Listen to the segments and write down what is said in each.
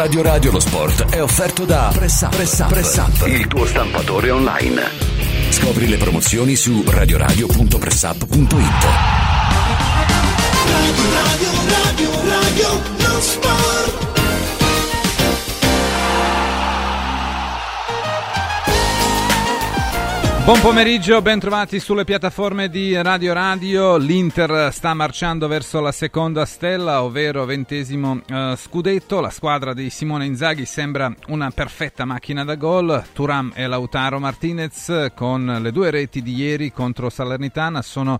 Radio Radio lo sport è offerto da Press Up, Press Up, Press Up, il tuo stampatore online. Scopri le promozioni su radioradio.pressup.it. Radio, radio, radio, radio, lo sport. Buon pomeriggio, ben trovati sulle piattaforme di Radio Radio. L'Inter sta marciando verso la seconda stella, ovvero ventesimo eh, scudetto. La squadra di Simone Inzaghi sembra una perfetta macchina da gol. Turam e Lautaro Martinez con le due reti di ieri contro Salernitana sono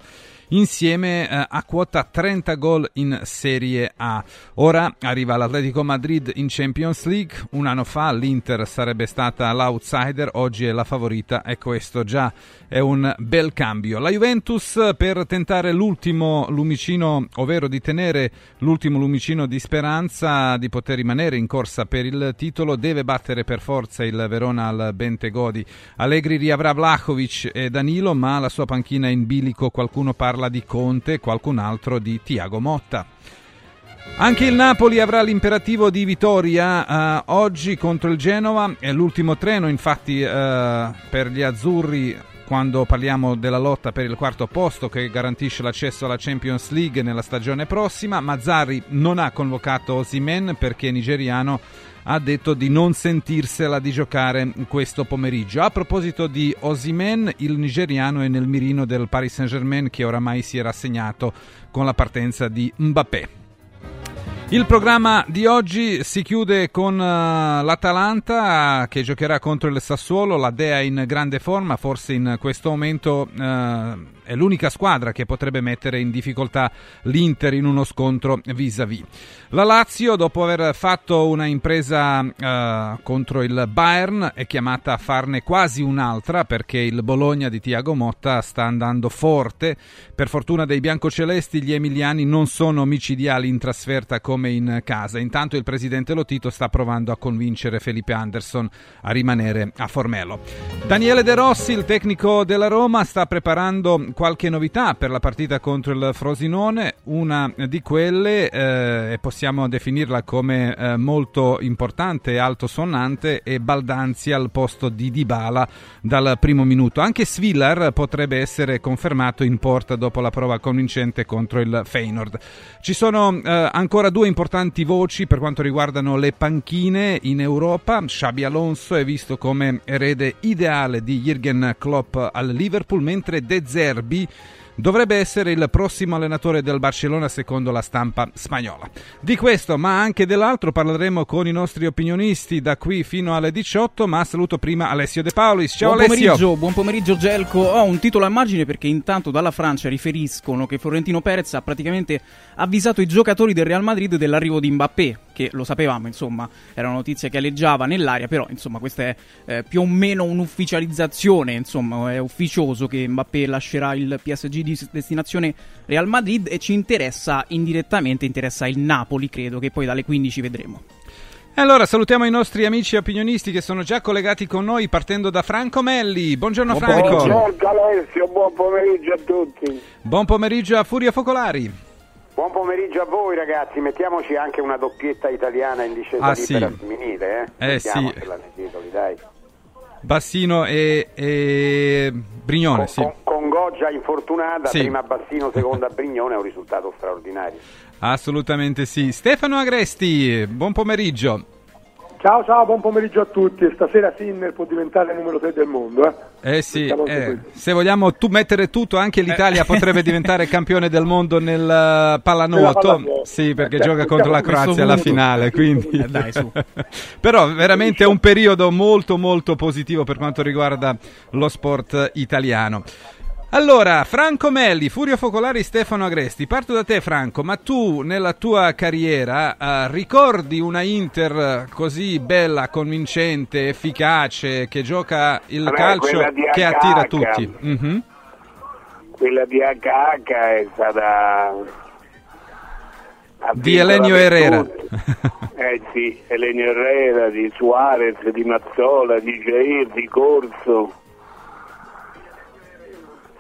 insieme eh, a quota 30 gol in Serie A. Ora arriva l'Atletico Madrid in Champions League. Un anno fa l'Inter sarebbe stata l'outsider, oggi è la favorita e questo già è un bel cambio. La Juventus per tentare l'ultimo lumicino, ovvero di tenere l'ultimo lumicino di speranza di poter rimanere in corsa per il titolo, deve battere per forza il Verona al Bentegodi. Allegri riavrà Vlahovic e Danilo, ma la sua panchina è in bilico. Qualcuno parla di Conte, qualcun altro di Tiago Motta. Anche il Napoli avrà l'imperativo di vittoria eh, oggi contro il Genova, è l'ultimo treno infatti eh, per gli azzurri quando parliamo della lotta per il quarto posto che garantisce l'accesso alla Champions League nella stagione prossima. Mazzarri non ha convocato Osimen perché nigeriano ha detto di non sentirsela di giocare questo pomeriggio. A proposito di Osimen, il nigeriano è nel mirino del Paris Saint-Germain che oramai si è rassegnato con la partenza di Mbappé. Il programma di oggi si chiude con uh, l'Atalanta che giocherà contro il Sassuolo, la Dea in grande forma, forse in questo momento uh, è l'unica squadra che potrebbe mettere in difficoltà l'Inter in uno scontro vis-à-vis. La Lazio, dopo aver fatto una impresa uh, contro il Bayern, è chiamata a farne quasi un'altra perché il Bologna di Tiago Motta sta andando forte. Per fortuna dei biancocelesti, gli emiliani non sono micidiali in trasferta come in casa. Intanto il presidente Lotito sta provando a convincere Felipe Anderson a rimanere a Formello. Daniele De Rossi, il tecnico della Roma, sta preparando qualche novità per la partita contro il Frosinone. Una di quelle, eh, possiamo definirla come eh, molto importante e altosuonante, è Baldanzi al posto di Dybala dal primo minuto. Anche Svillar potrebbe essere confermato in porta dopo la prova convincente contro il Feyenoord. Ci sono eh, ancora due importanti voci per quanto riguardano le panchine in Europa. Xabi Alonso è visto come erede ideale di Jürgen Klopp al Liverpool, mentre De Zerbi dovrebbe essere il prossimo allenatore del Barcellona secondo la stampa spagnola. Di questo, ma anche dell'altro, parleremo con i nostri opinionisti da qui fino alle 18, ma saluto prima Alessio De Paulis. Ciao buon Alessio. Pomeriggio, buon pomeriggio Gelco. Ho un titolo a margine perché intanto dalla Francia riferiscono che Florentino Perez ha praticamente avvisato i giocatori del Real Madrid dell'arrivo di Mbappé, che lo sapevamo, insomma, era una notizia che aleggiava nell'aria, però insomma questa è eh, più o meno un'ufficializzazione, insomma, è ufficioso che Mbappé lascerà il PSG di destinazione Real Madrid e ci interessa indirettamente, interessa il Napoli, credo che poi dalle 15 vedremo. E allora salutiamo i nostri amici opinionisti che sono già collegati con noi partendo da Franco Melli. Buongiorno Franco. Buongiorno Alessio, buon pomeriggio a tutti. Buon pomeriggio a Furia Focolari. Buon pomeriggio a voi ragazzi, mettiamoci anche una doppietta italiana in discesa Ah, libera sì. femminile, eh? Eh, sì. Titoli, dai. Bassino e, e Brignone, Con, sì. con, con Goggia infortunata, Sì. prima Bassino, seconda Brignone, è un risultato straordinario. Assolutamente sì. Stefano Agresti, buon pomeriggio. Ciao ciao, buon pomeriggio a tutti. Stasera Sinner può diventare il numero 3 del mondo. Eh? Eh sì, eh, se vogliamo tu mettere tutto, anche l'Italia potrebbe diventare campione del mondo nel eh, pallanuoto. Sì, perché Eh, gioca contro la Croazia alla finale, quindi Eh, dai, su. Però veramente è un periodo molto molto positivo per quanto riguarda lo sport italiano. Allora, Franco Melli, Furio Focolari, Stefano Agresti, parto da te Franco, ma tu nella tua carriera eh, ricordi una Inter così bella, convincente, efficace, che gioca il Vabbè, calcio che attira tutti? Mhm. Quella di HH è stata... Di Elenio Herrera. eh sì, Elenio Herrera, di Suarez, di Mazzola, di Jair, di Corso.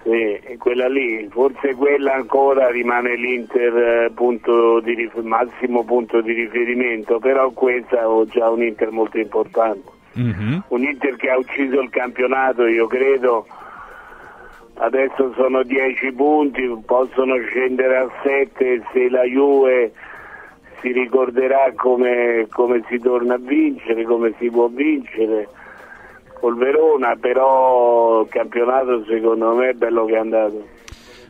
Sì, quella lì, forse quella ancora rimane l'Inter eh, punto di massimo punto di riferimento, però questa è già un Inter molto importante. Mm-hmm. Un Inter che ha ucciso il campionato, io credo, adesso sono 10 punti, possono scendere a 7 se la Juve si ricorderà come, come si torna a vincere, come si può vincere col Verona, però il campionato secondo me è bello che è andato.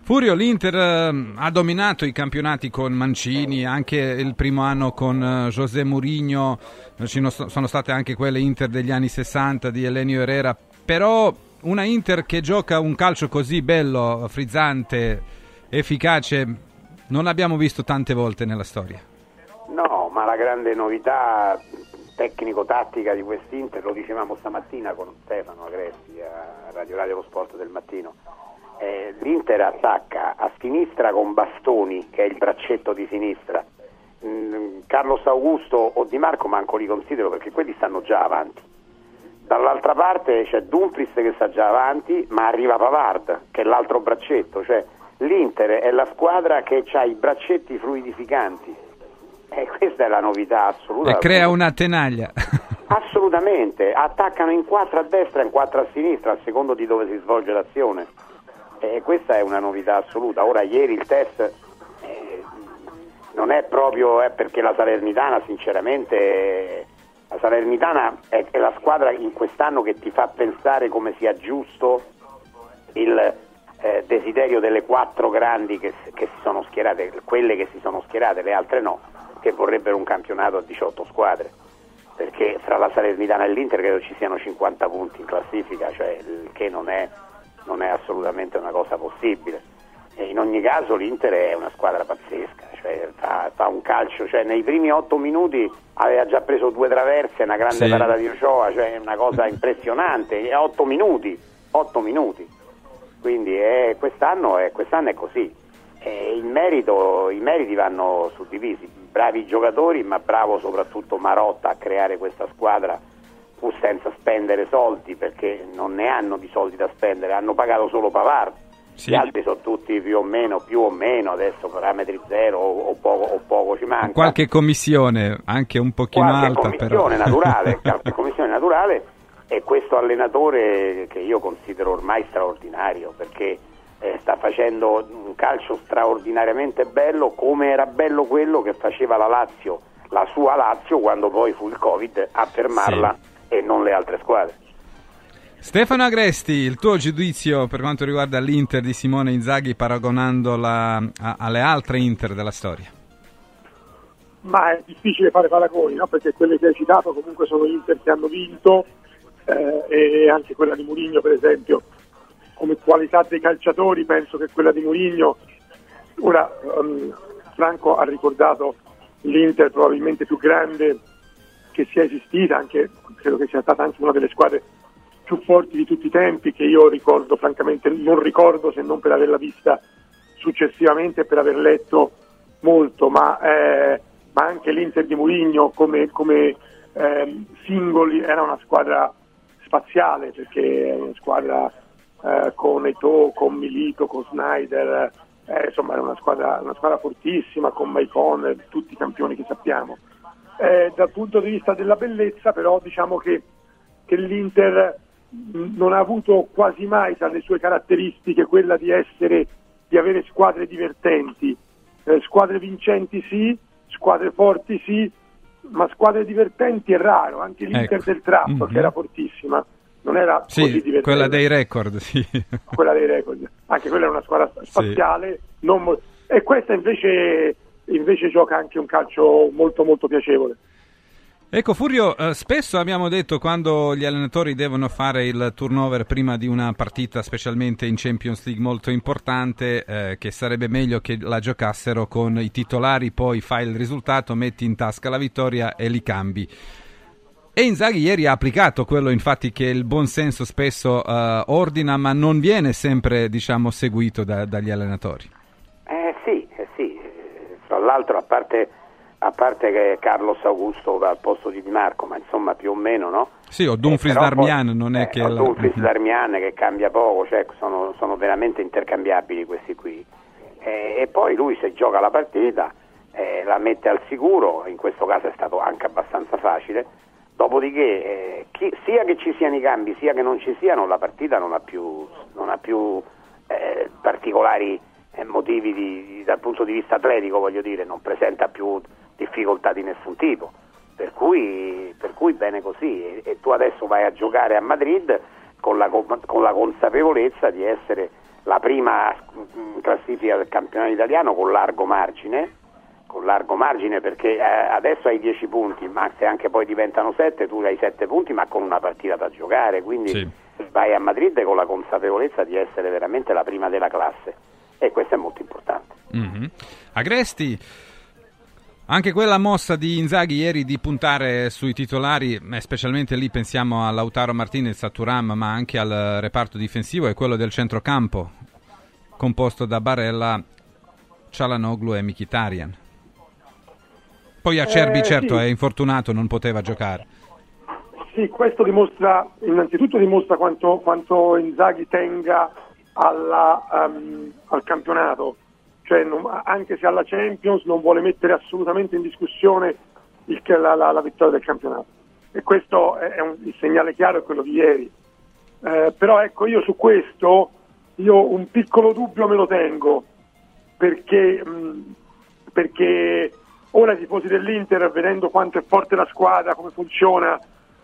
Furio, l'Inter eh, ha dominato i campionati con Mancini, anche il primo anno con eh, José Mourinho, sono state anche quelle Inter degli anni 60 di Elenio Herrera, però una Inter che gioca un calcio così bello, frizzante, efficace, non l'abbiamo visto tante volte nella storia. No, ma la grande novità tecnico-tattica di quest'Inter, lo dicevamo stamattina con Stefano Agresti a Radio Radio Lo Sport del mattino, eh, l'Inter attacca a sinistra con Bastoni, che è il braccetto di sinistra, Mm, Carlos Augusto o Di Marco manco li considero perché quelli stanno già avanti. Dall'altra parte c'è Dumfries che sta già avanti, ma arriva Pavard, che è l'altro braccetto, cioè l'Inter è la squadra che ha i braccetti fluidificanti. E questa è la novità assoluta. E crea una tenaglia. Assolutamente, attaccano in quattro a destra e in quattro a sinistra a secondo di dove si svolge l'azione. E questa è una novità assoluta. Ora, ieri il test eh, non è proprio eh, perché la Salernitana, sinceramente, la Salernitana è, è la squadra in quest'anno che ti fa pensare come sia giusto il eh, desiderio delle quattro grandi che, che si sono schierate, quelle che si sono schierate, le altre no, che vorrebbero un campionato a 18 squadre perché fra la Salernitana e l'Inter credo ci siano 50 punti in classifica, cioè il che non è, non è assolutamente una cosa possibile. E in ogni caso l'Inter è una squadra pazzesca, cioè fa, fa un calcio, cioè nei primi 8 minuti aveva già preso due traverse, una grande Sì. parata di Ochoa, cioè una cosa impressionante, 8 minuti, 8 minuti. Quindi è- quest'anno, è, quest'anno è così. E il merito, I meriti vanno suddivisi. Bravi giocatori, ma bravo soprattutto Marotta a creare questa squadra pur senza spendere soldi, perché non ne hanno di soldi da spendere, hanno pagato solo Pavard. Sì. Gli altri sono tutti più o meno, più o meno, adesso parametri zero o, o poco, o poco ci manca Qualche commissione, anche un pochino qualche alta però. commissione naturale, qualche commissione naturale e questo allenatore che io considero ormai straordinario perché eh, sta facendo un calcio straordinariamente bello come era bello quello che faceva la Lazio, la sua Lazio quando poi fu il Covid a fermarla e non le altre squadre. Stefano Agresti, il tuo giudizio per quanto riguarda l'Inter di Simone Inzaghi paragonandola a- alle altre Inter della storia? ma è difficile fare paragoni, no? perché quelle che hai citato comunque sono Inter che hanno vinto eh, e anche quella di Mourinho per esempio, come qualità dei calciatori penso che quella di Mourinho, ora ehm, Franco ha ricordato l'Inter probabilmente più grande che sia esistita, anche, credo che sia stata anche una delle squadre più forti di tutti i tempi che io ricordo francamente, non ricordo se non per averla vista successivamente e per aver letto molto, ma, eh, ma anche l'Inter di Mourinho come, come ehm, singoli era una squadra spaziale perché è una squadra eh, con Eto'o, con Milito, con Snyder, eh, insomma era una squadra, una squadra fortissima con Maicon, tutti i campioni che sappiamo. Eh, dal punto di vista della bellezza però diciamo che, che l'Inter non ha avuto quasi mai tra le sue caratteristiche quella di essere di avere squadre divertenti, Eh, squadre vincenti sì, squadre forti sì, ma squadre divertenti è raro, anche l'Inter Ecco. del Trappo Mhm. che era fortissima non era così Sì, divertente quella dei record, sì. quella dei record. Anche quella è una squadra spaziale, non mo- e questa invece, invece gioca anche un calcio molto molto piacevole. Ecco Furio, eh, spesso abbiamo detto quando gli allenatori devono fare il turnover prima di una partita, specialmente in Champions League molto importante, eh, che sarebbe meglio che la giocassero con i titolari, poi fai il risultato, metti in tasca la vittoria e li cambi. E Inzaghi ieri ha applicato quello infatti che il buon senso spesso eh, ordina, ma non viene sempre diciamo, seguito da- dagli allenatori. Eh sì, eh sì, eh, fra l'altro a parte a parte che Carlos Augusto va al posto di Di Marco, ma insomma più o meno, no? Sì, o Dumfries Eh, Darmian, poi- non è eh, che... o Dumfries. Darmian che cambia poco, cioè sono, sono veramente intercambiabili questi qui. Eh, e poi lui se gioca la partita eh, la mette al sicuro, in questo caso è stato anche abbastanza facile, dopodiché eh, chi- sia che ci siano i cambi sia che non ci siano, la partita non ha più, non ha più eh, particolari eh, motivi di- dal punto di vista atletico, voglio dire, non presenta più difficoltà di nessun tipo. Per cui, per cui bene così e, e tu adesso vai a giocare a Madrid con la, co- con la consapevolezza di essere la prima mm, classifica del campionato italiano con largo margine, con largo margine perché eh, adesso hai 10 punti, ma se anche poi diventano 7 tu hai 7 punti ma con una partita da giocare, quindi Sì. vai a Madrid con la consapevolezza di essere veramente la prima della classe e questo è molto importante. Mhm. Agresti, anche quella mossa di Inzaghi ieri di puntare sui titolari, eh, specialmente lì pensiamo a Lautaro Martinez, a Turam, ma anche al reparto difensivo, è quello del centrocampo, composto da Barella, Cialanoglu e Mkhitaryan. Poi Acerbi, Eh, certo, sì. è infortunato, non poteva giocare. Sì, questo dimostra, innanzitutto dimostra quanto, quanto Inzaghi tenga alla, ehm, al campionato, cioè non- anche se alla Champions non vuole mettere assolutamente in discussione il- la, la- la vittoria del campionato. E questo è, è un, il segnale chiaro è quello di ieri. Eh, però ecco, io su questo io un piccolo dubbio me lo tengo, perché, mh, perché ora i tifosi dell'Inter, vedendo quanto è forte la squadra, come funziona,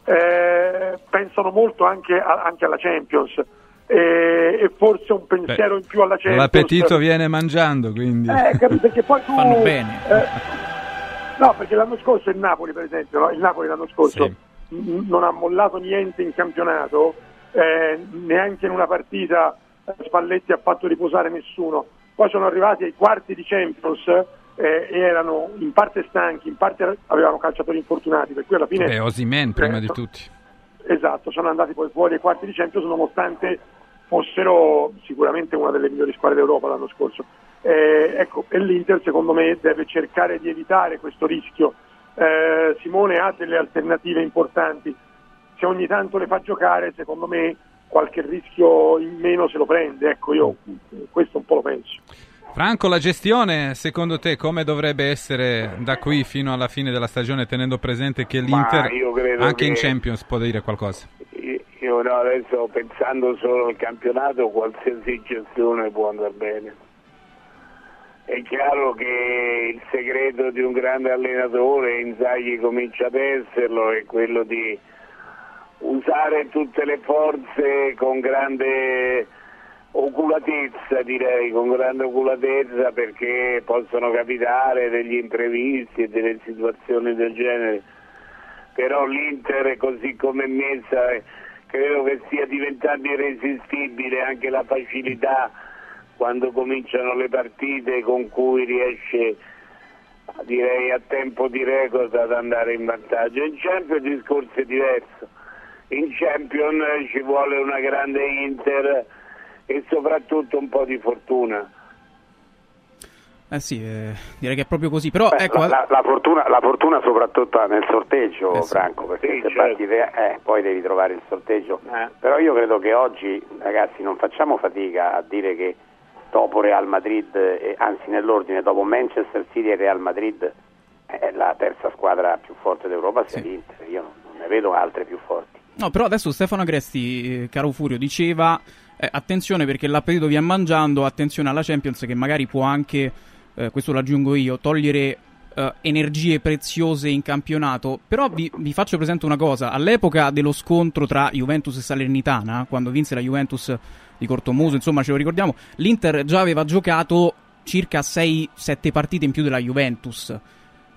eh, pensano molto anche, a- anche alla Champions e, e forse un pensiero Beh, in più alla Champions. L'appetito viene mangiando, quindi... Eh, capito, perché poi tu, Fanno bene. eh, no, perché l'anno scorso il Napoli, per esempio, no? il Napoli l'anno scorso Sì. n- non ha mollato niente in campionato, eh, neanche in una partita eh, Spalletti ha fatto riposare nessuno. Poi sono arrivati ai quarti di Champions eh, erano in parte stanchi, in parte avevano calciatori infortunati, per cui alla fine... Beh, Osimen prima Eh, di tutti. Esatto, sono andati poi fuori ai quarti di Champions nonostante fossero sicuramente una delle migliori squadre d'Europa l'anno scorso. Eh, ecco, e l'Inter secondo me deve cercare di evitare questo rischio. Eh, Simone ha delle alternative importanti, se ogni tanto le fa giocare secondo me qualche rischio in meno se lo prende, ecco io questo un po' lo penso. Franco, la gestione secondo te come dovrebbe essere da qui fino alla fine della stagione tenendo presente che l'Inter anche in che- Champions può dire qualcosa? Io- Io no, adesso pensando solo al campionato, qualsiasi gestione può andare bene. È chiaro che il segreto di un grande allenatore, Inzaghi comincia ad esserlo, è quello di usare tutte le forze con grande oculatezza, direi, con grande oculatezza perché possono capitare degli imprevisti e delle situazioni del genere però l'Inter così come è messa credo che stia diventando irresistibile anche la facilità quando cominciano le partite con cui riesce direi a tempo di record ad andare in vantaggio. In Champions il discorso è diverso, in Champions ci vuole una grande Inter e soprattutto un po' di fortuna. Eh sì, eh, direi che è proprio così. Però Beh, ecco, la, la- la fortuna, la fortuna soprattutto nel sorteggio, Eh sì. Franco, perché Sì, se certo. parti te- eh, poi devi trovare il sorteggio. Eh. Però io credo che oggi, ragazzi, non facciamo fatica a dire che dopo Real Madrid, eh, anzi nell'ordine, dopo Manchester City e Real Madrid, è la terza squadra più forte d'Europa sia Sì. l'Inter. Io non, non ne vedo altre più forti. No, però adesso Stefano Agresti, eh, caro Furio, diceva eh, attenzione perché l'appetito via mangiando, attenzione alla Champions che magari può anche, eh, questo lo aggiungo io, togliere eh, energie preziose in campionato. Però vi, vi faccio presente una cosa, all'epoca dello scontro tra Juventus e Salernitana, quando vinse la Juventus di Cortomuso, insomma ce lo ricordiamo, l'Inter già aveva giocato circa 6-7 partite in più della Juventus.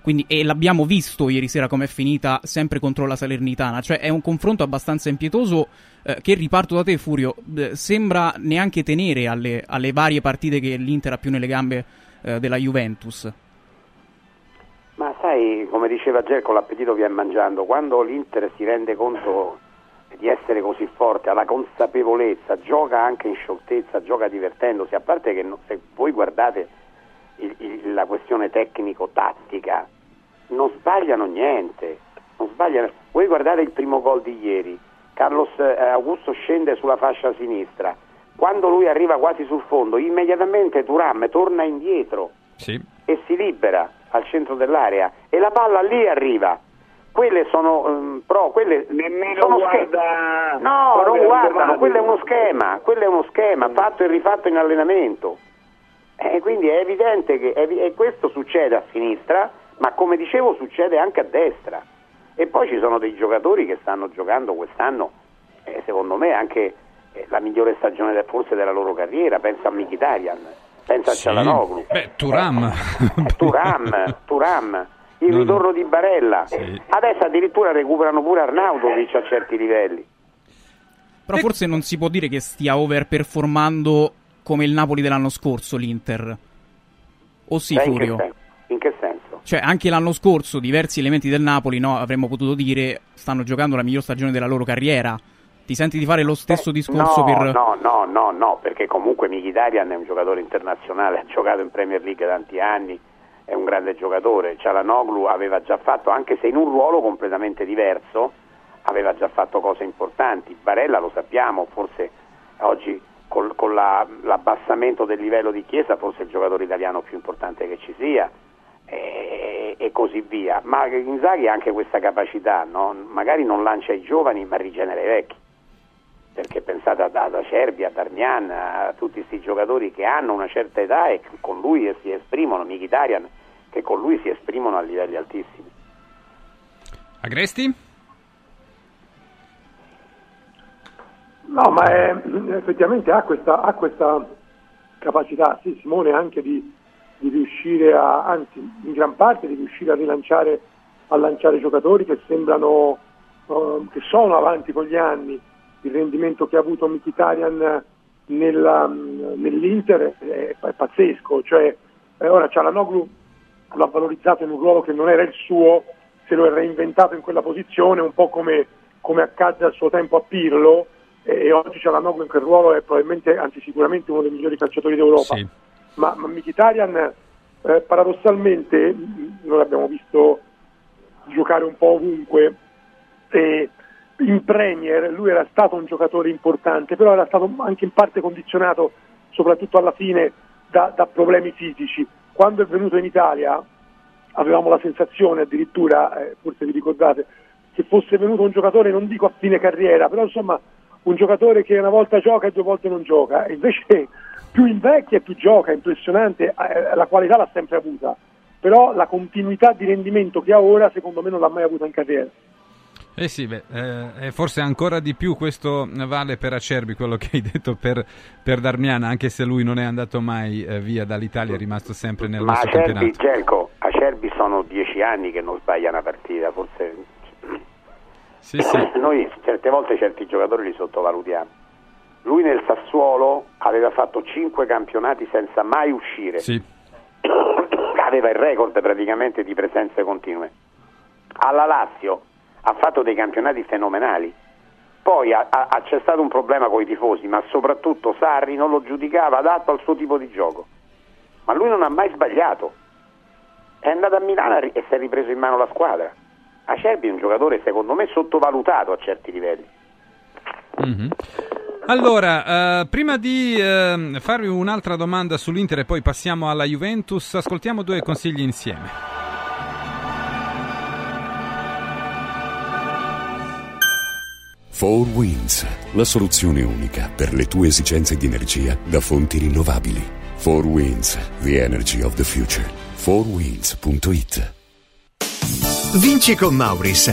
Quindi, e l'abbiamo visto ieri sera com'è finita sempre contro la Salernitana. Cioè, è un confronto abbastanza impietoso. eh, che riparto da te, Furio. eh, sembra neanche tenere alle, alle varie partite che l'Inter ha più nelle gambe eh, della Juventus. Ma sai, come diceva Gerco, l'appetito viene mangiando. Quando l'Inter si rende conto di essere così forte, ha la consapevolezza, gioca anche in scioltezza, gioca divertendosi, a parte che se voi guardate il- il- la questione tecnico-tattica, non sbagliano niente, non sbagliano. Voi guardate il primo gol di ieri, Carlos eh, Augusto scende sulla fascia sinistra, quando lui arriva quasi sul fondo, immediatamente Turam torna indietro Sì. e si libera al centro dell'area e la palla lì arriva. Quelle sono ehm, pro, quelle Nemmeno sono guarda- No, non guardano, quello è uno schema, quello è uno schema fatto e rifatto in allenamento. E quindi è evidente che evi- e questo succede a sinistra, ma come dicevo succede anche a destra. E poi ci sono dei giocatori che stanno giocando quest'anno, eh, secondo me, anche eh, la migliore stagione del- forse della loro carriera. Pensa a Mkhitaryan, pensa Sì. a Cialanoglu. Beh, Thuram. Eh, Turam, Turam, il No, no. ritorno di Barella. Sì. Adesso addirittura recuperano pure Arnautovic a certi livelli. Però forse non si può dire che stia overperformando come il Napoli dell'anno scorso l'Inter. O sì, Cioè, in, che Furio? in che senso? Cioè, anche l'anno scorso diversi elementi del Napoli, no, avremmo potuto dire, stanno giocando la miglior stagione della loro carriera. Ti senti di fare lo stesso discorso no, per... No, no, no, no, perché comunque Mkhitaryan è un giocatore internazionale, ha giocato in Premier League tanti anni, è un grande giocatore. Cialanoglu aveva già fatto, anche se in un ruolo completamente diverso, aveva già fatto cose importanti. Barella lo sappiamo, forse oggi col- con la- l'abbassamento del livello di Chiesa, forse il giocatore italiano più importante che ci sia. E, e così via, ma Inzaghi ha anche questa capacità, no? magari non lancia i giovani ma rigenera i vecchi perché pensate ad, Acerbi, a Darmian, a tutti questi giocatori che hanno una certa età e con lui si esprimono, Mkhitaryan, che con lui si esprimono a livelli altissimi. Agresti? No, ma è- effettivamente ha questa, ha questa capacità, sì, Simone, anche di, di riuscire a, anzi, in gran parte di riuscire a rilanciare, a lanciare giocatori che sembrano, eh, che sono avanti con gli anni. Il rendimento che ha avuto Mkhitaryan nella, nell'Inter è, è pazzesco, cioè eh, ora Cialanoglu l'ha valorizzato in un ruolo che non era il suo, se lo è reinventato in quella posizione, un po' come, come accadde al suo tempo a Pirlo, e, oggi Cialanoglu in quel ruolo è probabilmente, anzi sicuramente uno dei migliori calciatori d'Europa. Sì. Ma, ma Mkhitaryan eh, paradossalmente mh, noi l'abbiamo visto giocare un po' ovunque e in Premier lui era stato un giocatore importante, però era stato anche in parte condizionato, soprattutto alla fine, da, da problemi fisici. Quando è venuto in Italia avevamo la sensazione addirittura, eh, forse vi ricordate, che fosse venuto un giocatore, non dico a fine carriera, però insomma un giocatore che una volta gioca e due volte non gioca, e invece più invecchia e più gioca, è impressionante, eh, la qualità l'ha sempre avuta, però la continuità di rendimento che ha ora secondo me non l'ha mai avuta in carriera. Eh sì, beh, eh, forse ancora di più questo vale per Acerbi, quello che hai detto per, per Darmian, anche se lui non è andato mai eh, via dall'Italia, è rimasto sempre nel Ma nostro Acerbi, campionato. Gelco, Acerbi sono dieci anni che non sbaglia una partita, forse Sì, sì. noi certe volte certi giocatori li sottovalutiamo. Lui nel Sassuolo aveva fatto cinque campionati senza mai uscire. sì. aveva il record praticamente di presenze continue. Alla Lazio ha fatto dei campionati fenomenali. Poi ha- ha- c'è stato un problema con i tifosi, ma soprattutto Sarri non lo giudicava adatto al suo tipo di gioco. Ma lui non ha mai sbagliato. È andato a Milano e si è ripreso in mano la squadra. Acerbi è un giocatore secondo me sottovalutato a certi livelli. Mhm. Allora, eh, prima di eh, farvi un'altra domanda sull'Inter e poi passiamo alla Juventus, ascoltiamo due consigli insieme. Four Winds, la soluzione unica per le tue esigenze di energia da fonti rinnovabili. Four Winds, the energy of the future. Fourwinds.it Vinci con Mauris.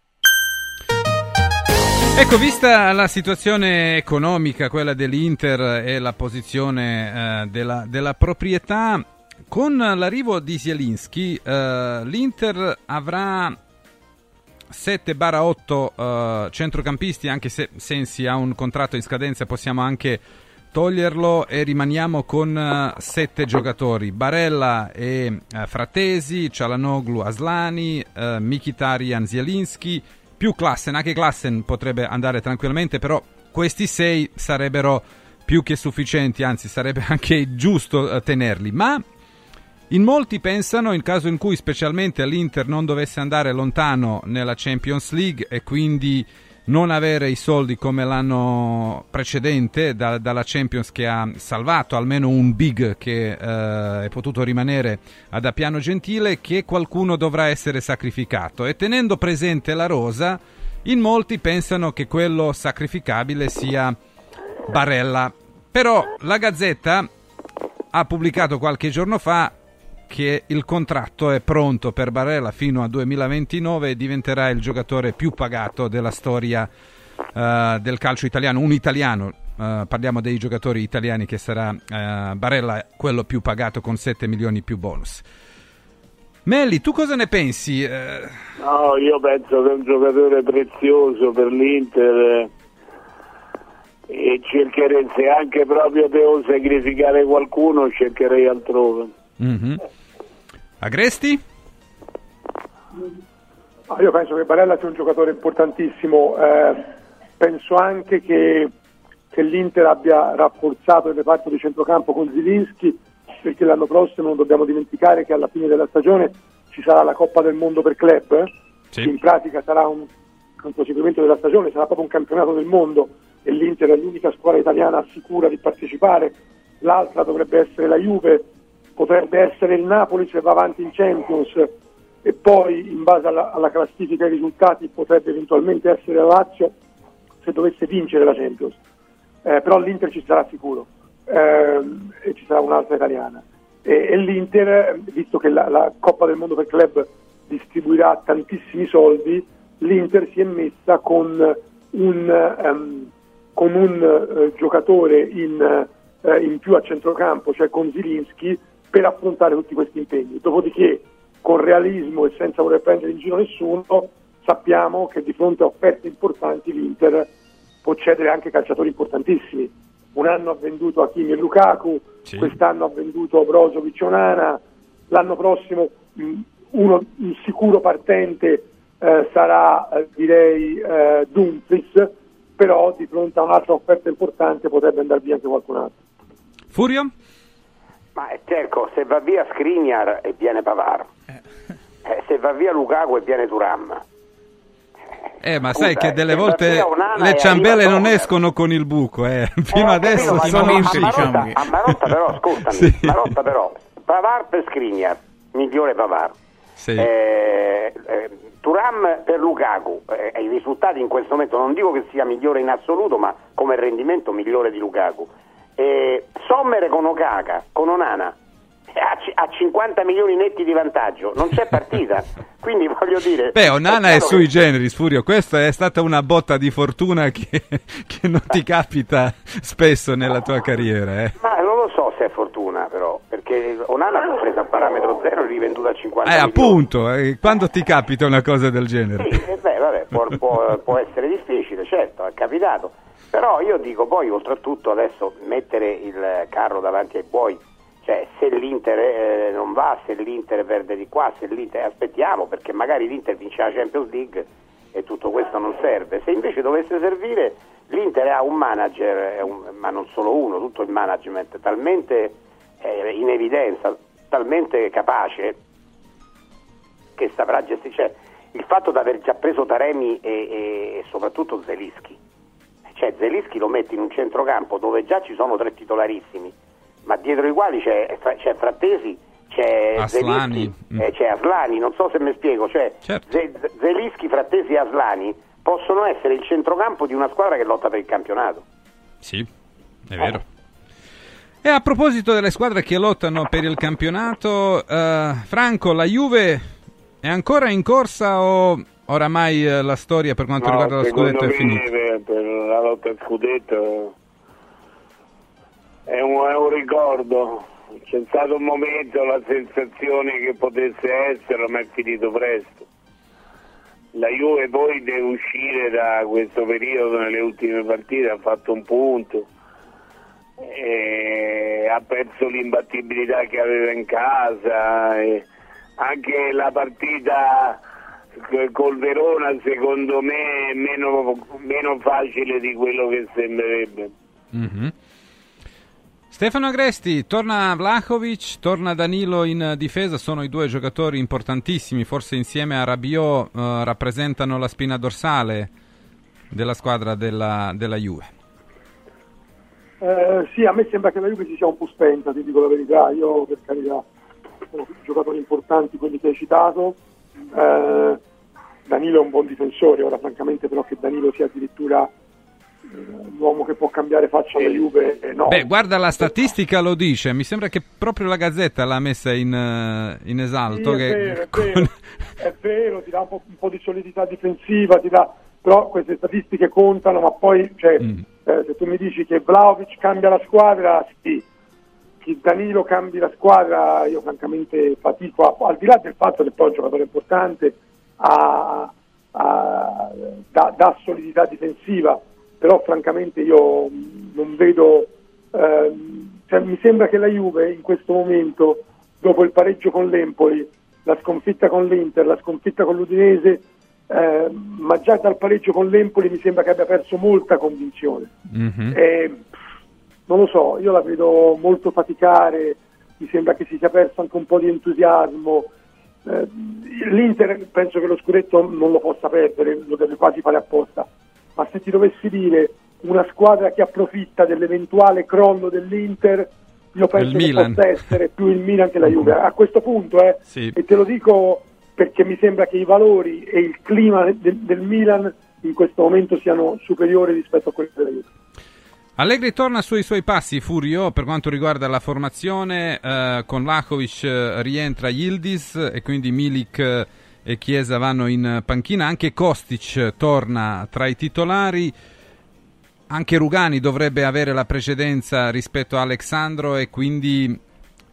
Ecco, vista la situazione economica, quella dell'Inter e la posizione eh, della, della proprietà, con l'arrivo di Zielinski, eh, l'Inter avrà 7-8 eh, centrocampisti, anche se Sensi ha un contratto in scadenza, possiamo anche toglierlo e rimaniamo con 7 giocatori. Barella e eh, Fratesi, Cialanoglu, Aslani, eh, Mkhitaryan, Zielinski, più Klassen, anche Klassen potrebbe andare tranquillamente, però questi 6 sarebbero più che sufficienti, anzi sarebbe anche giusto eh, tenerli, ma in molti pensano, in caso in cui specialmente l'Inter non dovesse andare lontano nella Champions League e quindi non avere i soldi come l'anno precedente da, dalla Champions che ha salvato almeno un big che eh, è potuto rimanere ad Appiano Gentile, che qualcuno dovrà essere sacrificato. E tenendo presente la rosa, in molti pensano che quello sacrificabile sia Barella. Però la Gazzetta ha pubblicato qualche giorno fa che il contratto è pronto per Barella fino a 2029 e diventerà il giocatore più pagato della storia uh, del calcio italiano, un italiano. Uh, parliamo dei giocatori italiani che sarà uh, Barella quello più pagato con 7 milioni più bonus. Melli, tu cosa ne pensi? No, io penso che è un giocatore prezioso per l'Inter e cercherei, se anche proprio devo sacrificare qualcuno, cercherei altrove. Mm-hmm. Agresti? Ah, io penso che Barella sia un giocatore importantissimo, eh, penso anche che, che, l'Inter abbia rafforzato il reparto di centrocampo con Zilinski perché l'anno prossimo non dobbiamo dimenticare che alla fine della stagione ci sarà la Coppa del Mondo per club, sì. che in pratica sarà un, un proseguimento della stagione, sarà proprio un campionato del mondo e l'Inter è l'unica squadra italiana sicura di partecipare, l'altra dovrebbe essere la Juve potrebbe essere il Napoli se va avanti in Champions e poi in base alla, alla classifica dei risultati potrebbe eventualmente essere la Lazio se dovesse vincere la Champions. Eh, però l'Inter ci sarà sicuro eh, e ci sarà un'altra italiana. E, e l'Inter, visto che la, la, Coppa del Mondo per Club distribuirà tantissimi soldi, l'Inter si è messa con un, um, con un uh, giocatore in, uh, in, più a centrocampo, cioè con Zilinski, per affrontare tutti questi impegni. Dopodiché, con realismo e senza voler prendere in giro nessuno, sappiamo che di fronte a offerte importanti l'Inter può cedere anche calciatori importantissimi. Un anno ha venduto Hakimi e Lukaku, sì. quest'anno ha venduto Brozovic e Onana, l'anno prossimo mh, uno, un sicuro partente eh, sarà eh, direi eh, Dumfries, però di fronte a un'altra offerta importante potrebbe andare via anche qualcun altro. Furio? Ma cerco, se va via Skriniar e viene Pavar, eh. Eh, se va via Lukaku e viene Turam. Eh, ma Scusa, sai che delle volte le ciambelle non escono con il buco, eh. Fino eh, adesso capito, sono in diciamo che... A Marotta però, scusami, sì. Marotta però, Pavar per Skriniar, migliore Pavar. Sì. Eh, eh, Turam per Lukaku, eh, i risultati in questo momento non dico che sia migliore in assoluto, ma come rendimento migliore di Lukaku eh, Sommer con Okaka, con Onana, a 50 milioni netti di vantaggio, non c'è partita. Quindi voglio dire. Beh, Onana è, è sui che... generis, Furio. Questa è stata una botta di fortuna che, che non ti capita spesso nella tua carriera. Eh. Ma non lo so se è fortuna, però, perché Onana l'ha presa a parametro zero e rivenduta a 50 eh, milioni. appunto, eh, quando ti capita una cosa del genere? Sì, eh, beh, vabbè, può, può, può essere difficile, certo, è capitato. Però io dico poi oltretutto adesso mettere il carro davanti ai buoi, cioè se l'Inter eh, non va, se l'Inter perde di qua, se l'Inter aspettiamo perché magari l'Inter vince la Champions League e tutto questo non serve. Se invece dovesse servire l'Inter ha un manager, un, ma non solo uno, tutto il management talmente eh, in evidenza, talmente capace che saprà gestire. Cioè, il fatto di aver già preso Taremi e, e soprattutto Zelischi cioè Zelischi lo metti in un centrocampo dove già ci sono tre titolarissimi, ma dietro i quali c'è, c'è Frattesi, c'è Aslani. Zelischi, mm. eh, c'è Aslani, non so se mi spiego, cioè certo. Zelischi, Frattesi e Aslani possono essere il centrocampo di una squadra che lotta per il campionato. Sì, è vero. Eh. E a proposito delle squadre che lottano per il campionato, uh, Franco, la Juve è ancora in corsa o oramai uh, la storia per quanto no, riguarda lo scudetto è finita? Per la lotta al scudetto è un, è un ricordo, c'è stato un momento, la sensazione che potesse essere, ma è finito presto. La Juve poi deve uscire da questo periodo nelle ultime partite, ha fatto un punto, ha perso l'imbattibilità che aveva in casa, e anche la partita col Verona secondo me è meno, meno facile di quello che sembrerebbe. Mm-hmm. Stefano Agresti, torna Vlahovic, torna Danilo in difesa, sono i due giocatori importantissimi, forse insieme a Rabiot eh, rappresentano la spina dorsale della squadra della, della Juve. Eh, sì, a me sembra che la Juve si sia un po' spenta, ti dico la verità, io per carità sono giocatori importanti quelli che hai citato, eh, Danilo è un buon difensore, ora francamente però che Danilo sia addirittura l'uomo che può cambiare faccia alla Juve eh, no. Beh, guarda la statistica lo dice, mi sembra che proprio la Gazzetta l'ha messa in, uh, in esalto. Sì, che... è, vero, è, vero, è, vero, ti dà un po', un po', di solidità difensiva, ti dà... però queste statistiche contano, ma poi cioè, mm. eh, se tu mi dici che Vlaovic cambia la squadra, sì, che Danilo cambi la squadra, io francamente fatico, a... al di là del fatto che poi è un giocatore importante, a... A... dà, dà solidità difensiva però francamente io non vedo, ehm, cioè, mi sembra che la Juve in questo momento, dopo il pareggio con l'Empoli, la sconfitta con l'Inter, la sconfitta con l'Udinese, eh, ma già dal pareggio con l'Empoli mi sembra che abbia perso molta convinzione. Mm-hmm. E, non lo so, io la vedo molto faticare, mi sembra che si sia perso anche un po' di entusiasmo. Eh, L'Inter penso che lo scudetto non lo possa perdere, lo deve quasi fare apposta ma se ti dovessi dire una squadra che approfitta dell'eventuale crollo dell'Inter, io penso che possa essere più il Milan che la Juve. A questo punto, eh, sì. e te lo dico perché mi sembra che i valori e il clima del, del Milan in questo momento siano superiori rispetto a quelli della Juve. Allegri torna sui suoi passi, Furio, per quanto riguarda la formazione, eh, con Lakovic eh, rientra Yildiz e quindi Milik eh, e Chiesa vanno in panchina, anche Kostic torna tra i titolari, anche Rugani dovrebbe avere la precedenza rispetto a Alexandro e quindi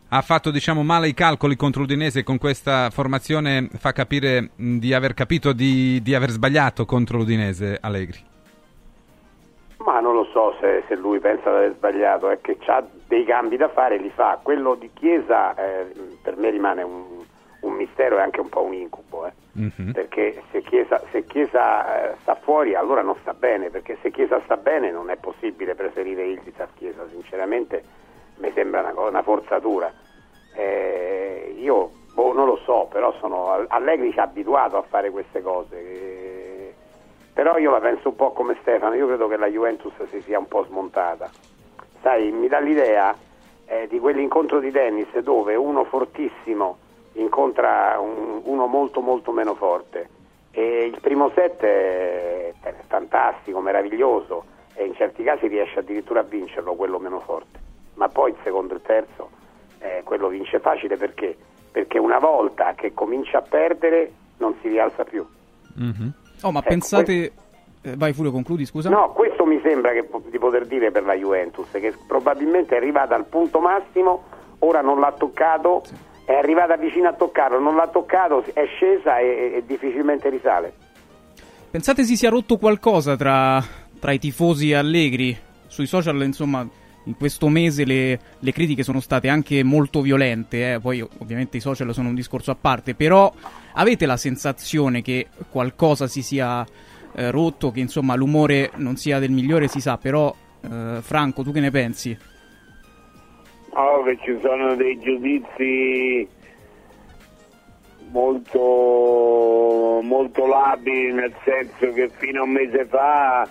ha fatto diciamo, male i calcoli contro l'Udinese. Con questa formazione fa capire di aver capito di, di aver sbagliato contro l'Udinese Allegri. Ma non lo so se, se, lui pensa di aver sbagliato, è che ha dei cambi da fare, li fa. Quello di Chiesa eh, per me rimane un, un mistero e anche un po' un incubo, eh? mm-hmm. perché se Chiesa, se Chiesa eh, sta fuori allora non sta bene, perché se Chiesa sta bene non è possibile preferire Ildiz a Chiesa, sinceramente mi sembra una, una forzatura. Eh, io boh, non lo so, però sono, Allegri ci ha abituato a fare queste cose, eh, però io la penso un po' come Stefano, io credo che la Juventus si sia un po' smontata. Sai, mi dà l'idea eh, di quell'incontro di tennis dove uno fortissimo incontra un, uno molto molto meno forte e il primo set è, fantastico, meraviglioso e in certi casi riesce addirittura a vincerlo quello meno forte, ma poi il secondo e il terzo eh, quello vince facile perché? Perché una volta che comincia a perdere non si rialza più. Mm-hmm. Oh, ma ecco, pensate... Questo... Eh, vai Fulvio, concludi, scusa. No, questo mi sembra che, di poter dire per la Juventus, che probabilmente è arrivata al punto massimo, ora non l'ha toccato, sì è arrivata vicino a toccarlo, non l'ha toccato, è scesa e, e difficilmente risale. Pensate si sia rotto qualcosa tra, tra i tifosi allegri? Sui social, insomma, in questo mese le, le, critiche sono state anche molto violente, eh? poi ovviamente i social sono un discorso a parte, però avete la sensazione che qualcosa si sia eh, rotto, che insomma l'umore non sia del migliore, si sa, però eh, Franco, tu che ne pensi? Oh, che ci sono dei giudizi molto, molto labili, nel senso che fino a un mese fa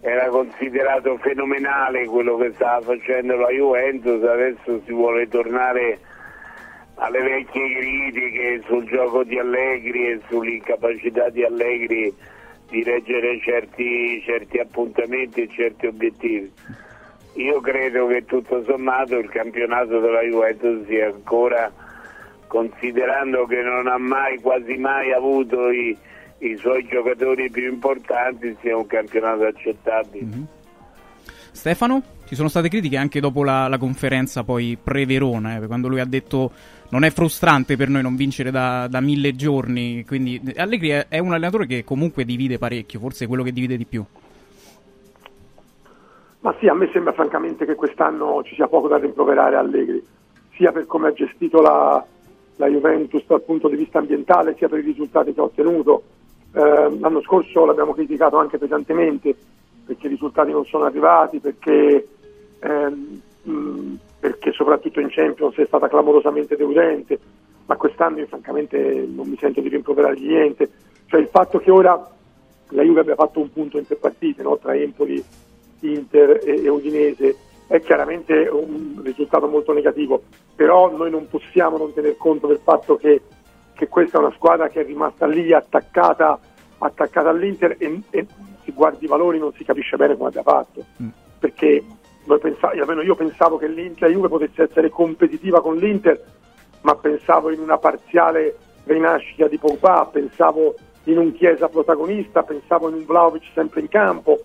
era considerato fenomenale quello che stava facendo la Juventus, adesso si vuole tornare alle vecchie critiche sul gioco di Allegri e sull'incapacità di Allegri di reggere certi, certi appuntamenti e certi obiettivi. Io credo che tutto sommato il campionato della Juventus sia ancora, considerando che non ha mai, quasi mai avuto i, i suoi giocatori più importanti, sia un campionato accettabile. Mm-hmm. Stefano, ci sono state critiche anche dopo la, la conferenza poi pre-Verona, eh, quando lui ha detto non è frustrante per noi non vincere da, da mille giorni, quindi Allegri è, è un allenatore che comunque divide parecchio, forse è quello che divide di più. Ma sì, a me sembra francamente che quest'anno ci sia poco da rimproverare a Allegri, sia per come ha gestito la, la Juventus dal punto di vista ambientale, sia per i risultati che ha ottenuto. Eh, l'anno scorso l'abbiamo criticato anche pesantemente perché i risultati non sono arrivati, perché, ehm, mh, perché soprattutto in Champions è stata clamorosamente deludente, ma quest'anno io francamente non mi sento di rimproverargli niente. Cioè il fatto che ora la Juve abbia fatto un punto in tre partite no? tra Empoli Inter e, e Udinese è chiaramente un risultato molto negativo, però noi non possiamo non tener conto del fatto che, che questa è una squadra che è rimasta lì attaccata, attaccata all'Inter e, e si guardi i valori non si capisce bene come abbia fatto, mm. perché pensav- almeno io pensavo che l'Inter, la Juve potesse essere competitiva con l'Inter, ma pensavo in una parziale rinascita di Pogba, pensavo in un Chiesa protagonista, pensavo in un Vlaovic sempre in campo,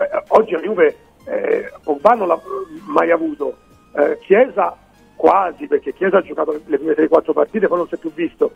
eh, oggi la Juve eh, Pogba non l'ha mai avuto, eh, Chiesa quasi, perché Chiesa ha giocato le prime 3-4 partite, poi non si è più visto.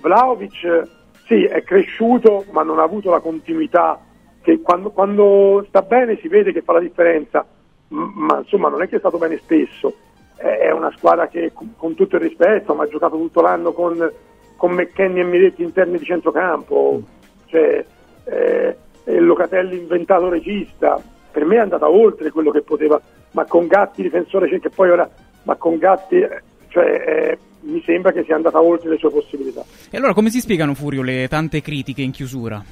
Vlaovic sì, è cresciuto, ma non ha avuto la continuità che quando, quando sta bene si vede che fa la differenza, ma insomma non è che è stato bene spesso. È una squadra che con tutto il rispetto, ma ha giocato tutto l'anno con, con McKenny e Miretti interni di centrocampo. Cioè, eh, Locatelli inventato regista, per me è andata oltre quello che poteva, ma con Gatti difensore che poi ora, ma con Gatti, eh, cioè, eh, mi sembra che sia andata oltre le sue possibilità. E allora come si spiegano Furio le tante critiche in chiusura?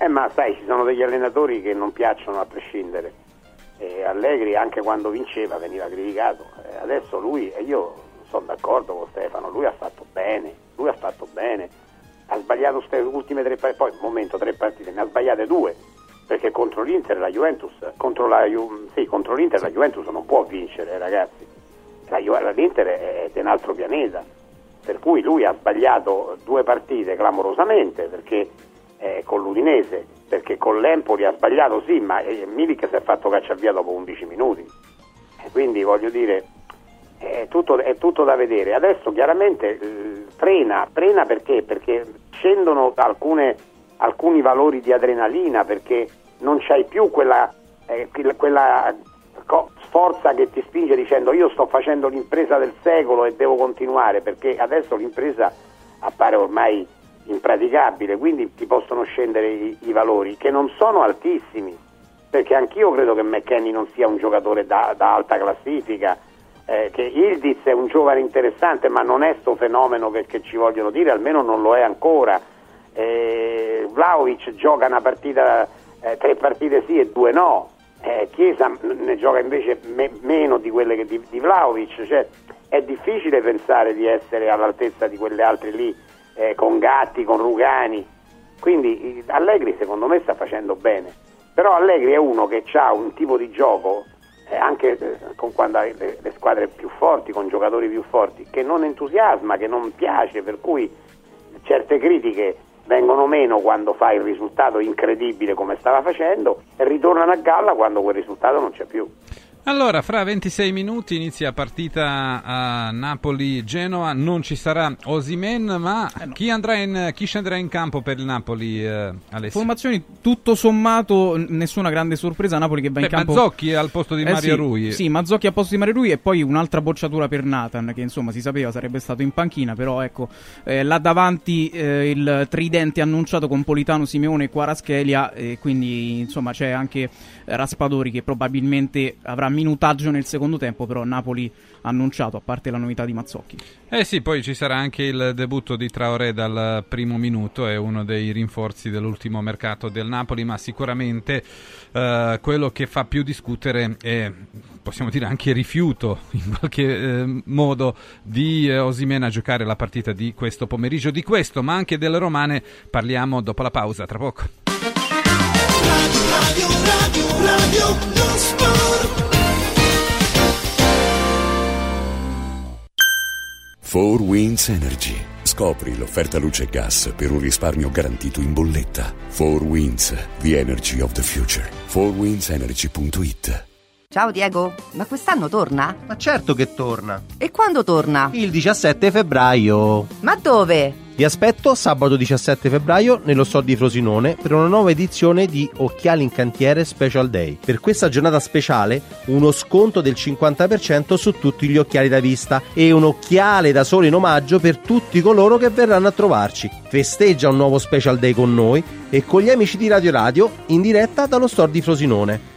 Eh ma sai, ci sono degli allenatori che non piacciono a prescindere. E Allegri anche quando vinceva veniva criticato. E adesso lui, e io sono d'accordo con Stefano, lui ha fatto bene, lui ha fatto bene ha sbagliato queste ultime tre partite, poi momento tre partite, ne ha sbagliate due, perché contro l'Inter la Juventus, contro, la, sì, contro l'Inter la Juventus non può vincere ragazzi, la, l'Inter è di un altro pianeta, per cui lui ha sbagliato due partite clamorosamente, perché eh, con l'Udinese, perché con l'Empoli ha sbagliato sì, ma eh, Milik si è fatto cacciare via dopo 11 minuti, e quindi voglio dire è tutto, è tutto, da vedere. Adesso chiaramente eh, frena, frena perché? Perché scendono alcune, alcuni valori di adrenalina, perché non c'hai più quella, eh, quella forza che ti spinge dicendo io sto facendo l'impresa del secolo e devo continuare, perché adesso l'impresa appare ormai impraticabile, quindi ti possono scendere i, i valori che non sono altissimi, perché anch'io credo che McKenny non sia un giocatore da, da alta classifica eh, che Ildiz è un giovane interessante, ma non è questo fenomeno che, che, ci vogliono dire, almeno non lo è ancora. Eh, Vlaovic gioca una partita, eh, tre partite sì e due no. Eh, Chiesa ne gioca invece me, meno di quelle che di, di Vlaovic, cioè, è difficile pensare di essere all'altezza di quelle altre lì, eh, con Gatti, con Rugani. Quindi Allegri secondo me sta facendo bene, però Allegri è uno che ha un tipo di gioco eh, anche eh, con quando le, le, squadre più forti, con giocatori più forti, che non entusiasma, che non piace, per cui certe critiche vengono meno quando fa il risultato incredibile come stava facendo e ritornano a galla quando quel risultato non c'è più. Allora, fra 26 minuti inizia partita a Napoli-Genoa, non ci sarà Osimen, ma eh no. chi, in, chi, scenderà in campo per il Napoli, eh, Alessio? Formazioni tutto sommato, nessuna grande sorpresa, Napoli che va Beh, in campo... Mazzocchi al posto di eh Mario sì, Rui. Sì, Mazzocchi al posto di Mario Rui e poi un'altra bocciatura per Nathan, che insomma si sapeva sarebbe stato in panchina, però ecco, eh, là davanti eh, il tridente annunciato con Politano, Simeone e Quaraschelia, e quindi insomma c'è anche Raspadori che probabilmente avrà minutaggio nel secondo tempo, però Napoli ha annunciato, a parte la novità di Mazzocchi. Eh sì, poi ci sarà anche il debutto di Traoré dal primo minuto, è uno dei rinforzi dell'ultimo mercato del Napoli, ma sicuramente eh, quello che fa più discutere è, possiamo dire, anche rifiuto in qualche eh, modo di eh, Osimena a giocare la partita di questo pomeriggio. Di questo, ma anche delle romane, parliamo dopo la pausa, tra poco. Radio, radio, radio, Four Winds Energy Scopri l'offerta luce e gas per un risparmio garantito in bolletta. 4 Winds, the energy of the future. 4windsenergy.it Ciao Diego, ma quest'anno torna? Ma certo che torna. E quando torna? Il 17 febbraio. Ma dove? Vi aspetto sabato 17 febbraio nello store di Frosinone per una nuova edizione di Occhiali in Cantiere Special Day. Per questa giornata speciale uno sconto del 50% su tutti gli occhiali da vista e un occhiale da sole in omaggio per tutti coloro che verranno a trovarci. Festeggia un nuovo Special Day con noi e con gli amici di Radio Radio in diretta dallo store di Frosinone.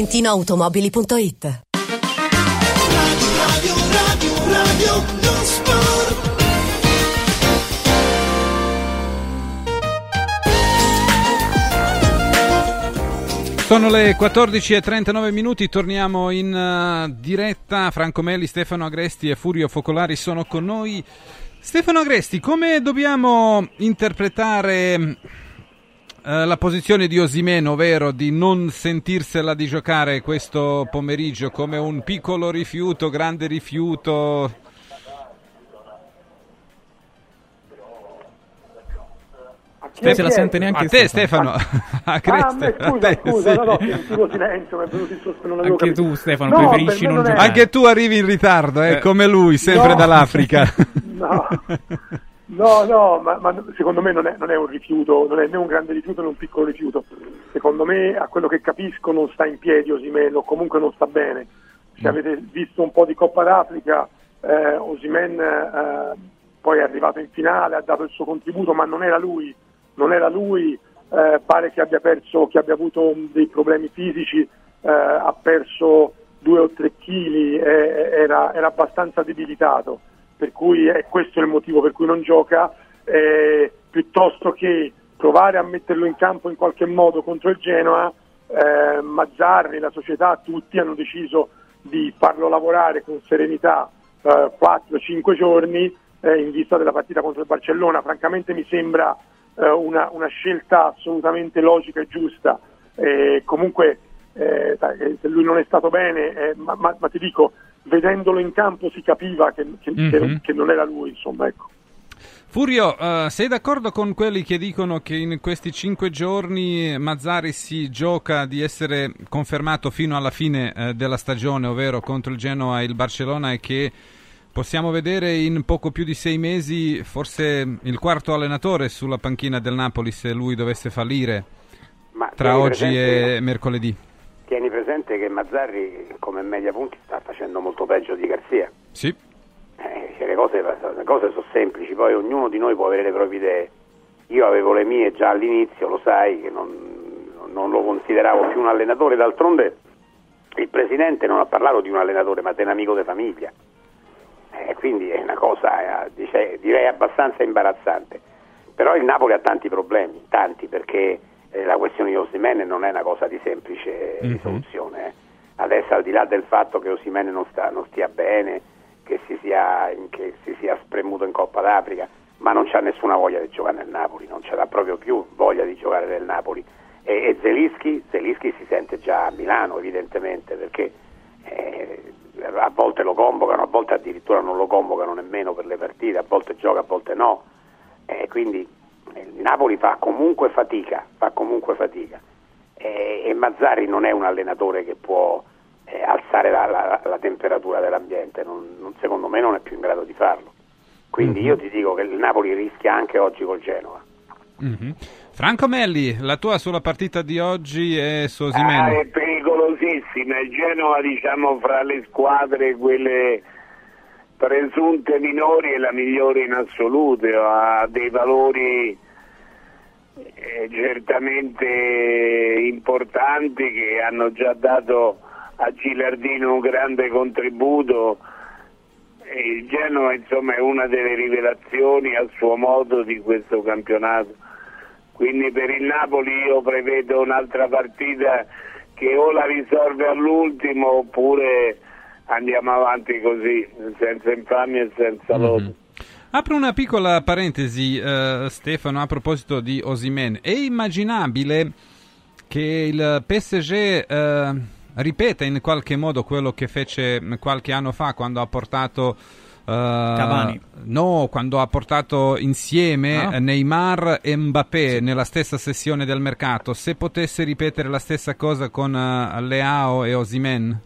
ValentinoAutomobili.it. Sono le 14.39 minuti, torniamo in uh, diretta. Franco Melli, Stefano Agresti e Furio Focolari sono con noi. Stefano Agresti, come dobbiamo interpretare uh, la posizione di Osimeno, ovvero di non sentirsela di giocare questo pomeriggio come un piccolo rifiuto, grande rifiuto? Non se la sente neanche a te Stefano. Ah, a me, scusa, scusa, no, no, silenzio, mi è venuto il sospiro, non avevo Anche capito. tu, Stefano, No, preferisci non non giocare. Anche tu arrivi in ritardo, eh, Eh. come lui, sempre No. dall'Africa. No. No, no, ma, ma secondo me non è, non è un rifiuto, non è né un grande rifiuto né un piccolo rifiuto. Secondo me, a quello che capisco, non sta in piedi Osimen o comunque non sta bene. Se avete visto un po' di Coppa d'Africa, eh, Osimen eh, poi è arrivato in finale, ha dato il suo contributo, ma non era lui, non era lui, eh, pare che abbia perso, che abbia avuto dei problemi fisici, eh, ha perso due o tre chili, eh, era, era abbastanza debilitato per cui è questo il motivo per cui non gioca, eh, piuttosto che provare a metterlo in campo in qualche modo contro il Genoa, eh, Mazzarri, la società, tutti hanno deciso di farlo lavorare con serenità eh, 4-5 giorni eh, in vista della partita contro il Barcellona. Francamente mi sembra eh, una, una, scelta assolutamente logica e giusta. comunque eh, lui non è stato bene, ma, ma, ma ti dico, vedendolo in campo si capiva che, che, mm-hmm. che, non era lui, insomma, ecco. Furio, uh, sei d'accordo con quelli che dicono che in questi cinque giorni Mazzari si gioca di essere confermato fino alla fine uh, della stagione, ovvero contro il Genoa e il Barcellona, e che possiamo vedere in poco più di sei mesi forse il quarto allenatore sulla panchina del Napoli se lui dovesse fallire Ma tra oggi presente... e mercoledì? Tieni presente che Mazzarri come media punti sta facendo molto peggio di Garzia. Sì. Eh, le, cose, le, cose, sono semplici, poi ognuno di noi può avere le proprie idee. Io avevo le mie già all'inizio, lo sai, che non, non lo consideravo più un allenatore, d'altronde il presidente non ha parlato di un allenatore, ma di un amico di famiglia. Eh, quindi è una cosa, eh, dice, direi, abbastanza imbarazzante. Però il Napoli ha tanti problemi, tanti, perché eh, la questione di Osimene non è una cosa di semplice mm-hmm. risoluzione. Eh. Adesso al di là del fatto che Osimene non, non, stia bene, che si, sia, che si sia spremuto in Coppa d'Africa, ma non c'ha nessuna voglia di giocare nel Napoli, non ce l'ha proprio più voglia di giocare nel Napoli. E, e Zelischi, Zelischi si sente già a Milano evidentemente perché eh, a volte lo convocano, a volte addirittura non lo convocano nemmeno per le partite, a volte gioca, a volte no. Eh, quindi il Napoli fa comunque fatica, fa comunque fatica. E, e Mazzari non è un allenatore che può eh, alzare la, la, la, temperatura dell'ambiente, non, non, secondo me non è più in grado di farlo. Quindi mm-hmm. io ti dico che il Napoli rischia anche oggi col Genova. Mm-hmm. Franco Melli, la tua sulla partita di oggi è su Osimeno. Ah, è pericolosissima, il Genova diciamo fra le squadre quelle presunte minori è la migliore in assoluto, ha dei valori eh, certamente importanti che hanno già dato a Gilardino un grande contributo. Il Genova insomma è una delle rivelazioni a suo modo di questo campionato. Quindi per il Napoli io prevedo un'altra partita che o la risolve all'ultimo oppure andiamo avanti così, senza infamia e senza mm-hmm. lode. Apro una piccola parentesi, uh, Stefano, a proposito di Osimen. È immaginabile che il PSG uh, ripeta in qualche modo quello che fece qualche anno fa quando ha portato... Uh, Cavani. No, quando ha portato insieme Ah. Neymar e Mbappé nella stessa sessione del mercato. Se potesse ripetere la stessa cosa con uh, Leao e Osimen?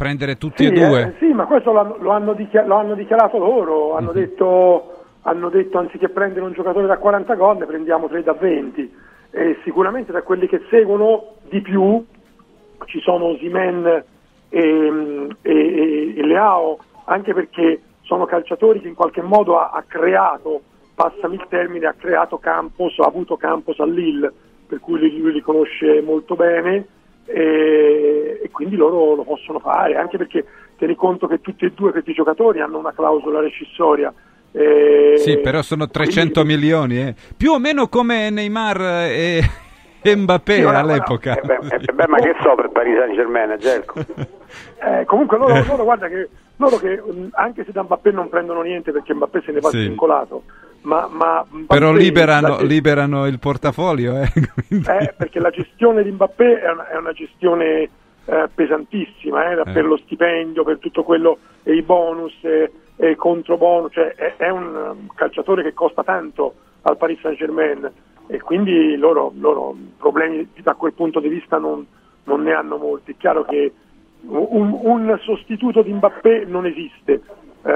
Prendere tutti Sì, e due? eh, sì, ma questo l'hanno, lo, hanno dichia- lo hanno dichiarato loro, hanno, detto, hanno detto anziché prendere un giocatore da 40 gol ne prendiamo 3 da 20 e sicuramente tra quelli che seguono di più ci sono Osimen e, e, e- e Leao, anche perché sono calciatori che in qualche modo ha, ha creato, passami il termine, ha creato Campos, ha avuto Campos a Lille, per cui lui, lui li conosce molto bene e, e quindi loro lo possono fare, anche perché tieni conto che tutti e due questi giocatori hanno una clausola rescissoria. e- Sì, però sono 300 milioni, eh. più o meno come Neymar e, e Mbappé Sì, all'epoca. Eh beh, eh beh, ma che so per Paris Saint Germain, Gelco? Eh, comunque loro, loro, guarda che, loro che anche se da Mbappé non prendono niente perché Mbappé se ne va Sì. svincolato, ma, ma Però liberano, la- liberano il portafoglio, eh. eh, perché la gestione di Mbappé è una, è una gestione eh, pesantissima eh, per lo stipendio, per tutto quello e i bonus e, e i controbonus, cioè è, è un um, calciatore che costa tanto al Paris Saint Germain e quindi loro, loro problemi da quel punto di vista non, non ne hanno molti. È chiaro che un, un sostituto di Mbappé non esiste, eh,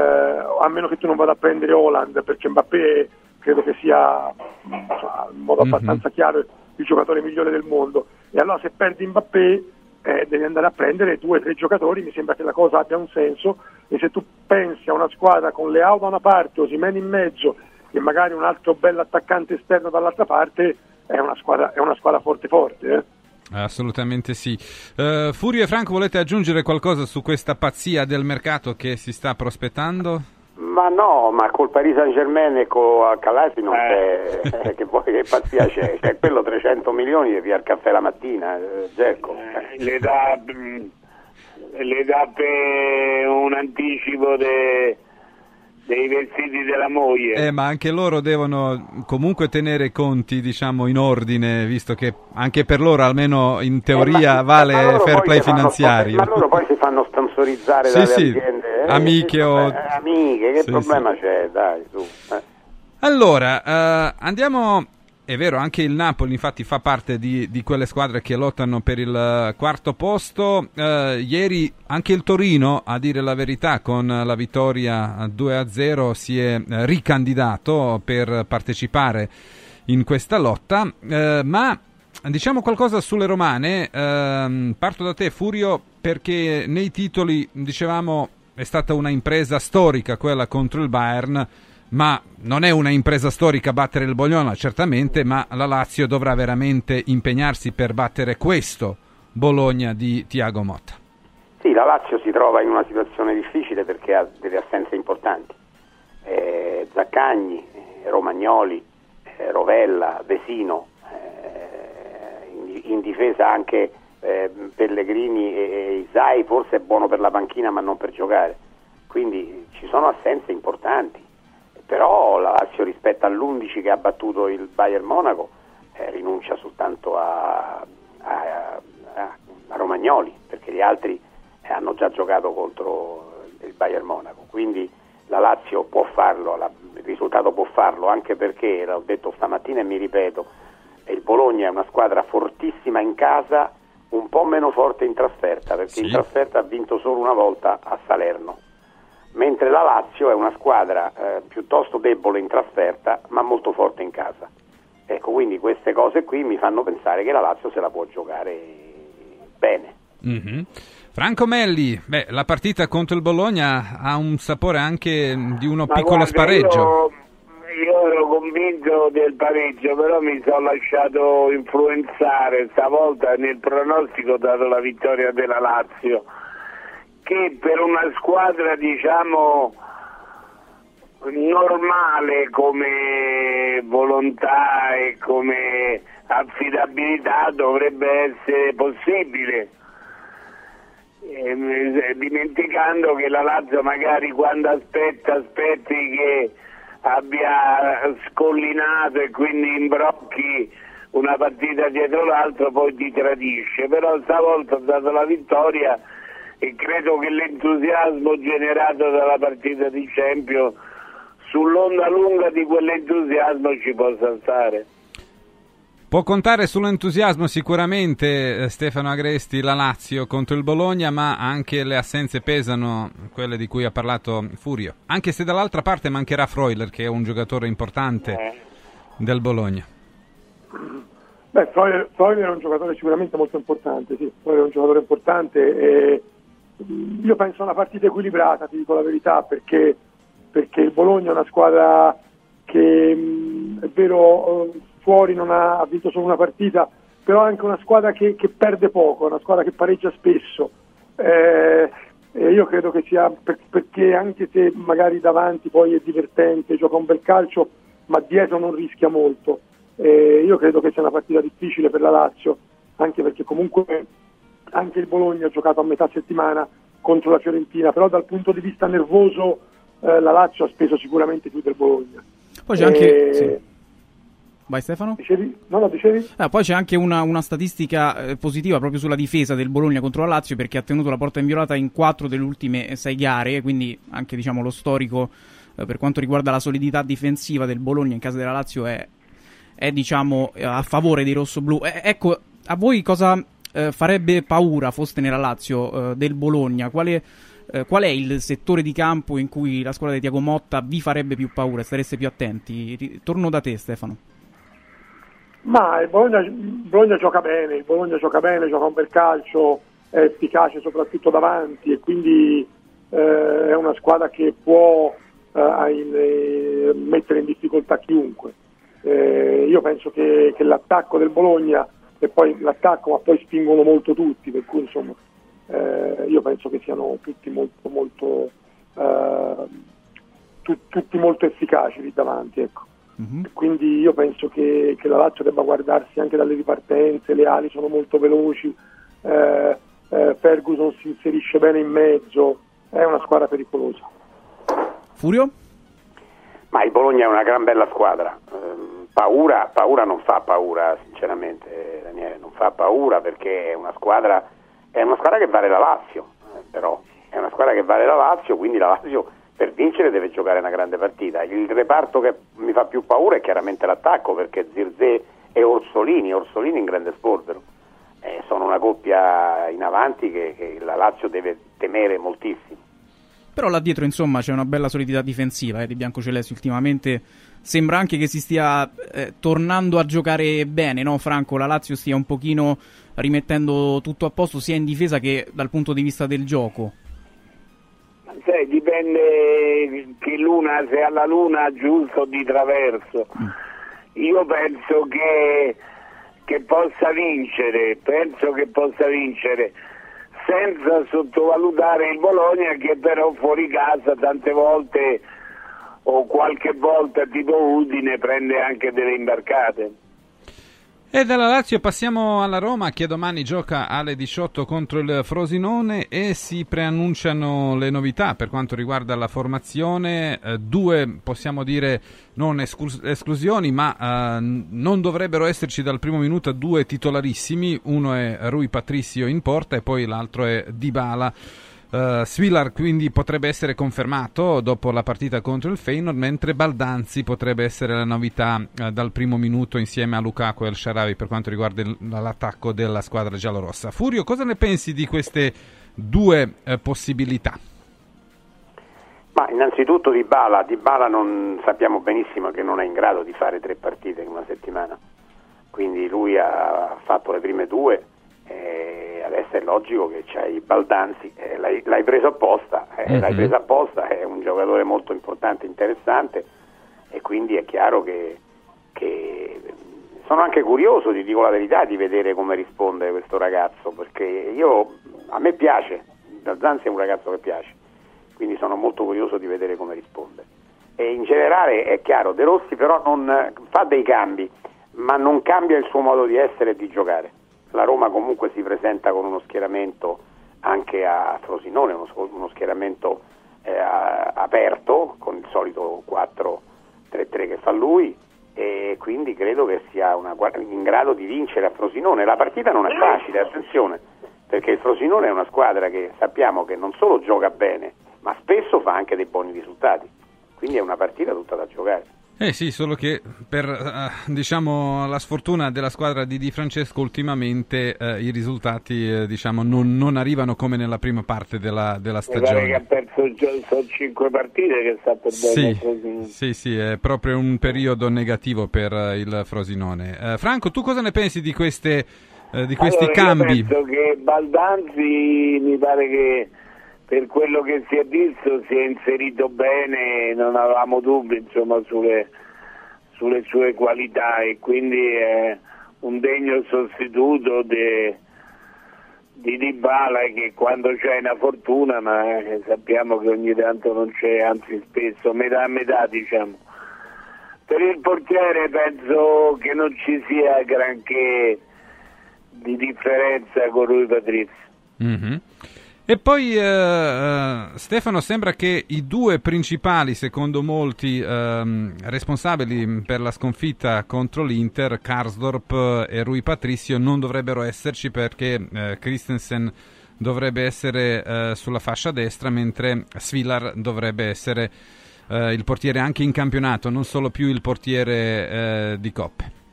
a meno che tu non vada a prendere Holland, perché Mbappé credo che sia insomma, in modo Mhm. abbastanza chiaro il giocatore migliore del mondo. E allora se perdi Mbappé eh, devi andare a prendere due o tre giocatori, mi sembra che la cosa abbia un senso e se tu pensi a una squadra con Leao da una parte, Osimene in mezzo e magari un altro bello attaccante esterno dall'altra parte, è una squadra, è una squadra forte forte. eh. Assolutamente sì. Eh, Furio e Franco, volete aggiungere qualcosa su questa pazzia del mercato che si sta prospettando? Ma no, ma col Paris Saint Germain e con Calasi non c'è, eh, che, vuoi, che pazzia c'è, c'è quello 300 milioni e via il caffè la mattina, eh, Gerco. le dà, mm, le dà per un anticipo de- dei vestiti della moglie. Eh, ma anche loro devono comunque tenere i conti, diciamo, in ordine, visto che anche per loro, almeno in teoria, Eh, ma vale loro fair play fanno finanziario. sponsor- Ma loro poi si fanno sponsorizzare Sì, dalle sì, aziende. eh, amiche che o- eh, amiche, che Sì, problema c'è? Dai, su. eh. Allora, eh, andiamo. È vero, anche il Napoli infatti fa parte di, di quelle squadre che lottano per il eh, quarto posto. Eh, ieri anche il Torino, a dire la verità, con la vittoria 2-0 si è eh, ricandidato per partecipare in questa lotta. Eh, ma diciamo qualcosa sulle romane. Ehm, parto da te, Furio, perché nei titoli dicevamo è stata una impresa storica quella contro il Bayern ma non è una impresa storica battere il Bologna, certamente, ma la Lazio dovrà veramente impegnarsi per battere questo Bologna di Tiago Motta. Sì, la Lazio si trova in una situazione difficile perché ha delle assenze importanti. Eh, Zaccagni, eh, Romagnoli, eh, Rovella, Vesino, eh, in, in difesa anche eh, Pellegrini e, e Isai, forse è buono per la panchina ma non per giocare. Quindi ci sono assenze importanti. Però la Lazio rispetto all'11 che ha battuto il Bayern Monaco eh, rinuncia soltanto a, a- a- a Romagnoli perché gli altri eh, hanno già giocato contro il Bayern Monaco. Quindi la Lazio può farlo, la- il risultato può farlo anche perché, l'ho detto stamattina e mi ripeto, il Bologna è una squadra fortissima in casa, un po' meno forte in trasferta perché in trasferta ha vinto solo una volta a Salerno mentre la Lazio è una squadra eh, piuttosto debole in trasferta ma molto forte in casa. Ecco, quindi queste cose qui mi fanno pensare che la Lazio se la può giocare bene. Mhm. Franco Melli, beh, la partita contro il Bologna ha un sapore anche di uno Ma piccolo guarda, spareggio. Io, io ero convinto del pareggio, però mi sono lasciato influenzare stavolta nel pronostico ho dato la vittoria della Lazio, che per una squadra diciamo normale come volontà e come affidabilità dovrebbe essere possibile. Ehm, eh, dimenticando che la Lazio magari quando aspetta aspetti che abbia scollinato e quindi imbrocchi una partita dietro l'altra poi ti tradisce però stavolta ho dato la vittoria e credo che l'entusiasmo generato dalla partita di Champions sull'onda lunga di quell'entusiasmo ci possa stare Può contare sull'entusiasmo sicuramente eh, Stefano Agresti, la Lazio contro il Bologna, ma anche le assenze pesano, quelle di cui ha parlato Furio. Anche se dall'altra parte mancherà Freuler, che è un giocatore importante del Bologna. Beh, Freuler, Freuler è un giocatore sicuramente molto importante, sì, Freuler è un giocatore importante e io penso a una partita equilibrata, ti dico la verità, perché, perché il Bologna è una squadra che è vero eh, fuori non ha, ha vinto solo una partita, però è anche una squadra che, che perde poco, una squadra che pareggia spesso. Eh, io credo che sia per- perché anche se magari davanti poi è divertente, gioca un bel calcio, ma dietro non rischia molto. Eh, io credo che sia una partita difficile per la Lazio, anche perché comunque anche il Bologna ha giocato a metà settimana contro la Fiorentina, però dal punto di vista nervoso eh, la Lazio ha speso sicuramente più del Bologna. Poi c'è anche... Eh, sì. Vai Stefano? Dicevi? No, no, dicevi? Ah, poi c'è anche una, una statistica eh, positiva proprio sulla difesa del Bologna contro la Lazio perché ha tenuto la porta inviolata in quattro delle ultime eh, sei gare, quindi anche diciamo, lo storico eh, per quanto riguarda la solidità difensiva del Bologna in casa della Lazio è, è, diciamo a favore dei rossoblù. Eh, ecco, a voi cosa eh, farebbe paura foste nella Lazio eh, del Bologna? Quale eh, qual è il settore di campo in cui la squadra di Tiago Motta vi farebbe più paura, stareste più attenti? Torno da te Stefano. Ma il Bologna, il Bologna gioca bene, il Bologna gioca bene, gioca un bel calcio, è efficace soprattutto davanti e quindi eh, è una squadra che può eh, in- eh, mettere in difficoltà chiunque. Eh, io penso che, che l'attacco del Bologna e poi l'attacco, ma poi spingono molto tutti, per cui insomma eh, io penso che siano tutti molto molto eh, tu- tutti molto efficaci lì davanti, ecco. Quindi io penso che, che la Lazio debba guardarsi anche dalle ripartenze, le ali sono molto veloci, eh, eh, Ferguson si inserisce bene in mezzo, è una squadra pericolosa. Furio? Ma il Bologna è una gran bella squadra. Paura, paura non fa paura, sinceramente, eh, Daniele, non fa paura perché è una squadra, è una squadra che vale la Lazio, eh, però è una squadra che vale la Lazio, quindi la Lazio per vincere deve giocare una grande partita. Il reparto che mi fa più paura è chiaramente l'attacco perché Zirze e Orsolini, Orsolini in grande sforbero. Eh, sono una coppia in avanti che, che la Lazio deve temere moltissimo. Però là dietro, insomma, c'è una bella solidità difensiva eh, di Biancocelesti ultimamente. Sembra anche che si stia eh, tornando a giocare bene, no Franco? La Lazio stia un pochino rimettendo tutto a posto sia in difesa che dal punto di vista del gioco. Sai, dipende che luna, se alla luna giusto di traverso. Io penso che, che possa vincere, penso che possa vincere senza sottovalutare il Bologna che però fuori casa tante volte o qualche volta tipo Udine prende anche delle imbarcate. E dalla Lazio passiamo alla Roma che domani gioca alle 18 contro il Frosinone e si preannunciano le novità per quanto riguarda la formazione, Eh, due possiamo dire non esclus- esclusioni ma eh, non dovrebbero esserci dal primo minuto due titolarissimi, uno è Rui Patricio in porta e poi l'altro è Dybala. Uh, Svilar quindi potrebbe essere confermato dopo la partita contro il Feyenoord, mentre Baldanzi potrebbe essere la novità uh, dal primo minuto insieme a Lukaku e al Sharawi per quanto riguarda il- l'attacco della squadra giallorossa. Furio, cosa ne pensi di queste due eh, possibilità? Ma innanzitutto Di Bala, Di Bala non, sappiamo benissimo che non è in grado di fare tre partite in una settimana, quindi lui ha fatto le prime due e adesso è logico che c'hai Baldanzi, eh, l'hai, l'hai preso apposta, eh, Mhm. l'hai preso apposta, è un giocatore molto importante, interessante e quindi è chiaro che, che sono anche curioso, ti dico la verità, di vedere come risponde questo ragazzo, perché io, a me piace, Baldanzi è un ragazzo che piace quindi sono molto curioso di vedere come risponde. E in generale è chiaro, De Rossi però non fa dei cambi, ma non cambia il suo modo di essere e di giocare. La Roma comunque si presenta con uno schieramento anche a Frosinone, uno, uno schieramento eh, a- aperto, con il solito 4-3-3 che fa lui, e quindi credo che sia una in grado di vincere a Frosinone. La partita non è facile, attenzione, perché il Frosinone è una squadra che sappiamo che non solo gioca bene, ma spesso fa anche dei buoni risultati. Quindi è una partita tutta da giocare. Eh sì, solo che per eh, diciamo la sfortuna della squadra di Di Francesco ultimamente eh, i risultati eh, diciamo non, non arrivano come nella prima parte della, della pare che ha stagione. perso sono cinque partite che sta perdendo Sì, sì, sì, è proprio un periodo negativo per eh, il Frosinone. Eh, Franco, tu cosa ne pensi di, queste, eh, di questi Allora, io cambi? penso che Baldanzi mi pare che per quello che si è visto si è inserito bene, non avevamo dubbi insomma, sulle, sulle sue qualità e quindi è un degno sostituto de- di Dybala che quando c'è una fortuna, ma eh, sappiamo che ogni tanto non c'è, anzi spesso, metà a metà diciamo. Per il portiere penso che non ci sia granché di differenza con Rui Patrizio. Mhm. E poi eh, eh, Stefano sembra che i due principali, secondo molti, ehm, responsabili per la sconfitta contro l'Inter, Karsdorp e Rui Patricio, non dovrebbero esserci perché eh, Christensen dovrebbe essere eh, sulla fascia destra, mentre Svilar dovrebbe essere eh, il portiere anche in campionato, non solo più il portiere eh, di coppe.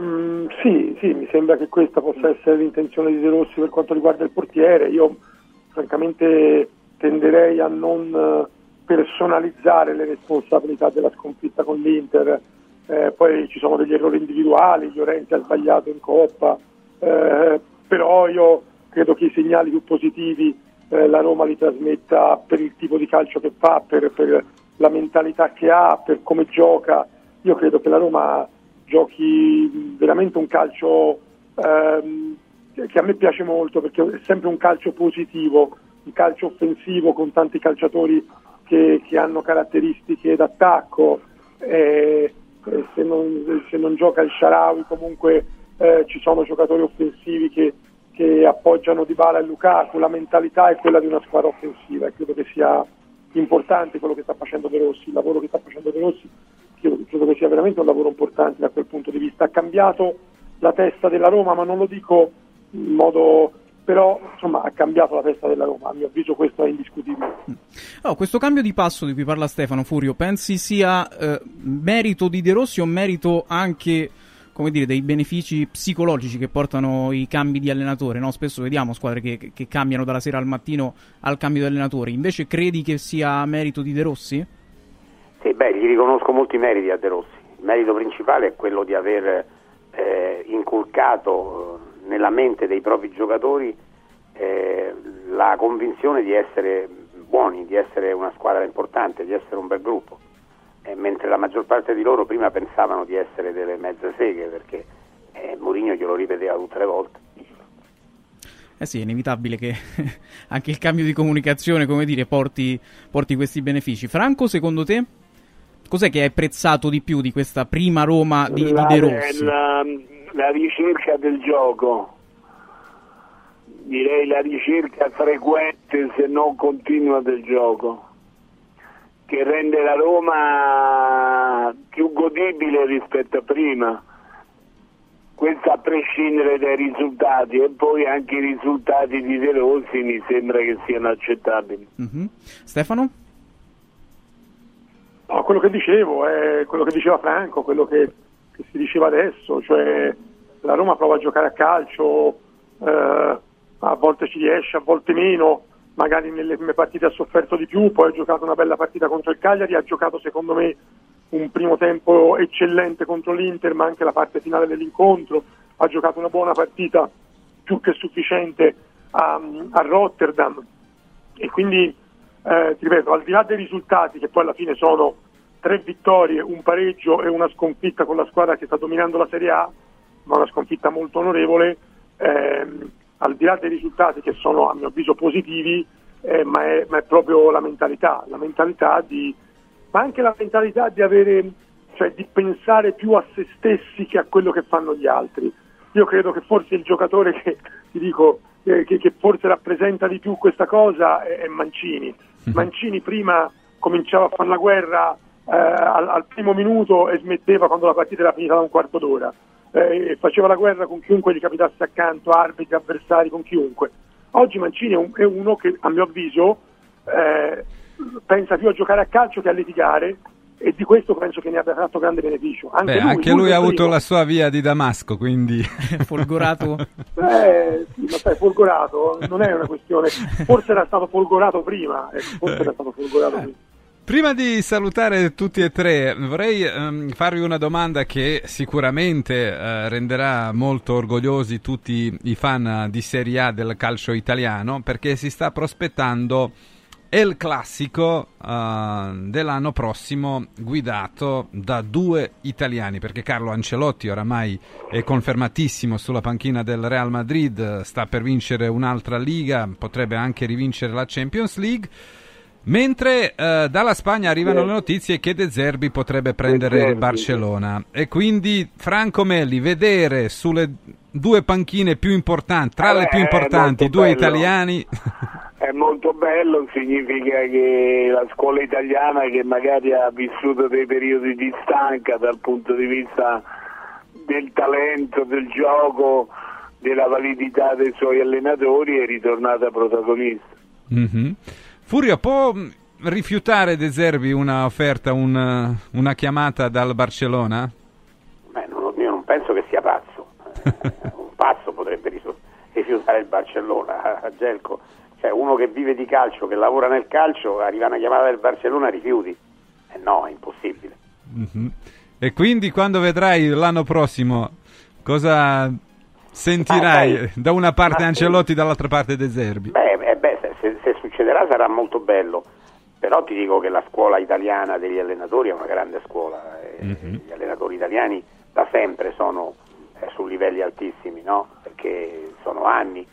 Mm, sì, sì, mi sembra che questa possa essere l'intenzione di De Rossi per quanto riguarda il portiere. Io francamente tenderei a non eh, personalizzare le responsabilità della sconfitta con l'Inter. Eh, poi ci sono degli errori individuali, Llorente ha sbagliato in Coppa, eh, però io credo che i segnali più positivi eh, la Roma li trasmetta per il tipo di calcio che fa, per, per la mentalità che ha, per come gioca. Io credo che la Roma giochi veramente un calcio ehm, che a me piace molto perché è sempre un calcio positivo, un calcio offensivo con tanti calciatori che, che hanno caratteristiche d'attacco. Eh, se, non, se, non, gioca il Sharawi comunque eh, ci sono giocatori offensivi che, che appoggiano Dybala e Lukaku, la mentalità è quella di una squadra offensiva e credo che sia importante quello che sta facendo De Rossi, il lavoro che sta facendo De Rossi credo, credo che sia veramente un lavoro importante da quel punto di vista. Ha cambiato la testa della Roma, ma non lo dico in modo però insomma ha cambiato la testa della Roma, a mio avviso questo è indiscutibile. Oh, questo cambio di passo di cui parla Stefano Furio, pensi sia eh, merito di De Rossi o merito anche come dire, dei benefici psicologici che portano i cambi di allenatore? No? Spesso vediamo squadre che, che, cambiano dalla sera al mattino al cambio di allenatore, invece credi che sia merito di De Rossi? Sì, beh, gli riconosco molti meriti a De Rossi. Il merito principale è quello di aver eh, inculcato eh, nella mente dei propri giocatori eh, la convinzione di essere buoni, di essere una squadra importante, di essere un bel gruppo. Eh, mentre la maggior parte di loro prima pensavano di essere delle mezze seghe perché eh, Mourinho glielo ripeteva tutte le volte. Eh sì, è inevitabile che anche il cambio di comunicazione, come dire, porti, porti questi benefici. Franco, secondo te? Cos'è che hai apprezzato di più di questa prima Roma di, di De Rossi? La, la ricerca del gioco, direi la ricerca frequente se non continua del gioco, che rende la Roma più godibile rispetto a prima. Questo a prescindere dai risultati e poi anche i risultati di De Rossi mi sembra che siano accettabili. Mm-hmm. Stefano? No, quello che dicevo è quello che diceva Franco, quello che, che, si diceva adesso, cioè la Roma prova a giocare a calcio, eh, a volte ci riesce, a volte meno, magari nelle prime partite ha sofferto di più, poi ha giocato una bella partita contro il Cagliari, ha giocato secondo me un primo tempo eccellente contro l'Inter, ma anche la parte finale dell'incontro, ha giocato una buona partita più che sufficiente a, a Rotterdam. E quindi eh, ti ripeto, al di là dei risultati che poi alla fine sono tre vittorie, un pareggio e una sconfitta con la squadra che sta dominando la Serie A, ma una sconfitta molto onorevole, ehm, al di là dei risultati che sono a mio avviso positivi, eh, ma, è, ma, è, proprio la mentalità, la mentalità di, ma anche la mentalità di avere, cioè di pensare più a se stessi che a quello che fanno gli altri. Io credo che forse il giocatore che dico eh, che, che, forse rappresenta di più questa cosa è, è Mancini. Mhm. Mancini prima cominciava a fare la guerra eh, al, al, primo minuto e smetteva quando la partita era finita da un quarto d'ora. Eh, faceva la guerra con chiunque gli capitasse accanto, arbitri, avversari, con chiunque. Oggi Mancini è, un, è uno che, a mio avviso, eh, pensa più a giocare a calcio che a litigare e di questo penso che ne abbia fatto grande beneficio. Anche Beh, lui, anche lui ha avuto la sua via di Damasco, quindi... folgorato? Beh, sì, ma sai, folgorato non è una questione... Forse era stato folgorato prima, ecco, forse era stato folgorato prima. Prima di salutare tutti e tre, vorrei um, farvi una domanda che sicuramente uh, renderà molto orgogliosi tutti i fan di Serie A del calcio italiano, perché si sta prospettando il classico uh, dell'anno prossimo guidato da due italiani, perché Carlo Ancelotti oramai è confermatissimo sulla panchina del Real Madrid, sta per vincere un'altra liga, potrebbe anche rivincere la Champions League. Mentre uh, dalla Spagna arrivano le notizie che De Zerbi potrebbe prendere il Barcellona e quindi Franco Melli vedere sulle due panchine più importanti, tra le più importanti, due bello. italiani. È molto bello, significa che la scuola italiana che magari ha vissuto dei periodi di stanca dal punto di vista del talento, del gioco, della validità dei suoi allenatori è ritornata protagonista. Mm-hmm. Furio, può rifiutare De Zerbi una offerta, un, una chiamata dal Barcellona? Beh, non, io non penso che sia pazzo. potrebbe rifiutare il Barcellona. A Gelco Cioè uno che vive di calcio, che lavora nel calcio, arriva una chiamata del Barcellona, rifiuti. Eh no, è impossibile. Mhm. E quindi quando vedrai l'anno prossimo cosa sentirai Ah, da una parte Ma- Ancelotti, dall'altra parte De Zerbi? Beh, eh, beh, se, se- succederà sarà molto bello, però ti dico che la scuola italiana degli allenatori è una grande scuola. Mhm. Gli allenatori italiani da sempre sono su livelli altissimi, no? Perché sono anni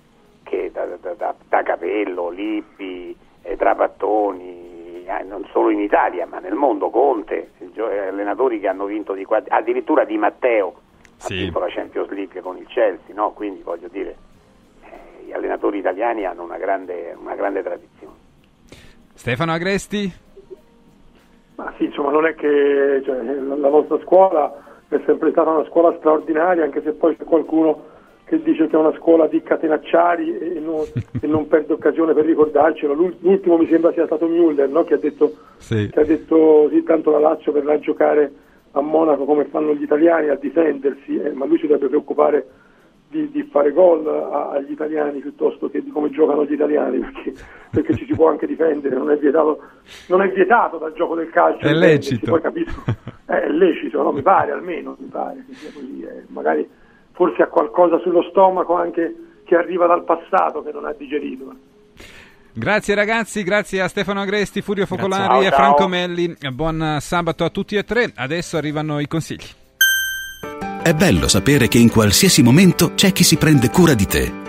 che da, da- da- da Capello, Lippi, eh, Trapattoni, eh, non solo in Italia ma nel mondo, Conte, gio- eh, allenatori che hanno vinto di qua, addirittura Di Matteo ha vinto la Champions League con il Chelsea, no? Quindi voglio dire, eh, gli allenatori italiani hanno una grande, una grande tradizione. Stefano Agresti? Ma sì, insomma, non è che cioè, la, la vostra scuola è sempre stata una scuola straordinaria, anche se poi c'è qualcuno che dice che è una scuola di catenacciari e non, e non perde occasione per ricordarcelo. L'ul- L'ultimo mi sembra sia stato Müller, no? che ha detto, Sì. che ha detto sì, tanto la Lazio verrà a giocare a Monaco come fanno gli italiani, a difendersi, eh, ma lui si deve preoccupare di, di fare gol agli italiani piuttosto che di come giocano gli italiani, perché, perché ci si può anche difendere, non è vietato, non è vietato dal gioco del calcio. È difendersi, lecito. Poi capisco, eh, è lecito, no? mi pare almeno, mi pare che sia così, eh. magari forse ha qualcosa sullo stomaco anche che arriva dal passato che non ha digerito. Grazie ragazzi, grazie a Stefano Agresti, Furio Focolari Ciao, e ciao. Franco Melli. Buon sabato a tutti e tre. Adesso arrivano i consigli. È bello sapere che in qualsiasi momento c'è chi si prende cura di te.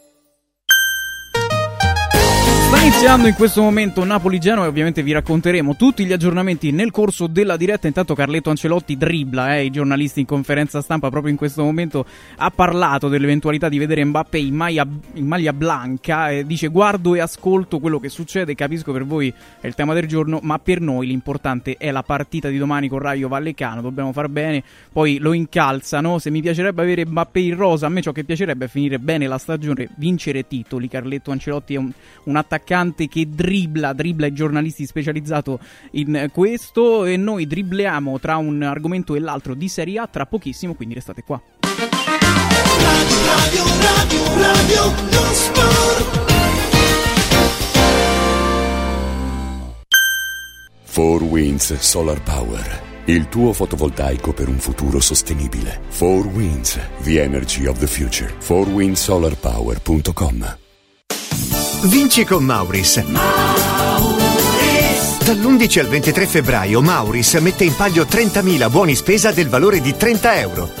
Bye. Iniziando in questo momento Napoli-Genoa e ovviamente vi racconteremo tutti gli aggiornamenti nel corso della diretta. Intanto Carletto Ancelotti dribbla eh, i giornalisti in conferenza stampa proprio in questo momento. Ha parlato dell'eventualità di vedere Mbappé in maglia, in maglia blanca e dice guardo e ascolto quello che succede, capisco per voi è il tema del giorno, ma per noi l'importante è la partita di domani con Raio Vallecano, dobbiamo far bene. Poi lo incalzano, se mi piacerebbe avere Mbappé in rosa, a me ciò che piacerebbe è finire bene la stagione, vincere titoli. Carletto Ancelotti è un, un attaccante che dribbla, dribbla i giornalisti specializzato in questo e noi dribbleiamo tra un argomento e l'altro di Serie A tra pochissimo, quindi restate qua. Radio, radio, radio, non sport. 4 Winds Solar Power. Il tuo fotovoltaico per un futuro sostenibile. 4 Winds, the energy of the future. 4windsolarpower.com Vinci con Mauris. Dall'11 al 23 febbraio Mauris mette in palio 30.000 buoni spesa del valore di 30 euro.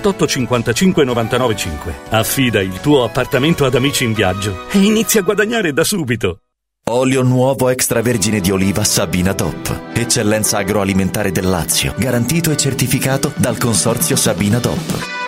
55 99 5. Affida il tuo appartamento ad Amici in Viaggio e inizia a guadagnare da subito. Olio nuovo extravergine di oliva Sabina Top. Eccellenza agroalimentare del Lazio. Garantito e certificato dal consorzio Sabina Top.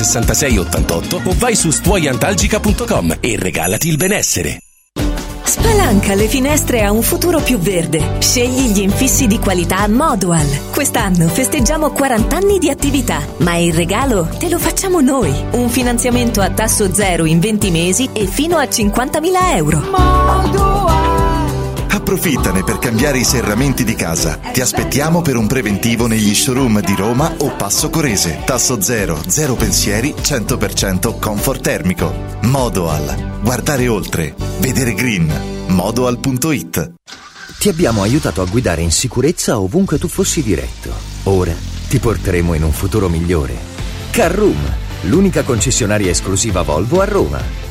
66 88 o vai su stuoiantalgica.com e regalati il benessere. Spalanca le finestre a un futuro più verde. Scegli gli infissi di qualità Modual. Quest'anno festeggiamo 40 anni di attività, ma il regalo te lo facciamo noi. Un finanziamento a tasso zero in 20 mesi e fino a 50.000 euro. Approfittane per cambiare i serramenti di casa. Ti aspettiamo per un preventivo negli showroom di Roma o Passo Corese. Tasso zero, zero pensieri, 100% comfort termico. Modoal. Guardare oltre. Vedere green. Modoal.it. Ti abbiamo aiutato a guidare in sicurezza ovunque tu fossi diretto. Ora ti porteremo in un futuro migliore. Carroom, l'unica concessionaria esclusiva Volvo a Roma.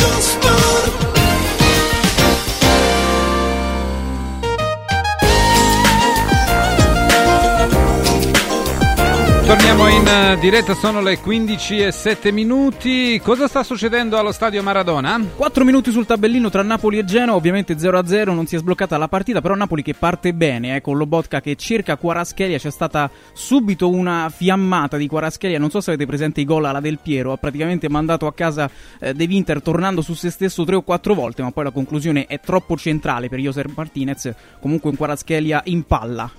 Torniamo in eh, diretta, sono le 15 e 7 minuti. Cosa sta succedendo allo stadio Maradona? 4 minuti sul tabellino tra Napoli e Genoa, ovviamente 0-0, non si è sbloccata la partita, però Napoli che parte bene, eh, con Lobotka che cerca Quaraschelia, c'è stata subito una fiammata di Quaraschelia, non so se avete presente i gol alla Del Piero, ha praticamente mandato a casa eh, De Winter tornando su se stesso 3 o 4 volte, ma poi la conclusione è troppo centrale per Joser Martinez, comunque un Quaraschelia in palla.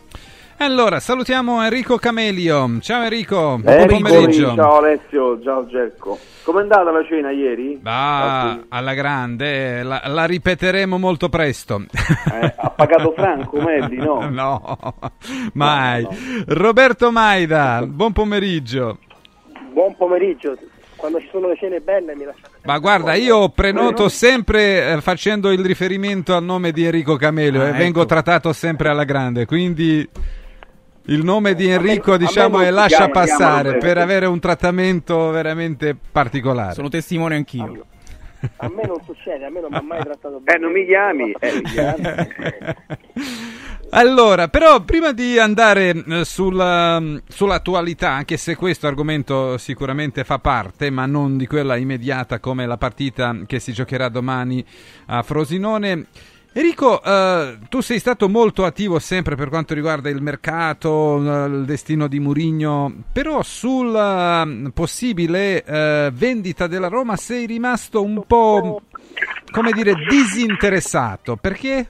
Allora, salutiamo Enrico Camelio. Ciao Enrico, buon Eccomi, pomeriggio. ciao Alessio, ciao Gerco. Com'è andata la cena ieri? Ah, alla grande, la, la ripeteremo molto presto. Eh, ha pagato Franco Melli, no? no, mai. Roberto Maida, buon pomeriggio. Buon pomeriggio. Quando ci sono le cene belle mi lasciate. Ma guarda, io prenoto sempre eh, facendo il riferimento al nome di Enrico Camelio Ah, e ecco. vengo trattato sempre alla grande, quindi il nome di Enrico diciamo è lascia passare per avere un trattamento veramente particolare. Sono testimone anch'io. A me non succede, a me non mi ha mai trattato bene. Eh, non mi chiami? Eh, mi chiami. Allora, però prima di andare eh, sulla- sull'attualità, anche se questo argomento sicuramente fa parte, ma non di quella immediata come la partita che si giocherà domani a Frosinone. Enrico, eh, tu sei stato molto attivo sempre per quanto riguarda il mercato, eh, il destino di Murigno, però sulla mm, possibile eh, vendita della Roma sei rimasto un po', come dire, disinteressato. Perché?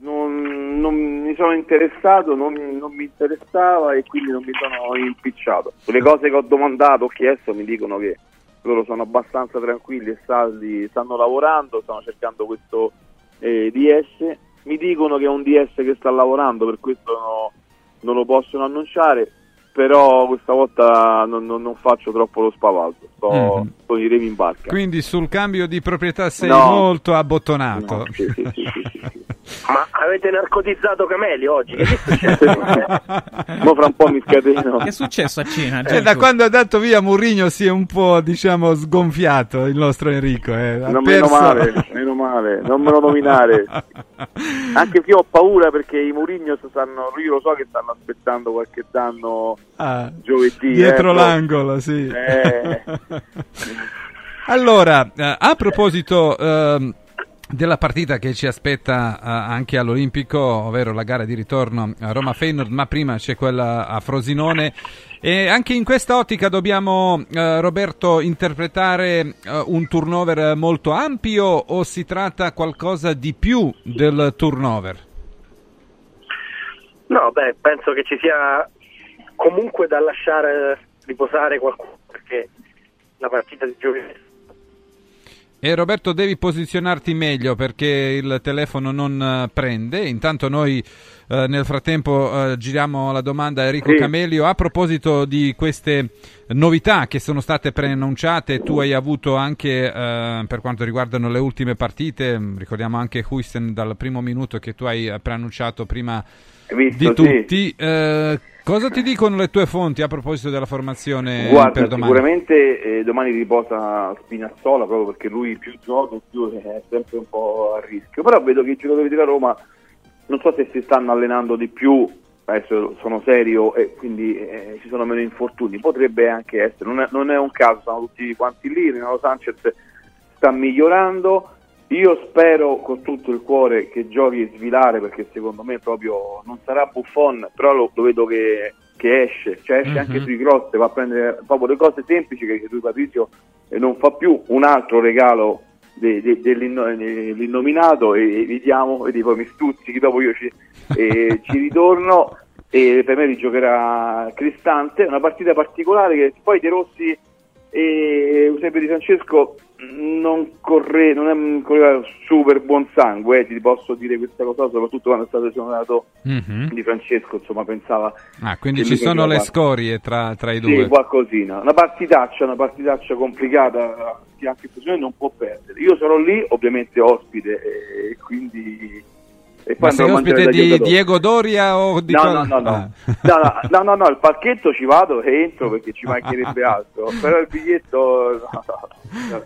non, non mi sono interessato, non, non mi interessava e quindi non mi sono impicciato. Sulle cose che ho domandato, ho chiesto, mi dicono che loro sono abbastanza tranquilli e saldi, stanno lavorando, stanno cercando questo eh, DS. Mi dicono che è un DS che sta lavorando, per questo no- non lo possono annunciare. però questa volta non, non- non faccio troppo lo spavaldo, sto Mhm. con i remi in barca. Quindi sul cambio di proprietà sei No. molto abbottonato. No, sì, sì, sì. Ma avete narcotizzato Cameli oggi? Che? Mo fra un po' mi scateno. Che è successo a cena? Eh, da quando è andato via Murigno si è un po', diciamo, sgonfiato il nostro Enrico. Eh. Non perso- meno male, meno male, non me lo nominare. Anche se io ho paura perché i Murigno stanno, io lo so che stanno aspettando qualche danno Ah, giovedì. dietro eh, l'angolo, sì. Eh. allora, eh, a proposito ehm, della partita che ci aspetta eh, anche all'Olimpico, ovvero la gara di ritorno a Roma-Feyenoord, ma prima c'è quella a Frosinone. E anche in questa ottica dobbiamo, eh, Roberto, interpretare eh, un turnover molto ampio o si tratta qualcosa di più del turnover? No, beh, penso che ci sia comunque da lasciare riposare qualcuno perché la partita di giovedì E Roberto devi posizionarti meglio perché il telefono non eh, prende. Intanto noi eh, nel frattempo eh, giriamo la domanda a Enrico Sì. Camelio a proposito di queste novità che sono state preannunciate. Tu hai avuto anche eh, per quanto riguardano le ultime partite, mh, ricordiamo anche Huisten dal primo minuto che tu hai eh, preannunciato prima Visto, di sì. tutti. Eh, cosa ti dicono le tue fonti a proposito della formazione Guarda, domani? sicuramente eh, domani riposa Spinazzola proprio perché lui più gioca più è sempre un po' a rischio. Però vedo che i giocatori della Roma non so se si stanno allenando di più, adesso sono serio e quindi eh, ci sono meno infortuni, potrebbe anche essere, non è, non è un caso, sono tutti quanti lì, Renato Sanchez sta migliorando. Io spero con tutto il cuore che giochi Svilare perché secondo me proprio non sarà Buffon, però lo, lo vedo che, che esce, cioè esce Mhm. anche sui cross, va a prendere proprio le cose semplici che lui Patrizio eh, non fa più, un altro regalo de- de- dell'inno- dell'innominato e, e vediamo, vedi poi mi stuzzichi, dopo io ci, e ci ritorno e per me rigiocherà Cristante, una partita particolare che poi De Rossi e Eusebio Di Francesco non, corre, non è, correva super buon sangue, eh, ti posso dire questa cosa, soprattutto quando è stato esonerato Mhm. Di Francesco, insomma pensava Ah, quindi ci sono le fare. scorie tra, tra i Sì, due. qualcosina. Una partitaccia, una partitaccia complicata che anche Frosinone non può perdere. Io sarò lì, ovviamente ospite, e quindi... E Ma sei ospite di. Diego Doria o di No, no, no, no. Ah. No, no, no, no, no, il pacchetto ci vado e entro perché ci mancherebbe altro, però il biglietto... no, no.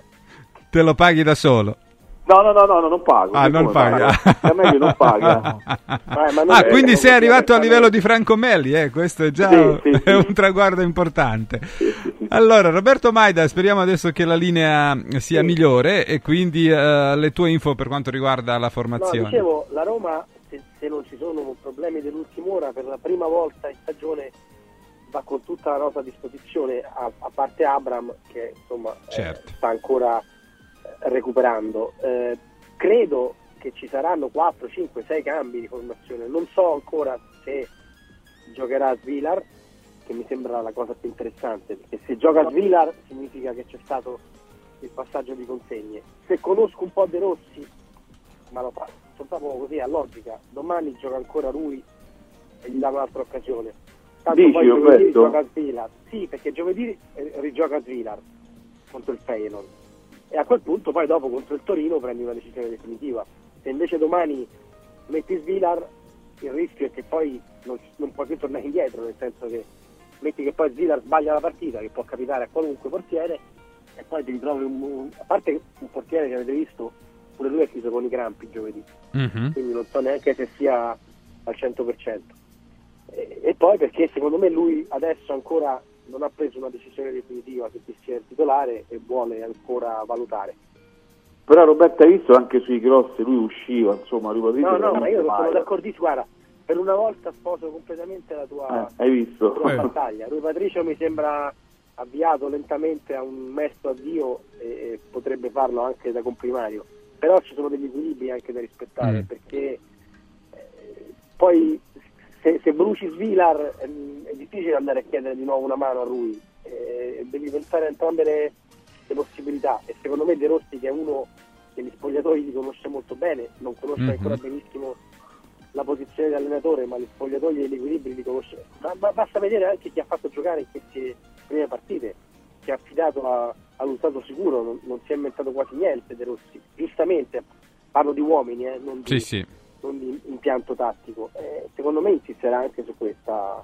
Te lo paghi da solo. No, no, no, no, no, non pago. Ah, non paga. Da me non paga. Ah, quindi sei arrivato a livello di Franco Melli, eh? questo è già un traguardo importante. Allora, Roberto Maida, speriamo adesso che la linea sia migliore e quindi eh, le tue info per quanto riguarda la No, formazione. dicevo, la Roma, se, non ci sono problemi dell'ultima ora, per la prima volta in stagione va con tutta la rosa a disposizione, a, a parte Abram, che insomma eh, Certo. sta ancora recuperando. Eh, credo che ci saranno 4, 5, 6 cambi di formazione. Non so ancora se giocherà Svilar, che mi sembra la cosa più interessante, perché se gioca Svilar significa che c'è stato il passaggio di consegne. Se conosco un po' De Rossi, ma lo faccio proprio così a logica, domani gioca ancora lui e gli dà un'altra occasione. Tanto Dici, poi giovedì gioca Svilar. Sì, perché giovedì eh, rigioca Svilar contro il Feyenoord. E a quel punto poi dopo contro il Torino prendi una decisione definitiva. Se invece domani metti Svilar, il rischio è che poi non, non puoi più tornare indietro, nel senso che metti che poi Svilar sbaglia la partita, che può capitare a qualunque portiere, e poi ti ritrovi un, un- a parte un portiere che avete visto, pure lui è chiuso con i crampi giovedì, Mhm. quindi non so neanche se sia al 100%. E, e poi perché secondo me lui adesso ancora non ha preso una decisione definitiva se chi sia il titolare e vuole ancora valutare. Però Roberto hai visto anche sui cross lui usciva, insomma, lui Patrizio No, no, ma io sono d'accordissimo, guarda, per una volta sposo completamente la tua, Eh, hai visto? la tua battaglia. Lui Patricio mi sembra avviato lentamente a un mesto addio e, e potrebbe farlo anche da comprimario. Però ci sono degli equilibri anche da rispettare Mm. perché eh, poi se, se bruci Svilar ehm, è difficile andare a chiedere di nuovo una mano a lui, eh, devi pensare a entrambe le, le possibilità e secondo me De Rossi che è uno che gli spogliatoi li conosce molto bene, non conosce Mhm. ancora benissimo la posizione di allenatore, ma gli spogliatoi e gli equilibri li conosce. Ma, ma basta vedere anche chi ha fatto giocare in queste prime partite, che ha affidato a, allo stato sicuro, non, non si è inventato quasi niente De Rossi. Giustamente, parlo di uomini, eh, non, di, Sì, sì. Non di impianto tattico. Eh, secondo me insisterà anche su questa,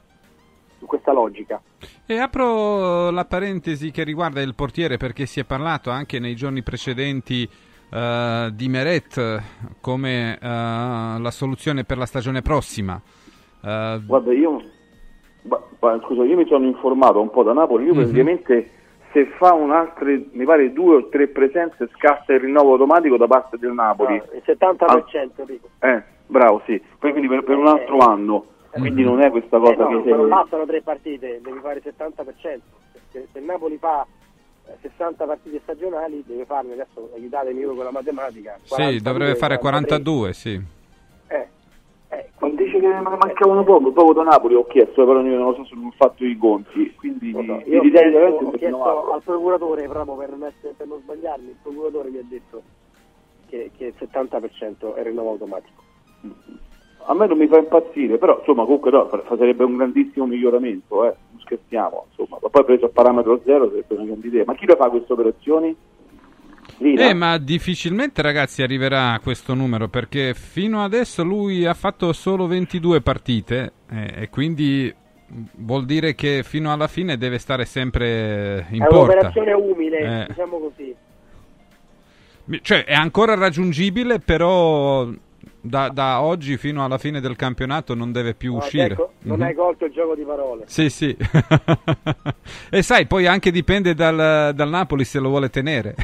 su questa logica. E apro la parentesi che riguarda il portiere perché si è parlato anche nei giorni precedenti eh, di Meret come eh, la soluzione per la stagione prossima. Eh, Guarda, io, ma- ma scusa, io mi sono informato un po' da Napoli, io Mhm. praticamente se fa un'altre, mi pare due o tre presenze scatta il rinnovo automatico da parte del Napoli. Ah, il 70% dico. Eh, bravo, sì. Poi quindi per, per un altro anno. Quindi non è questa cosa Eh no, che ma non se... bastano tre partite, devi fare il 70%. Se, se il Napoli fa eh, 60 partite stagionali, deve farne adesso aiutatemi voi con la matematica. sì, 42, dovrebbe fare 43. 42, sì. Ma dice che ne mancavano poco, proprio da Napoli ho chiesto, però io non lo so se non ho fatto i conti. Quindi Io ho l'idea di chiesto, ho chiesto al procuratore proprio per non, essere- per non sbagliarmi, il procuratore mi ha detto che, che il 70% è rinnovo automatico. A me non mi fa impazzire, però insomma comunque no, sarebbe un grandissimo miglioramento, eh. non scherziamo, insomma. Ma poi preso a parametro zero sarebbe una grande idea. Ma chi lo fa queste operazioni? Eh, ma difficilmente ragazzi arriverà a questo numero perché fino adesso lui ha fatto solo 22 partite eh, e quindi vuol dire che fino alla fine deve stare sempre in è porta. un'operazione umile, Eh. diciamo così. Cioè è ancora raggiungibile però da, da oggi fino alla fine del campionato non deve più No, uscire. ecco, non Mhm. hai colto il gioco di parole. Sì, sì. e sai, poi anche dipende dal, dal Napoli se lo vuole tenere.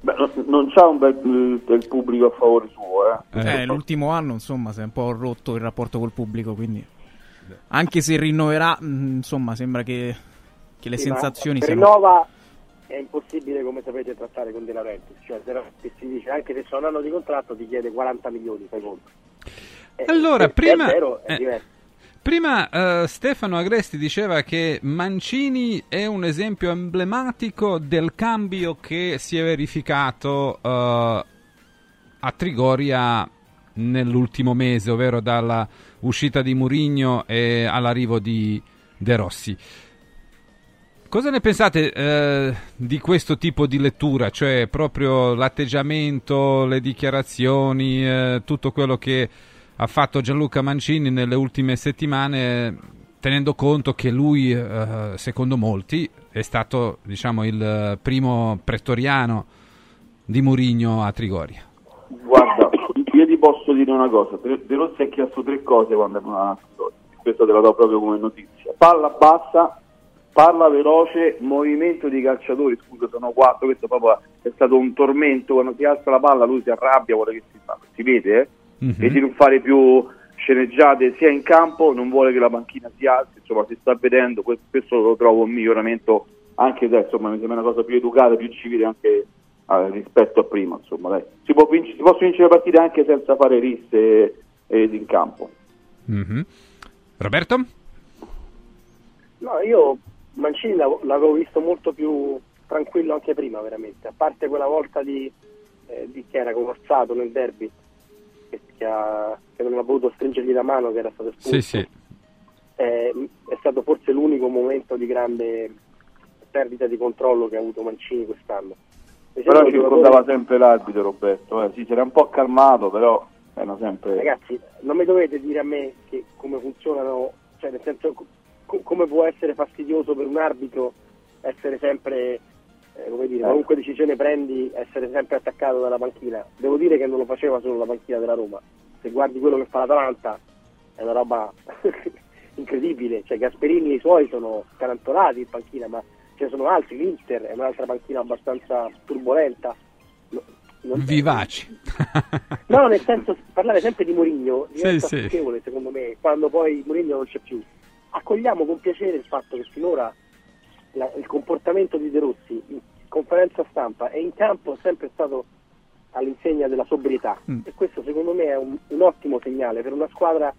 Beh, non, c'ha un bel, bel pubblico a favore suo, eh. Eh, l'ultimo anno, insomma, si è un po' rotto il rapporto col pubblico, quindi... Anche se rinnoverà, mh, insomma, sembra che, che le Sì, sensazioni se siano... Rinnova è impossibile, come sapete, trattare con De Laurentiis. Cioè, De Laurentiis si dice anche se sono un anno di contratto ti chiede 40 milioni, fai conto. Eh, Allora, prima- è vero, è eh, diverso. Prima eh, Stefano Agresti diceva che Mancini è un esempio emblematico del cambio che si è verificato eh, a Trigoria nell'ultimo mese, ovvero dalla uscita di Murigno e all'arrivo di De Rossi. Cosa ne pensate eh, di questo tipo di lettura, cioè proprio l'atteggiamento, le dichiarazioni, eh, tutto quello che ha fatto Gianluca Mancini nelle ultime settimane, tenendo conto che lui, eh, secondo molti, è stato diciamo, il primo pretoriano di Murigno a Trigoria. Guarda, io ti posso dire una cosa, De Rossi ha chiesto tre cose quando è venuto a Napoli, questo te la do proprio come notizia. Palla bassa, palla veloce, movimento di calciatori, scusa sono quattro, questo proprio è stato un tormento, quando si alza la palla lui si arrabbia, vuole che si fa, si vede eh? Mhm. e di non fare più sceneggiate sia in campo, non vuole che la panchina si alzi, insomma si sta vedendo, questo, questo lo trovo un miglioramento anche se insomma mi sembra una cosa più educata, più civile anche eh, rispetto a prima, insomma dai. Si, può vinc- si possono vincere partite anche senza fare risse eh, in campo. Mhm. Roberto? No, io Mancini l'av- l'avevo visto molto più tranquillo anche prima, veramente. A parte quella volta di, eh, di che era conversato nel derby, che, che ha- che non ha voluto stringergli la mano, che era stato espulso. Sì, sì. Eh, è stato forse l'unico momento di grande perdita di controllo che ha avuto Mancini quest'anno. Mi Però sembra ci un giocatore- ricordava sempre l'arbitro Roberto, eh. sì, si era un po' calmato, però era sempre... Ragazzi, non mi dovete dire a me che come funzionano, cioè nel senso co- come può essere fastidioso per un arbitro essere sempre, eh, come dire, Eh. qualunque decisione prendi, essere sempre attaccato dalla panchina. Devo dire che non lo faceva solo la panchina della Roma. Se guardi quello che fa l'Atalanta è una roba incredibile, cioè Gasperini e i suoi sono scarantolati in panchina, ma ce ne sono altri, l'Inter è un'altra panchina abbastanza turbolenta. No- non- Vivaci. No, nel senso, parlare sempre di Mourinho diventa Sì, sì. secondo me, quando poi Mourinho non c'è più. Accogliamo con piacere il fatto che finora la- il comportamento di De Rossi in conferenza stampa e in campo è sempre stato all'insegna della sobrietà Mm. e questo secondo me è un, un ottimo segnale per una squadra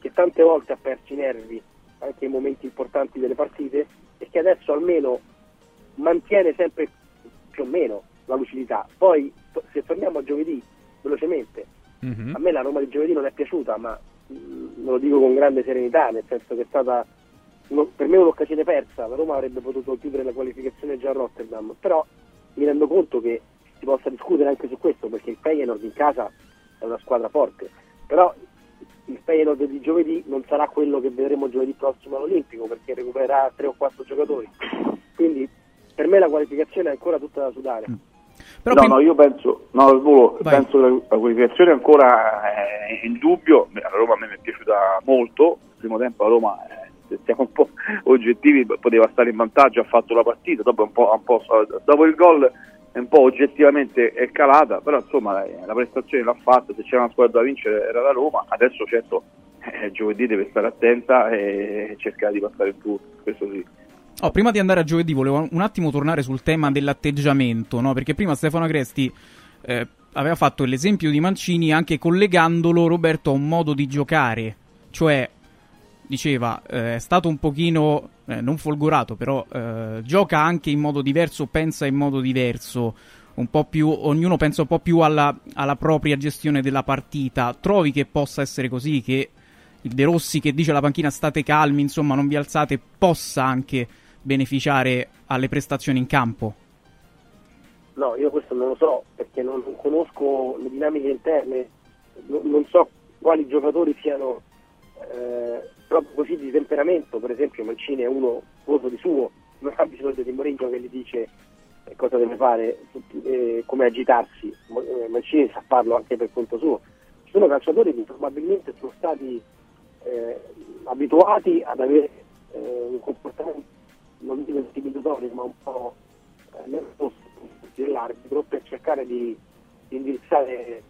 che tante volte ha perso i nervi anche in momenti importanti delle partite e che adesso almeno mantiene sempre più o meno la lucidità. Poi se torniamo a giovedì velocemente, Mhm. A me la Roma di giovedì non è piaciuta, ma mh, lo dico con grande serenità, nel senso che è stata uno- per me un'occasione persa. La Roma avrebbe potuto chiudere la qualificazione già a Rotterdam, però mi rendo conto che si possa discutere anche su questo, perché il Feyenoord in casa è una squadra forte, però il Feyenoord di giovedì non sarà quello che vedremo giovedì prossimo all'Olimpico, perché recupererà tre o quattro giocatori. Quindi per me la qualificazione è ancora tutta da sudare. no, no, io penso, no, al volo, penso che la qualificazione ancora è in dubbio. La Roma a me mi è piaciuta molto. Il primo tempo la Roma, eh, se siamo un po' oggettivi, poteva stare in vantaggio, ha fatto la partita. Dopo, un po', un po', dopo il gol un po' oggettivamente è calata, però insomma eh, la prestazione l'ha fatta. Se c'era una squadra da vincere era la Roma. Adesso certo eh, giovedì deve stare attenta e cercare di passare il turno, questo sì. Oh, prima di andare a giovedì volevo un attimo tornare sul tema dell'atteggiamento, no? Perché prima Stefano Agresti eh, aveva fatto l'esempio di Mancini anche collegandolo, Roberto, a un modo di giocare. Cioè, diceva, eh, è stato un pochino, eh, non folgorato, però eh, gioca anche in modo diverso, pensa in modo diverso. Un po' più, ognuno pensa un po' più alla, alla propria gestione della partita. Trovi che possa essere così, che il De Rossi che dice alla panchina state calmi, insomma non vi alzate, possa anche beneficiare alle prestazioni in campo? No, io questo non lo so perché non non conosco le dinamiche interne, no- non so quali giocatori siano eh, proprio così di temperamento, per esempio Mancini è uno voto di suo, non ha bisogno di Mourinho che gli dice eh, cosa deve fare, eh, come agitarsi, eh, Mancini sa farlo anche per conto suo. Ci sono calciatori che probabilmente sono stati eh, abituati ad avere eh, un comportamento non dico intimidatorio ma un po' eh, nervoso dell'arbitro per cercare di, di indirizzare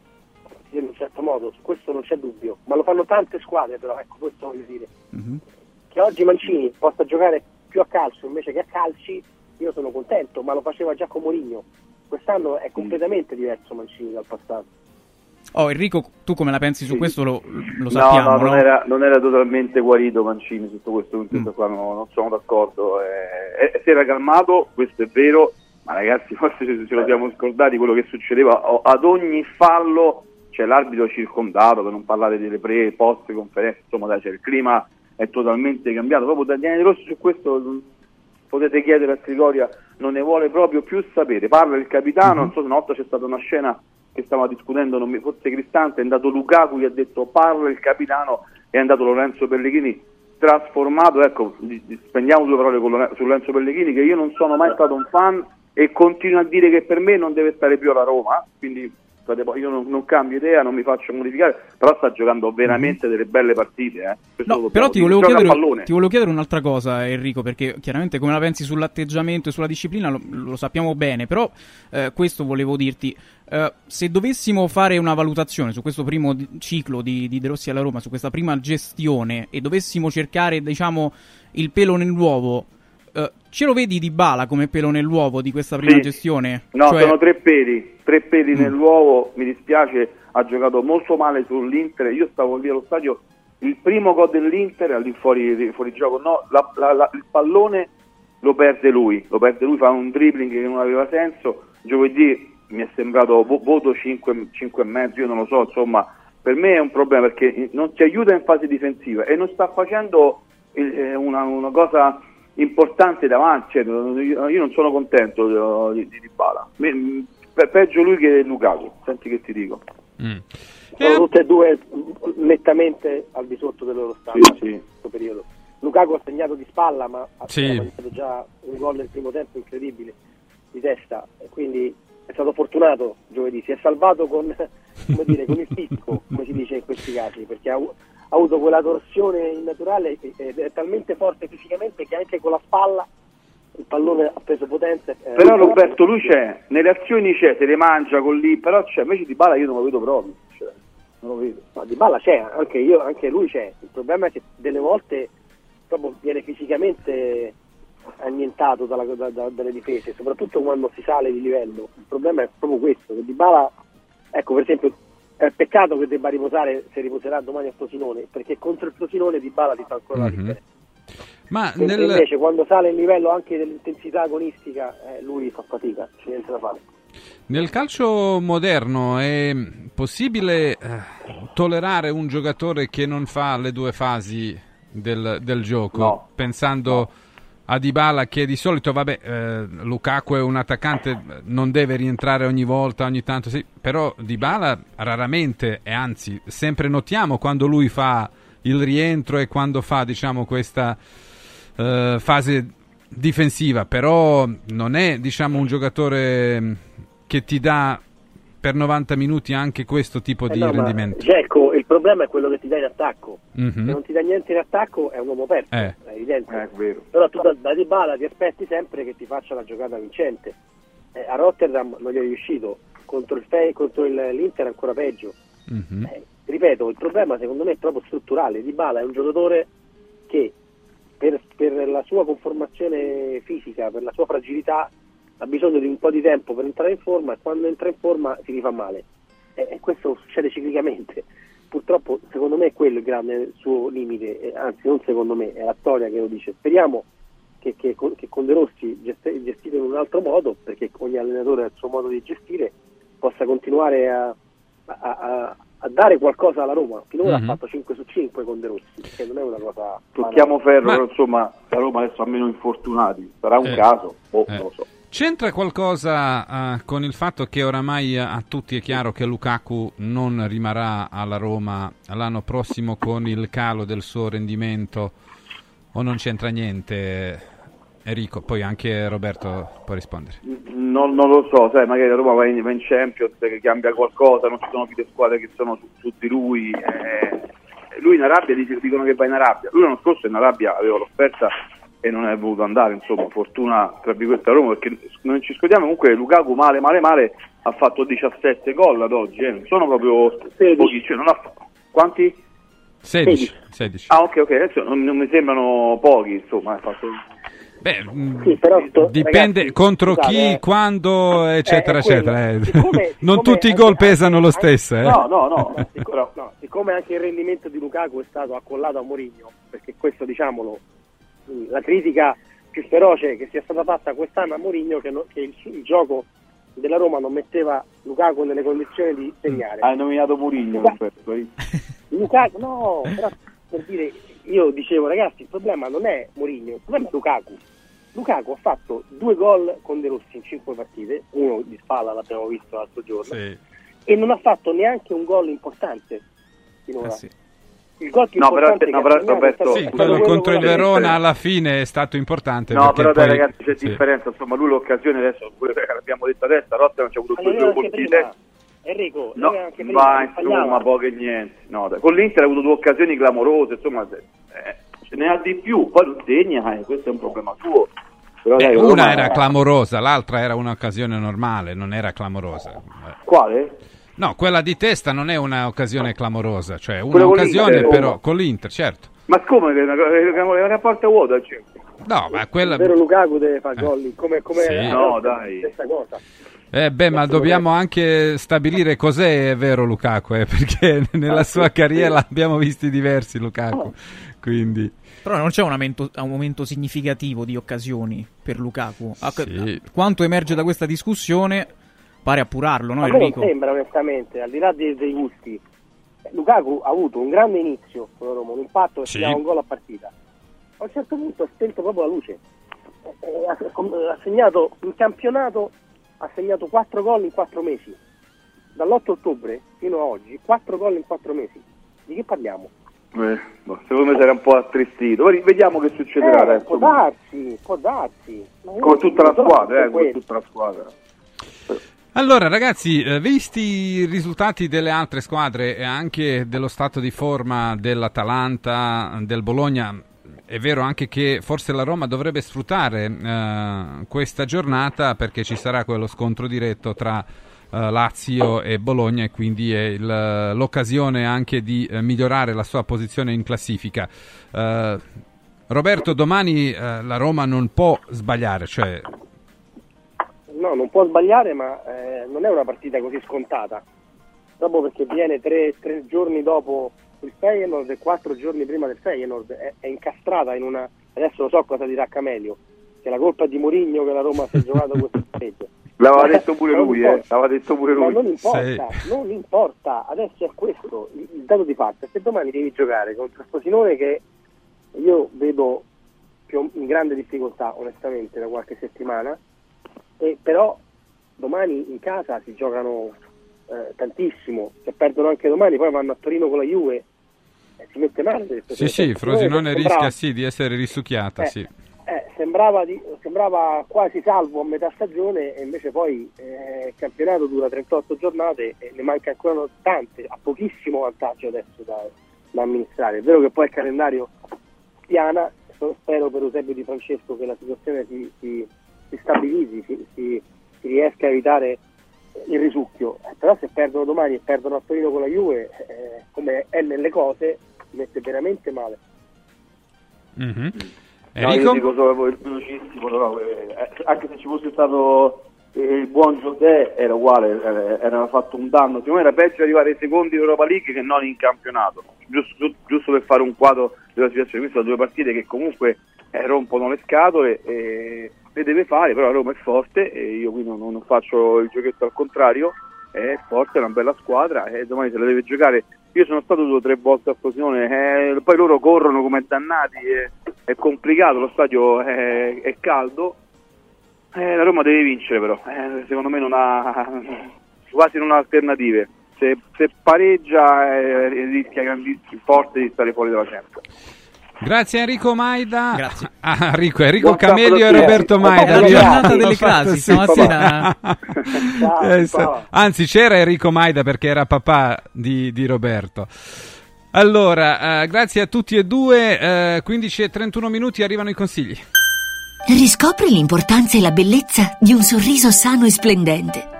in un certo modo, su questo non c'è dubbio, ma lo fanno tante squadre però, ecco questo voglio dire. Che oggi Mancini possa giocare più a calcio invece che a calci, io sono contento, ma lo faceva già con Mourinho. Quest'anno è completamente diverso Mancini dal passato. Oh, Enrico, tu come la pensi su questo lo, lo sappiamo, no, no? no, non, era, non era totalmente guarito Mancini sotto questo punto vista qua, no, non sono d'accordo. Eh, eh, si era calmato, questo è vero, ma ragazzi forse ce, ce lo siamo scordati quello che succedeva ad ogni fallo c'è l'arbitro circondato, per non parlare delle pre, post conferenze, insomma dai, cioè, il clima è totalmente cambiato. Proprio Daniele De Rossi su questo mh, potete chiedere a Trigoria, non ne vuole proprio più sapere. Parla il capitano, non so se una volta c'è stata una scena che stava discutendo, non mi- forse Cristante, è andato Lukaku, gli ha detto parla il capitano, è andato Lorenzo Pellegrini trasformato, ecco, di- di- spendiamo due parole con su Lorenzo Pellegrini che io non sono mai stato un fan e continuo a dire che per me non deve stare più alla Roma, quindi io non, non cambio idea, non mi faccio modificare, però sta giocando veramente delle belle partite. Eh. Mhm. Però ti volevo, chiedere, ti volevo chiedere un'altra cosa, Enrico, perché chiaramente come la pensi sull'atteggiamento e sulla disciplina lo, lo sappiamo bene, però eh, questo volevo dirti. Eh, se dovessimo fare una valutazione su questo primo ciclo di, di De Rossi alla Roma, su questa prima gestione, e dovessimo cercare, diciamo, il pelo nell'uovo, eh, ce lo vedi di bala come pelo nell'uovo di questa prima Sì. gestione? No, Cioè- sono tre peli, tre peli Mm. nell'uovo, mi dispiace, ha giocato molto male sull'Inter, io stavo lì allo stadio, il primo gol dell'Inter, al di fuori, gioco, no, la- la- la- il pallone lo perde lui, lo perde lui, fa un dribbling che non aveva senso, giovedì mi è sembrato vo- voto 5, 5 e mezzo, io non lo so, insomma, per me è un problema perché non ti aiuta in fase difensiva e non sta facendo eh, una, una cosa importante davanti, cioè, io non sono contento di, di Dybala. Me- pe- peggio lui che Lukaku, senti che ti dico. Sono tutte e due nettamente al di sotto del loro standard Sì, sì. in questo periodo. Lukaku ha segnato di spalla, ma ha Sì. segnato già un gol nel primo tempo incredibile di testa, e quindi è stato fortunato giovedì, si è salvato con, come dire, con il picco, come si dice in questi casi, perché ha, ha avuto quella torsione innaturale e- ed è talmente forte fisicamente che anche con la spalla il pallone ha preso potenza. eh, Però Roberto lui c'è, nelle azioni c'è, se le mangia con lì, però c'è, invece di Bala io non lo vedo proprio. Cioè, non lo vedo. No, di balla c'è, anche, io, anche lui c'è. Il problema è che delle volte proprio viene fisicamente annientato dalla- da- da- dalle difese, soprattutto quando si sale di livello. Il problema è proprio questo, che Di Bala, ecco per esempio, è peccato che debba riposare se riposerà domani a Frosinone, perché contro il Frosinone Di Bala ti fa ancora la Mhm. Ma nel, invece quando sale il livello anche dell'intensità agonistica, eh, lui fa fatica, c'è niente da fare. nel calcio moderno è possibile eh, tollerare un giocatore che non fa le due fasi del, del gioco? No. Pensando a Dybala che di solito, vabbè, eh, Lukaku è un attaccante, non deve rientrare ogni volta, ogni tanto sì, però Dybala raramente e anzi sempre notiamo quando lui fa il rientro e quando fa, diciamo, questa eh, fase difensiva, però non è, diciamo, un giocatore mm, che ti dà per 90 minuti anche questo tipo Eh di no, rendimento. Dzeko, il problema è quello che ti dà in attacco. Mhm. Se non ti dà niente in attacco è un uomo perso, Eh. è evidente. Eh, è vero. Però tu da, da Dybala ti aspetti sempre che ti faccia la giocata vincente. Eh, a Rotterdam non gli è riuscito, contro, il Fe- contro il- l'Inter ancora peggio. Mhm. Eh, ripeto, il problema secondo me è proprio strutturale. Dybala è un giocatore che per, per la sua conformazione fisica, per la sua fragilità, ha bisogno di un po' di tempo per entrare in forma e quando entra in forma si rifà male. E, e questo succede ciclicamente. Purtroppo, secondo me, è quello il grande suo limite, eh, anzi, non secondo me, è la storia che lo dice. Speriamo che, che con- che con De Rossi, gest- gestito in un altro modo, perché ogni allenatore ha il suo modo di gestire, possa continuare a, a- a- a dare qualcosa alla Roma. Finora Mhm. ha fatto 5 su 5 con De Rossi, che non è una cosa. Tocchiamo ferro, Ma- insomma, la Roma adesso ha meno infortunati. Sarà un Eh. caso? Boh, Eh. non lo so. C'entra qualcosa eh, con il fatto che oramai a tutti è chiaro che Lukaku non rimarrà alla Roma l'anno prossimo con il calo del suo rendimento o non c'entra niente? Enrico, poi anche Roberto può rispondere. Non, non lo so, sai, magari la Roma va in, va in Champions, che cambia qualcosa, non ci sono più le squadre che sono su, su di lui. eh, lui in Arabia dicono che va in Arabia. Lui l'anno scorso in Arabia aveva l'offerta e non è voluto andare, insomma, fortuna tra virgolette a Roma, perché non ci scordiamo comunque Lukaku male male male ha fatto 17 gol ad oggi, eh, non sono proprio pochi, cioè non ha fa- quanti? 16. 16. Ah ok ok, adesso non, non mi sembrano pochi, insomma, ha fatto Beh, mm, Sì, però sto- dipende ragazzi, contro scusate, chi, eh. quando, eccetera, è quello. eccetera. eh. Siccome- non siccome tutti i anche- gol pesano lo stesso. Eh. No, no, no, Però, no, siccome anche il rendimento di Lukaku è stato accollato a Mourinho, perché questo diciamolo, la critica più feroce che sia stata fatta quest'anno a Mourinho che, no- che il, il gioco della Roma non metteva Lukaku nelle condizioni di segnare. hai nominato Murigno, Roberto. eh. Lukaku, no, però per dire, io dicevo ragazzi, il problema non è Mourinho, il problema è Lukaku. Lukaku ha fatto due gol con De Rossi in cinque partite, uno di spalla l'abbiamo visto l'altro giorno, e non ha fatto neanche un gol importante finora. Il gol più No, però- no, però, ha Roberto, stato- Sì, quello contro il Verona alla fine è stato importante. No, però dai poi- ragazzi c'è sì. differenza, insomma lui l'occasione adesso, pure che l'abbiamo detto adesso, a Rotterdam c'ha avuto Ma due colpi di testa. Enrico, No, non insomma, poco e niente. No, dai. Con l'Inter ha avuto due occasioni clamorose, insomma, eh, ce ne ha di più, poi lo segna, eh, questo è un problema suo. Però, Beh, dai, una era clamorosa, l'altra era un'occasione normale, non era clamorosa. Quale? No, quella di testa non è un'occasione clamorosa, cioè un'occasione però con l'Inter, certo. Ma come? È una, è una, porta vuota al centro. No, ma quella... Il vero Lukaku deve fare gol lì, come, come Sì. No, dai. stessa cosa. Eh beh, ma dobbiamo anche stabilire cos'è vero Lukaku, eh, perché nella sua carriera abbiamo visti diversi Lukaku, quindi... Però non c'è un aumento, un aumento significativo di occasioni per Lukaku. Sì. Quanto emerge da questa discussione pare appurarlo, no a me non sembra onestamente, al di là dei, dei gusti, Lukaku ha avuto un grande inizio con la Roma, un impatto che Sì. un gol a partita. A un certo punto ha spento proprio la luce. Eh, ha, ha segnato in campionato ha segnato 4 gol in 4 mesi. Dall'8 ottobre fino a oggi, 4 gol in 4 mesi. Di che parliamo? Eh, boh, secondo me sarà un po' attristito. Vediamo che succederà Eh, adesso. può darsi, può darsi. Ma io Con tutta la squadra, eh, questo. tutta la squadra. Allora ragazzi, eh, visti i risultati delle altre squadre e anche dello stato di forma dell'Atalanta, del Bologna, è vero anche che forse la Roma dovrebbe sfruttare eh, questa giornata perché ci sarà quello scontro diretto tra eh, Lazio e Bologna e quindi è il- l'occasione anche di eh, migliorare la sua posizione in classifica. Eh, Roberto, domani eh, la Roma non può sbagliare, cioè No, non può sbagliare, ma eh, non è una partita così scontata. Proprio perché viene tre, tre giorni dopo il Feyenoord e quattro giorni prima del Feyenoord. È, è incastrata in una... Adesso lo so cosa dirà Camelio, che la colpa è di Mourinho che la Roma si è giocato questo pareggio. L'aveva Ma- detto pure non lui, importa. eh. L'aveva detto pure Ma lui. non importa, non importa, adesso è questo, il, il dato di fatto è che domani devi giocare contro Frosinone che io vedo più in grande difficoltà onestamente da qualche settimana, e però domani in casa si giocano eh, tantissimo, se perdono anche domani poi vanno a Torino con la Juve e si mette male. Sì, sì, Frosinone sembrava- rischia sì di essere risucchiata, Eh, sì. eh, sembrava, di- sembrava quasi salvo a metà stagione e invece poi eh, il campionato dura 38 giornate e ne manca ancora tante, ha pochissimo vantaggio adesso da, da amministrare. È vero che poi il calendario piana, spero per Eusebio Di Francesco che la situazione si, si- si stabilizzi, si, si- si riesca a evitare il risucchio, Eh, però se perdono domani e perdono a Torino con la Juve, eh, come è nelle cose, mette veramente male. Mhm. No, io dico solo velocissimo, no, eh, anche se ci fosse stato eh, il buon José era uguale, eh, era fatto un danno, secondo me era peggio arrivare secondi in Europa League che non in campionato, giusto, giu- giusto per fare un quadro della situazione, queste sono due partite che comunque eh, rompono le scatole e le deve fare, però Roma è forte e io qui non, non faccio il giochetto al contrario, è forte, è una bella squadra e domani se la deve giocare. Io sono stato due o tre volte a Frosinone, eh, poi loro corrono come dannati, eh, è complicato, lo stadio è, è caldo, eh, la Roma deve vincere però, eh, secondo me non ha quasi non ha alternative. Se, se pareggia eh, rischia grandissimo, forte di stare fuori dalla Champions. Grazie Enrico Maida. Grazie. Ah, Enrico, Enrico Camelio e. Roberto Maida. la giornata delle sì. stamattina. Eh, Anzi, c'era Enrico Maida perché era papà di, di Roberto. Allora, eh, grazie a tutti e due. eh, 15 e 31 minuti arrivano i consigli. Riscopri l'importanza e la bellezza di un sorriso sano e splendente.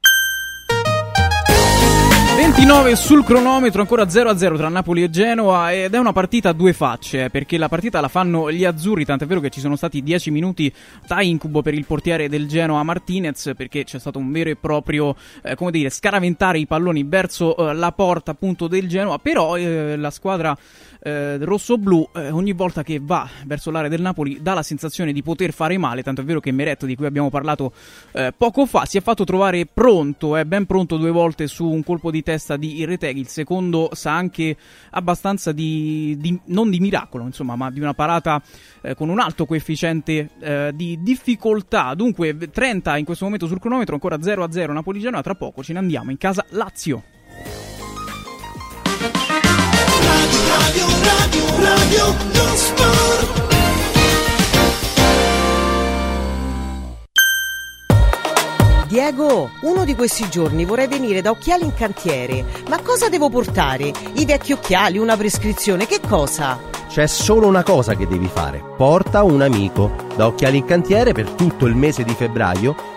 29 sul cronometro, ancora 0-0 tra Napoli e Genoa ed è una partita a due facce perché la partita la fanno gli azzurri, tant'è vero che ci sono stati 10 minuti da incubo per il portiere del Genoa Martinez perché c'è stato un vero e proprio, eh, come dire, scaraventare i palloni verso eh, la porta appunto del Genoa, però eh, la squadra eh, rosso-blu eh, ogni volta che va verso l'area del Napoli dà la sensazione di poter fare male, tanto è vero che Meret di cui abbiamo parlato eh, poco fa si è fatto trovare pronto, eh, ben pronto due volte su un colpo di testa di Irreteghi, il secondo sa anche abbastanza di, di- non di miracolo insomma ma di una parata eh, con un alto coefficiente eh, di difficoltà, dunque 30 in questo momento sul cronometro, ancora 0-0 Napoli-Genoa, tra poco ce ne andiamo in casa Lazio. Radio, non sport. Diego, uno di questi giorni vorrei venire da Occhiali in Cantiere. Ma cosa devo portare? I vecchi occhiali, una prescrizione, che cosa? C'è solo una cosa che devi fare. Porta un amico. Da Occhiali in Cantiere per tutto il mese di febbraio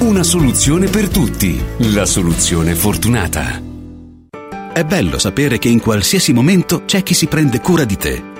Una soluzione per tutti. La soluzione fortunata. È bello sapere che in qualsiasi momento c'è chi si prende cura di te.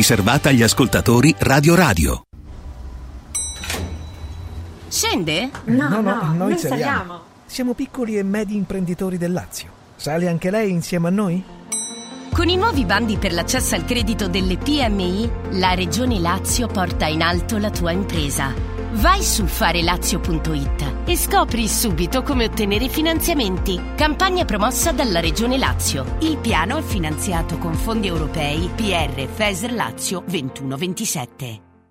riservata agli ascoltatori Radio Radio. Scende? No, no, noi, saliamo. Siamo piccoli e medi imprenditori del Lazio. Sale anche lei insieme a noi? Con i nuovi bandi per l'accesso al credito delle PMI, la Regione Lazio porta in alto la tua impresa. Vai su farelazio.it e scopri subito come ottenere finanziamenti. Campagna promossa dalla Regione Lazio. Il piano è finanziato con fondi europei PR FESR Lazio 2127.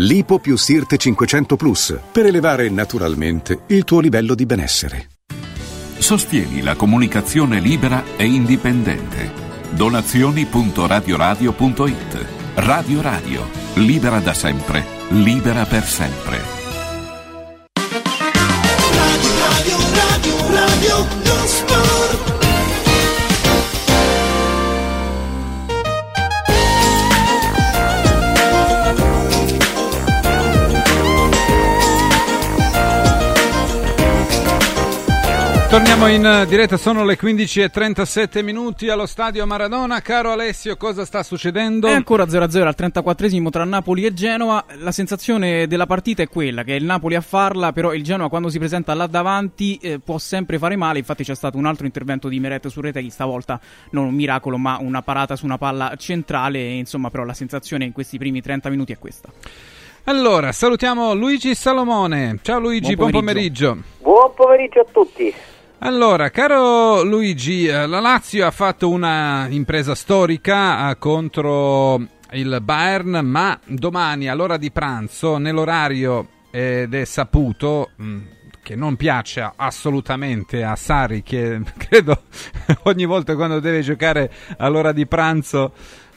Lipo più Sirte 500 Plus per elevare naturalmente il tuo livello di benessere. Sostieni la comunicazione libera e indipendente. Donazioni.radioradio.it Radio Radio, libera da sempre, libera per sempre. Torniamo in diretta, sono le 15.37 minuti allo stadio Maradona. Caro Alessio, cosa sta succedendo? È ancora 0-0 al 34esimo tra Napoli e Genoa. La sensazione della partita è quella che è il Napoli a farla, però il Genoa quando si presenta là davanti eh, può sempre fare male. Infatti c'è stato un altro intervento di Meret su Reteghi, stavolta non un miracolo, ma una parata su una palla centrale. Insomma, però la sensazione in questi primi 30 minuti è questa. Allora, salutiamo Luigi Salomone. Ciao Luigi, buon pomeriggio. Buon pomeriggio, buon pomeriggio a tutti. Allora, caro Luigi, eh, la Lazio ha fatto una impresa storica eh, contro il Bayern, ma domani all'ora di pranzo, nell'orario ed è saputo mh, che non piace assolutamente a Sari, che credo ogni volta quando deve giocare all'ora di pranzo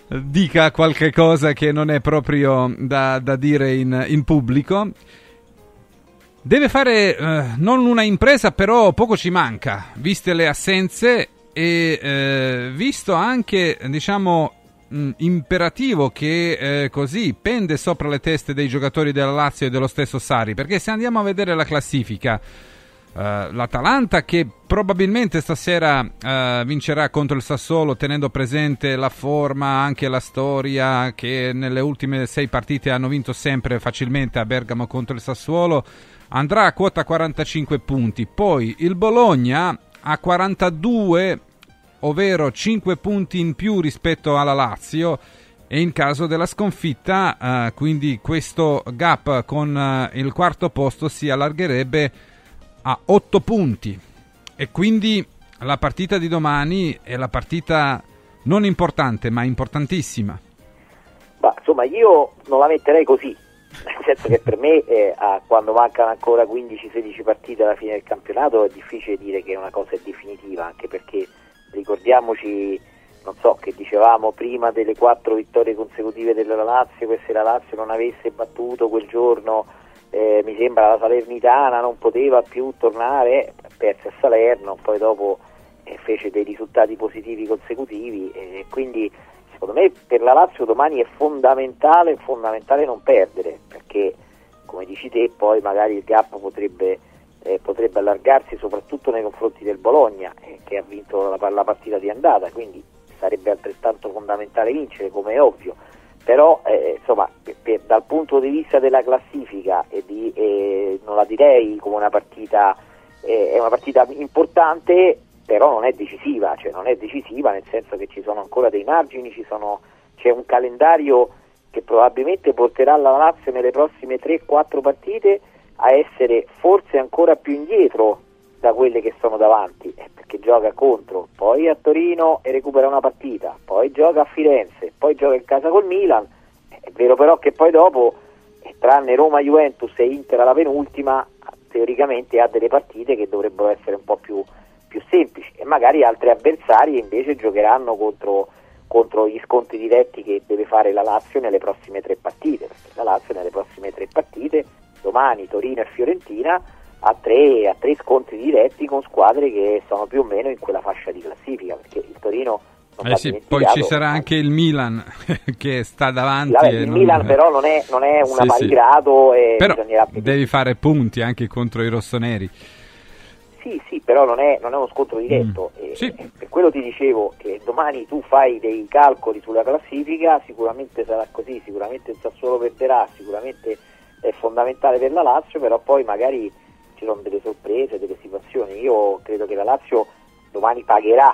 dica qualche cosa che non è proprio da, da dire in, in pubblico. Deve fare eh, non una impresa, però poco ci manca, viste le assenze e eh, visto anche, diciamo, mh, imperativo che eh, così pende sopra le teste dei giocatori della Lazio e dello stesso Sari, perché se andiamo a vedere la classifica, eh, l'Atalanta che probabilmente stasera eh, vincerà contro il Sassuolo tenendo presente la forma, anche la storia che nelle ultime sei partite hanno vinto sempre facilmente a Bergamo contro il Sassuolo andrà a quota 45 punti. Poi il Bologna a 42, ovvero 5 punti in più rispetto alla Lazio. E in caso della sconfitta, eh, quindi questo gap con eh, il quarto posto si allargherebbe a 8 punti. e quindi la partita di domani è la partita non importante ma importantissima. Ma insomma io non la metterei così, nel senso che per me eh, quando mancano ancora 15-16 partite alla fine del campionato è difficile dire che una cosa è definitiva, anche perché ricordiamoci, non so, che dicevamo prima delle quattro vittorie consecutive della Lazio, che se la Lazio non avesse battuto quel giorno, eh, mi sembra la Salernitana non poteva più tornare, perse a Salerno, poi dopo eh, fece dei risultati positivi consecutivi quindi secondo me per la Lazio domani è fondamentale, fondamentale non perdere perché come dici te poi magari il gap potrebbe, eh, potrebbe allargarsi soprattutto nei confronti del Bologna eh, che ha vinto la, la partita di andata quindi sarebbe altrettanto fondamentale vincere come è ovvio. Però eh, insomma per- per- dal punto di vista della classifica di, eh, non la direi come una partita eh, è una partita importante però non è decisiva, cioè non è decisiva nel senso che ci sono ancora dei margini, sono- c'è un calendario che probabilmente porterà la Lazio nelle prossime 3-4 partite a essere forse ancora più indietro da quelle che sono davanti, eh, perché gioca contro, poi a Torino e recupera una partita, poi gioca a Firenze, poi gioca in casa col Milan, Eh, è vero però che poi dopo, eh, tranne Roma, Juventus e Inter alla penultima, teoricamente ha delle partite che dovrebbero essere un po' più, più semplici e magari altri avversari invece giocheranno contro, contro gli scontri diretti che deve fare la Lazio nelle prossime tre partite, perché la Lazio nelle prossime tre partite, domani Torino e Fiorentina, ha tre, ha tre scontri diretti con squadre che sono più o meno in quella fascia di classifica, perché il Torino Eh sì, poi ci sarà anche il Milan che sta davanti. Vabbè, il non- Milan però non è, non è una Sì, pari sì. grado e Però bisognerà devi fare punti anche contro i rossoneri. Sì, sì, però non è, non è uno scontro diretto. Mm. E- e per quello ti dicevo che domani tu fai dei calcoli sulla classifica, sicuramente sarà così, sicuramente il Sassuolo perderà, sicuramente è fondamentale per la Lazio, però poi magari ci sono delle sorprese, delle situazioni. Io credo che la Lazio domani pagherà,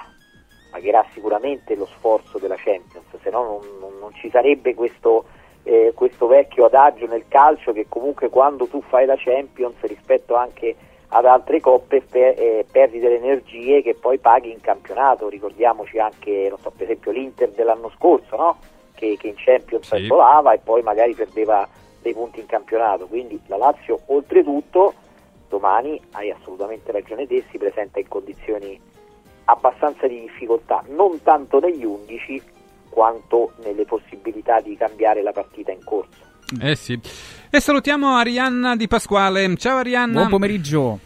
pagherà sicuramente lo sforzo della Champions, se no non, non- non ci sarebbe questo, eh, questo vecchio adagio nel calcio che comunque quando tu fai la Champions rispetto anche ad altre coppe per- eh, perdi delle energie che poi paghi in campionato. Ricordiamoci anche, non so, per esempio l'Inter dell'anno scorso, no? che, che in Champions Sì. volava e poi magari perdeva dei punti in campionato. Quindi la Lazio, oltretutto, domani hai assolutamente ragione te, si presenta in condizioni abbastanza di difficoltà, non tanto negli 11 quanto nelle possibilità di cambiare la partita in corso. Eh sì. E salutiamo Arianna Di Pasquale. Ciao Arianna. Buon pomeriggio.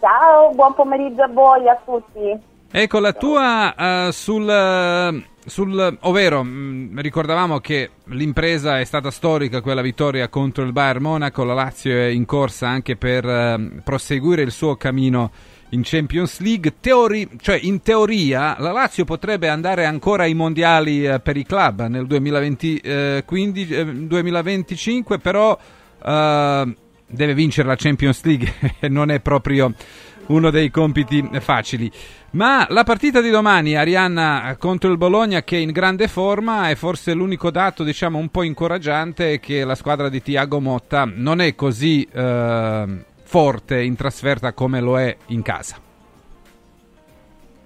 Ciao, buon pomeriggio a voi, a tutti. Ecco la tua eh, sul, eh, sul- ovvero mh, ricordavamo che l'impresa è stata storica quella vittoria contro il Bayern Monaco, la Lazio è in corsa anche per eh, proseguire il suo cammino in Champions League. Teori- cioè in teoria la Lazio potrebbe andare ancora ai mondiali eh, per i club nel 2020, eh, 15, eh, 2025, però eh, deve vincere la Champions League e non è proprio uno dei compiti facili. Ma la partita di domani, Arianna contro il Bologna, che è in grande forma, è forse l'unico dato, diciamo, un po' incoraggiante che la squadra di Tiago Motta non è così eh, forte in trasferta come lo è in casa.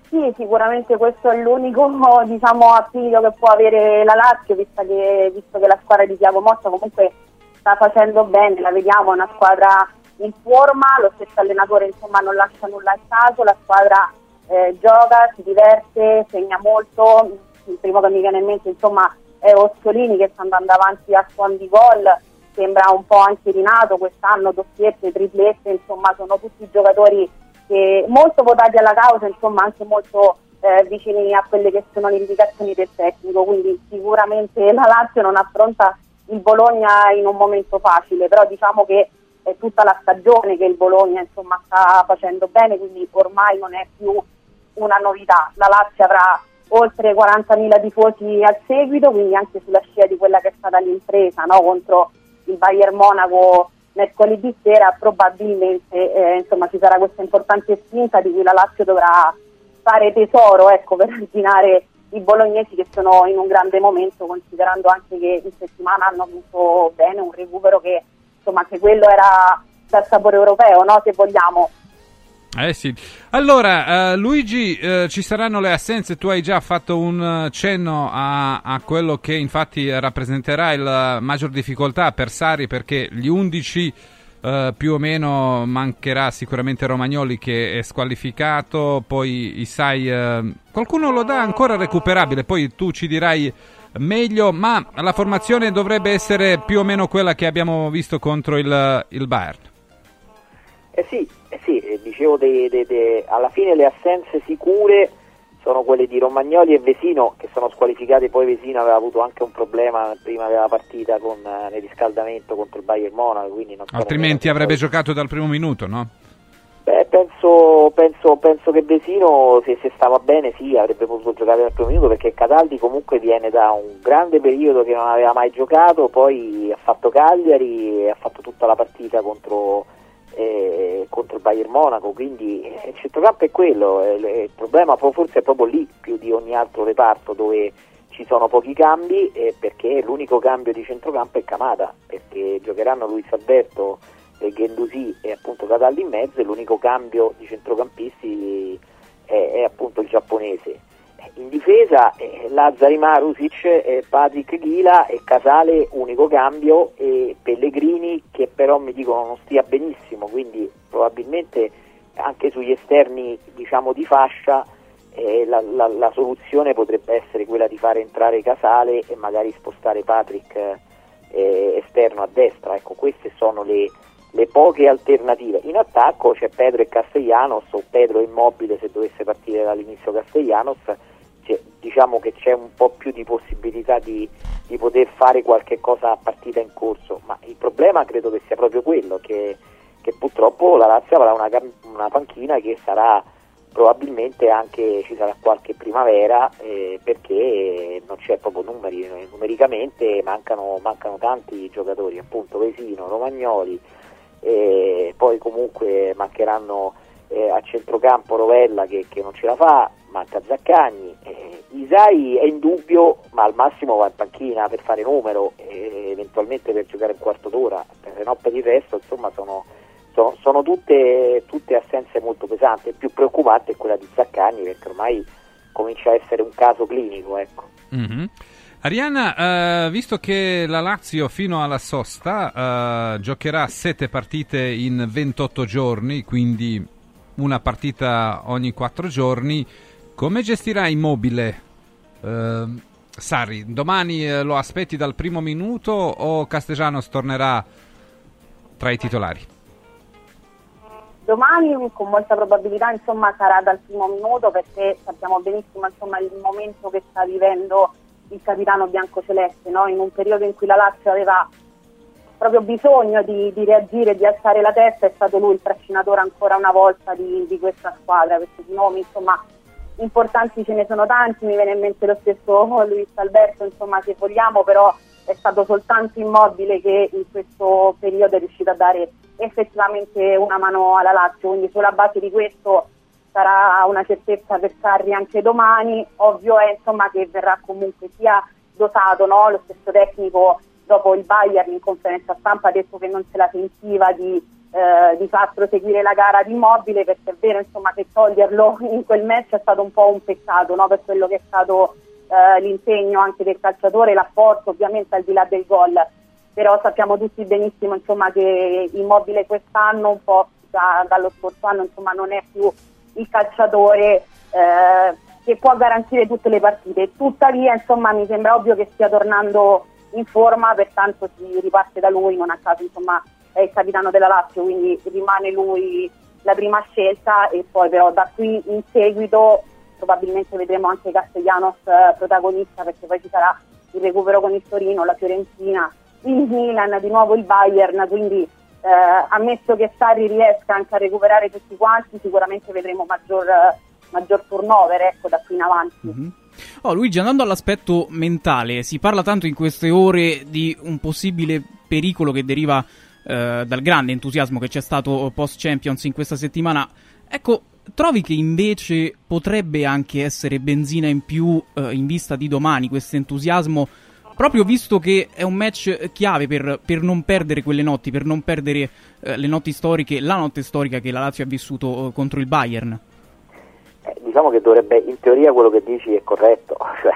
Sì, sicuramente questo è l'unico diciamo, appiglio che può avere la Lazio, visto che, visto che la squadra di Tiago Motta comunque sta facendo bene, la vediamo, è una squadra in forma, lo stesso allenatore insomma non lascia nulla al caso, la squadra eh, gioca, si diverte, segna molto, il primo che mi viene in mente insomma è Ossolini che sta andando avanti a suon di gol, sembra un po' anche rinato quest'anno, doppiette, triplette, insomma sono tutti giocatori che molto votati alla causa, insomma anche molto eh, vicini a quelle che sono le indicazioni del tecnico, quindi sicuramente la Lazio non affronta il Bologna in un momento facile, però diciamo che è tutta la stagione che il Bologna insomma, sta facendo bene, quindi ormai non è più una novità. La Lazio avrà oltre 40.000 tifosi al seguito, quindi anche sulla scia di quella che è stata l'impresa no? contro il Bayern Monaco mercoledì sera, probabilmente eh, insomma, ci sarà questa importante spinta di cui la Lazio dovrà fare tesoro ecco, per arginare i bolognesi che sono in un grande momento, considerando anche che in settimana hanno avuto bene un recupero che insomma anche quello era dal sapore europeo, no? se vogliamo. Eh sì. Allora, eh, Luigi, eh, ci saranno le assenze. Tu hai già fatto un eh, cenno a, a quello che infatti rappresenterà la maggior difficoltà per Sari perché gli 11 eh, più o meno mancherà sicuramente Romagnoli che è squalificato, poi Isai eh, qualcuno lo dà ancora recuperabile, poi tu ci dirai meglio, ma la formazione dovrebbe essere più o meno quella che abbiamo visto contro il, il Bayern. Eh sì, eh sì eh, dicevo de, de, de, alla fine le assenze sicure sono quelle di Romagnoli e Vesino che sono squalificate, poi Vesino aveva avuto anche un problema prima della partita con, eh, nel riscaldamento contro il Bayern Monaco, altrimenti avrebbe giocato dal primo minuto, no? Beh, penso, penso, penso, che Vesino, se, se, stava bene, sì, avrebbe potuto giocare dal primo minuto perché Cataldi comunque viene da un grande periodo che non aveva mai giocato, poi ha fatto Cagliari e ha fatto tutta la partita contro eh, contro il Bayern Monaco, quindi eh, il centrocampo è quello, eh, il problema forse è proprio lì più di ogni altro reparto dove ci sono pochi cambi eh, perché l'unico cambio di centrocampo è Camada, perché giocheranno Luis Alberto e Gendusi e appunto Cataldi in mezzo e l'unico cambio di centrocampisti è, è appunto il giapponese in difesa eh, Lazzari Marusic, eh, Patrick Ghila e Casale unico cambio e Pellegrini che però mi dicono non stia benissimo quindi probabilmente anche sugli esterni diciamo di fascia eh, la, la, la, soluzione potrebbe essere quella di fare entrare Casale e magari spostare Patrick eh, esterno a destra ecco queste sono le, le poche alternative. In attacco c'è Pedro e Castellanos o Pedro immobile se dovesse partire dall'inizio Castellanos diciamo che c'è un po' più di possibilità di, di, poter fare qualche cosa a partita in corso, ma il problema credo che sia proprio quello, che, che purtroppo la Lazio avrà una, una, panchina che sarà probabilmente anche ci sarà qualche primavera eh, perché non c'è proprio numeri, numericamente mancano, mancano tanti giocatori, appunto Vesino, Romagnoli, eh, poi comunque mancheranno eh, a centrocampo Rovella che, che non ce la fa, manca Zaccagni, eh, Isai è in dubbio, ma al massimo va in panchina per fare numero e eventualmente per giocare un quarto d'ora, se no per il resto insomma sono, sono, sono tutte, tutte, assenze molto pesanti, il più preoccupante è quella di Zaccagni perché ormai comincia a essere un caso clinico. Ecco. Mm-hmm. Arianna, eh, visto che la Lazio fino alla sosta eh, giocherà sette partite in 28 giorni, quindi una partita ogni quattro giorni, come gestirà Immobile? Uh, Sarri, domani eh, lo aspetti dal primo minuto o Castellanos tornerà tra i titolari? Domani con molta probabilità insomma, sarà dal primo minuto perché sappiamo benissimo insomma, il momento che sta vivendo il capitano biancoceleste, no? in un periodo in cui la Lazio aveva proprio bisogno di, di, reagire, di alzare la testa, è stato lui il trascinatore ancora una volta di, di questa squadra, di nomi insomma importanti ce ne sono tanti, mi viene in mente lo stesso Luis Alberto, insomma se vogliamo, però è stato soltanto immobile che in questo periodo è riuscito a dare effettivamente una mano alla Lazio, quindi sulla base di questo sarà una certezza per Sarri anche domani, ovvio è insomma, che verrà comunque sia dotato no? lo stesso tecnico dopo il Bayern in conferenza stampa ha detto che non se la sentiva di, eh, di far proseguire la gara di immobile perché è vero insomma, che toglierlo in quel match è stato un po' un peccato no? per quello che è stato eh, l'impegno anche del calciatore, l'apporto ovviamente al di là del gol però sappiamo tutti benissimo insomma, che immobile quest'anno un po' da, dallo scorso anno insomma, non è più il calciatore eh, che può garantire tutte le partite tuttavia insomma, mi sembra ovvio che stia tornando in forma, pertanto si riparte da lui, non a caso insomma è il capitano della Lazio, quindi rimane lui la prima scelta e poi però da qui in seguito probabilmente vedremo anche Castellanos eh, protagonista perché poi ci sarà il recupero con il Torino, la Fiorentina, il Milan, di nuovo il Bayern, quindi eh, ammesso che Sarri riesca anche a recuperare tutti quanti sicuramente vedremo maggior, maggior turnover ecco, da qui in avanti. Mm-hmm. Oh, Luigi, andando all'aspetto mentale, si parla tanto in queste ore di un possibile pericolo che deriva eh, dal grande entusiasmo che c'è stato post Champions in questa settimana. Ecco, trovi che invece potrebbe anche essere benzina in più eh, in vista di domani questo entusiasmo? proprio visto che è un match chiave per, per non perdere quelle notti, per non perdere eh, le notti storiche, la notte storica che la Lazio ha vissuto eh, contro il Bayern. Eh, diciamo che dovrebbe, in teoria quello che dici è corretto, cioè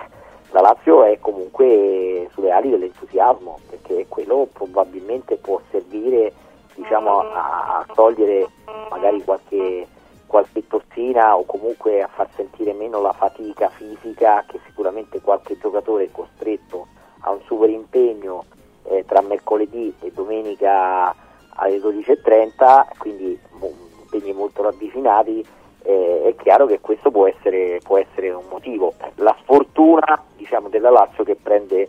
la Lazio è comunque sulle ali dell'entusiasmo, perché quello probabilmente può servire diciamo, a, a togliere magari qualche, qualche tossina o comunque a far sentire meno la fatica fisica che sicuramente qualche giocatore è costretto a un super impegno eh, tra mercoledì e domenica alle 12.30, quindi impegni molto ravvicinati, eh, è chiaro che questo può essere, può essere un motivo. La sfortuna diciamo, della Lazio che prende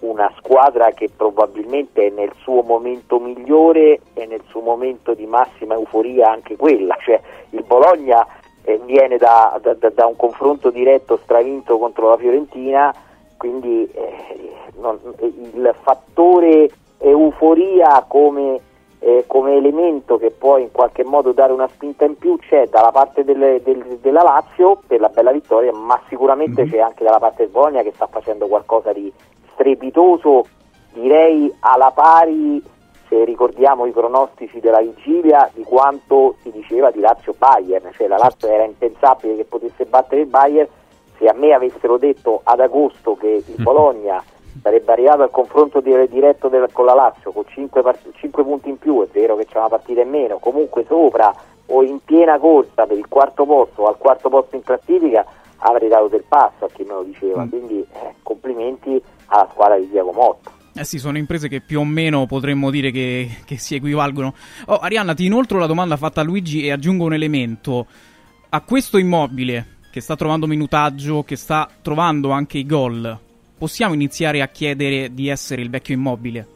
una squadra che probabilmente è nel suo momento migliore e nel suo momento di massima euforia anche quella, cioè il Bologna eh, viene da, da, da, un confronto diretto stravinto contro la Fiorentina, quindi eh, non, il fattore euforia come, eh, come, elemento che può in qualche modo dare una spinta in più c'è dalla parte delle, del, della Lazio per la bella vittoria, ma sicuramente mm-hmm. c'è anche dalla parte del Bologna che sta facendo qualcosa di strepitoso, direi alla pari, se ricordiamo i pronostici della vigilia, di quanto si diceva di Lazio-Bayern, cioè la Lazio era impensabile che potesse battere il Bayern, se a me avessero detto ad agosto che il Bologna sarebbe arrivato al confronto diretto del, con la Lazio con 5, part- 5 punti in più, è vero che c'è una partita in meno, comunque sopra o in piena corsa per il quarto posto o al quarto posto in classifica avrei dato del passo a chi me lo diceva, mm. quindi eh, complimenti alla squadra di Diego Motta. Eh sì, sono imprese che più o meno potremmo dire che, che si equivalgono. Oh, Arianna, ti inoltro la domanda fatta a Luigi e aggiungo un elemento. A questo immobile, che sta trovando minutaggio, che sta trovando anche i gol, possiamo iniziare a chiedere di essere il vecchio immobile?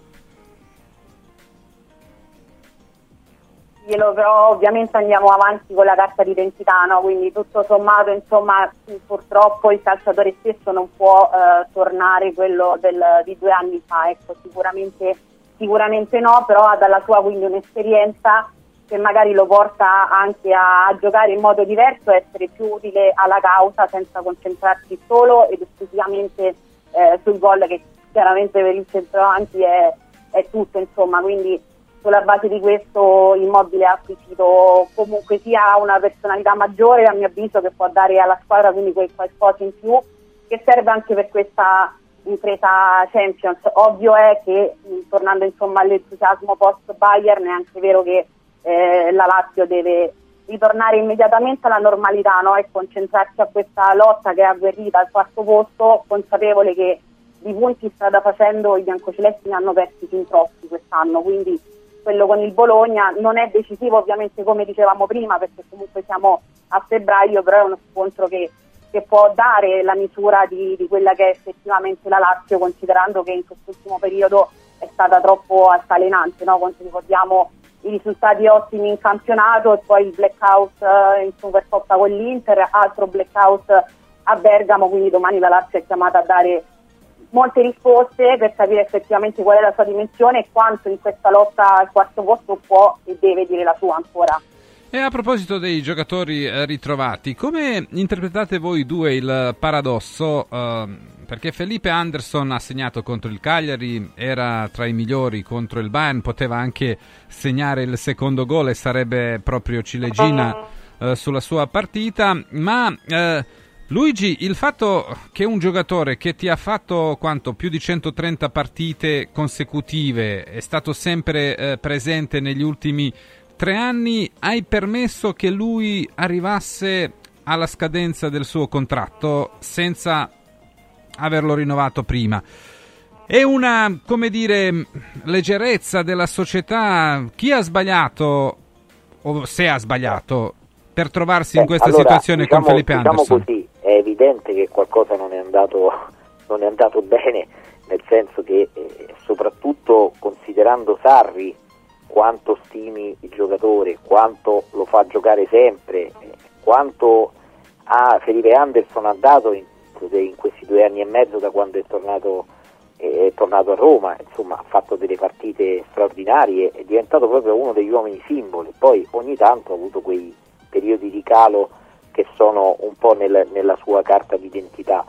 Dirglielo, però ovviamente andiamo avanti con la carta d'identità, no? quindi tutto sommato insomma, purtroppo il calciatore stesso non può eh, tornare quello del, di due anni fa, ecco, sicuramente, sicuramente no, però ha dalla sua quindi un'esperienza che magari lo porta anche a, a giocare in modo diverso, a essere più utile alla causa senza concentrarsi solo ed esclusivamente eh, sul gol che chiaramente per il centravanti è, è tutto, insomma, quindi sulla base di questo Immobile ha acquisito comunque sia una personalità maggiore a mio avviso che può dare alla squadra quindi quel qualcosa in più che serve anche per questa impresa Champions. Ovvio è che tornando insomma all'entusiasmo post Bayern è anche vero che eh, la Lazio deve ritornare immediatamente alla normalità no? e concentrarsi a questa lotta che è agguerrita al quarto posto, consapevole che di punti strada facendo i biancocelesti ne hanno persi fin troppi quest'anno, quindi quello con il Bologna non è decisivo ovviamente come dicevamo prima perché comunque siamo a febbraio però è uno scontro che, che può dare la misura di, di, quella che è effettivamente la Lazio considerando che in quest'ultimo periodo è stata troppo altalenante no? quando ricordiamo i risultati ottimi in campionato e poi il blackout uh, in Supercoppa con l'Inter altro blackout a Bergamo quindi domani la Lazio è chiamata a dare molte risposte per capire effettivamente qual è la sua dimensione e quanto in questa lotta al quarto posto può e deve dire la sua ancora. E a proposito dei giocatori eh, ritrovati, come interpretate voi due il paradosso? Eh, perché Felipe Anderson ha segnato contro il Cagliari, era tra i migliori contro il Bayern, poteva anche segnare il secondo gol e sarebbe proprio ciliegina eh, sulla sua partita, ma eh, Luigi, il fatto che un giocatore che ti ha fatto quanto, più di 130 partite consecutive, è stato sempre eh, presente negli ultimi tre anni, hai permesso che lui arrivasse alla scadenza del suo contratto senza averlo rinnovato prima. È una, come dire, leggerezza della società. Chi ha sbagliato, o se ha sbagliato, per trovarsi Beh, in questa allora, situazione diciamo, con Felipe diciamo Anderson? Così, evidente che qualcosa non è andato, non è andato bene, nel senso che eh, soprattutto considerando Sarri quanto stimi il giocatore, quanto lo fa giocare sempre, eh, quanto ha Felipe Anderson ha dato in, in, questi due anni e mezzo da quando è tornato, eh, è tornato a Roma, insomma ha fatto delle partite straordinarie, è diventato proprio uno degli uomini simboli, poi ogni tanto ha avuto quei periodi di calo che sono un po' nel, nella sua carta d'identità.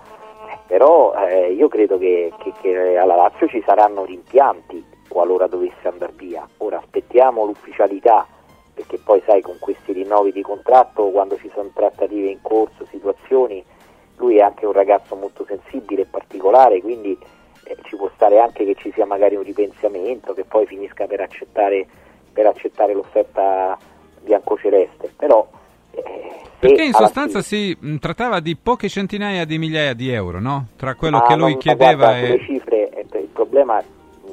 però eh, io credo che, che, che alla Lazio ci saranno rimpianti qualora dovesse andare via. Ora aspettiamo l'ufficialità perché poi sai con questi rinnovi di contratto quando ci sono trattative in corso, situazioni, lui è anche un ragazzo molto sensibile e particolare, quindi eh, ci può stare anche che ci sia magari un ripensamento, che poi finisca per accettare, per accettare l'offerta biancoceleste, però eh, perché in sostanza si mh, trattava di poche centinaia di migliaia di euro, no? Tra quello Ah, che lui non- chiedeva guarda, e... le cifre, il problema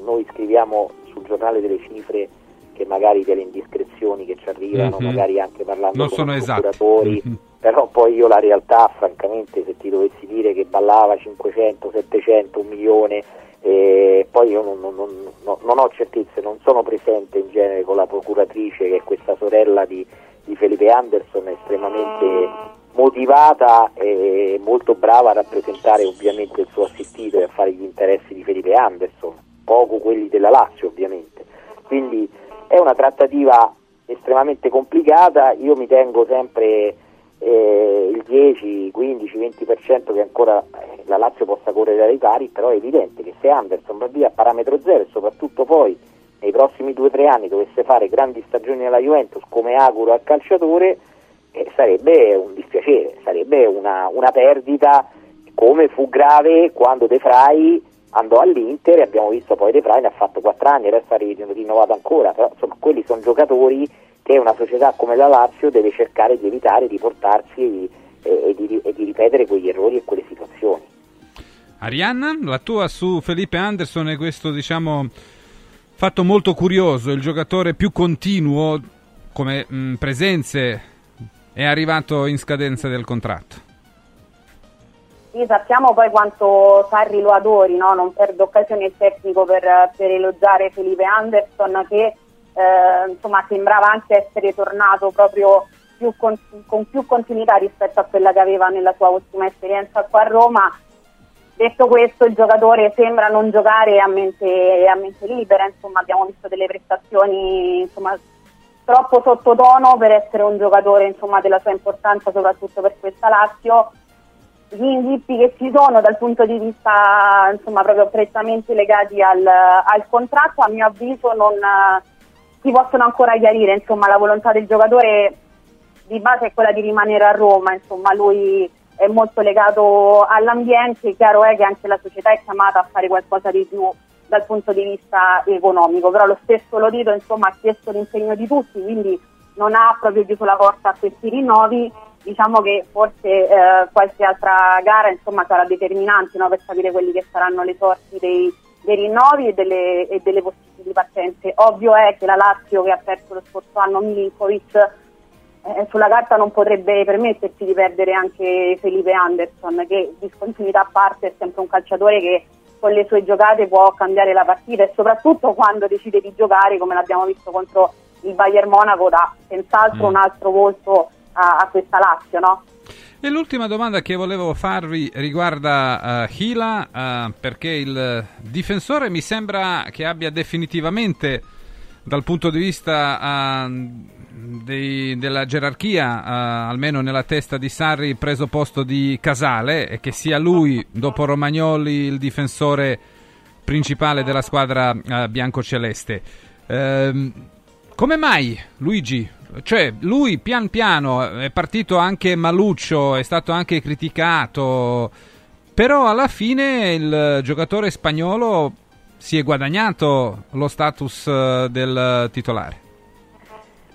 noi scriviamo sul giornale delle cifre che magari delle indiscrezioni che ci arrivano, Mhm. magari anche parlando Non con i procuratori, Mhm. però poi io la realtà francamente se ti dovessi dire che ballava 500, 700, un milione, eh, poi io non- non- non- non ho certezze, non sono presente in genere con la procuratrice che è questa sorella di, di Felipe Anderson, estremamente motivata e molto brava a rappresentare ovviamente il suo assistito e a fare gli interessi di Felipe Anderson, poco quelli della Lazio ovviamente. Quindi è una trattativa estremamente complicata, io mi tengo sempre eh, il 10, 15, 20% che ancora eh, la Lazio possa correre ai pari, però è evidente che se Anderson va via a parametro zero e soprattutto poi nei prossimi 2-3 anni dovesse fare grandi stagioni alla Juventus come auguro al calciatore, eh, sarebbe un dispiacere, sarebbe una, una perdita come fu grave quando De Frey andò all'Inter e abbiamo visto poi De Frey ne ha fatto 4 anni, adesso ha ri- rinnovato ancora, però insomma quelli sono giocatori che una società come la Lazio deve cercare di evitare di portarsi e, e- e di, e di ripetere quegli errori e quelle situazioni. Arianna, la tua su Felipe Anderson è questo, diciamo, fatto molto curioso, il giocatore più continuo come mh, presenze è arrivato in scadenza del contratto. Sì, sappiamo poi quanto Sarri lo adori, no? non perdo occasione il tecnico per, per elogiare Felipe Anderson che eh, insomma, sembrava anche essere tornato proprio più con, con più continuità rispetto a quella che aveva nella sua ultima esperienza qua a Roma. Detto questo, il giocatore sembra non giocare a mente, a mente libera, insomma, abbiamo visto delle prestazioni insomma, troppo sottotono per essere un giocatore insomma, della sua importanza, soprattutto per questa Lazio. Gli inghippi che ci sono dal punto di vista insomma proprio prettamente legati al, al contratto a mio avviso non si possono ancora chiarire insomma la volontà del giocatore di base è quella di rimanere a Roma insomma lui è molto legato all'ambiente chiaro è che anche la società è chiamata a fare qualcosa di più dal punto di vista economico però lo stesso Lodito insomma ha chiesto l'impegno di tutti quindi non ha proprio chiuso la porta a questi rinnovi diciamo che forse eh, qualche altra gara insomma, sarà determinante no, per sapere quelli che saranno le sorti dei, dei rinnovi e delle, e delle possibili partenze. Ovvio è che la Lazio che ha perso lo scorso anno Milinkovic eh, sulla carta non potrebbe permettersi di perdere anche Felipe Anderson che discontinuità a parte è sempre un calciatore che con le sue giocate può cambiare la partita e soprattutto quando decide di giocare come l'abbiamo visto contro il Bayern Monaco dà senz'altro Mm. un altro volto a, a questa Lazio, no? E l'ultima domanda che volevo farvi riguarda uh, Hila, uh, perché il difensore mi sembra che abbia definitivamente, dal punto di vista uh, dei, della gerarchia, uh, almeno nella testa di Sarri, preso posto di Casale e che sia lui, dopo Romagnoli, il difensore principale della squadra uh, biancoceleste. Ehm, come mai Luigi? Cioè, lui pian piano è partito anche maluccio, è stato anche criticato, però alla fine il giocatore spagnolo si è guadagnato lo status eh, del titolare.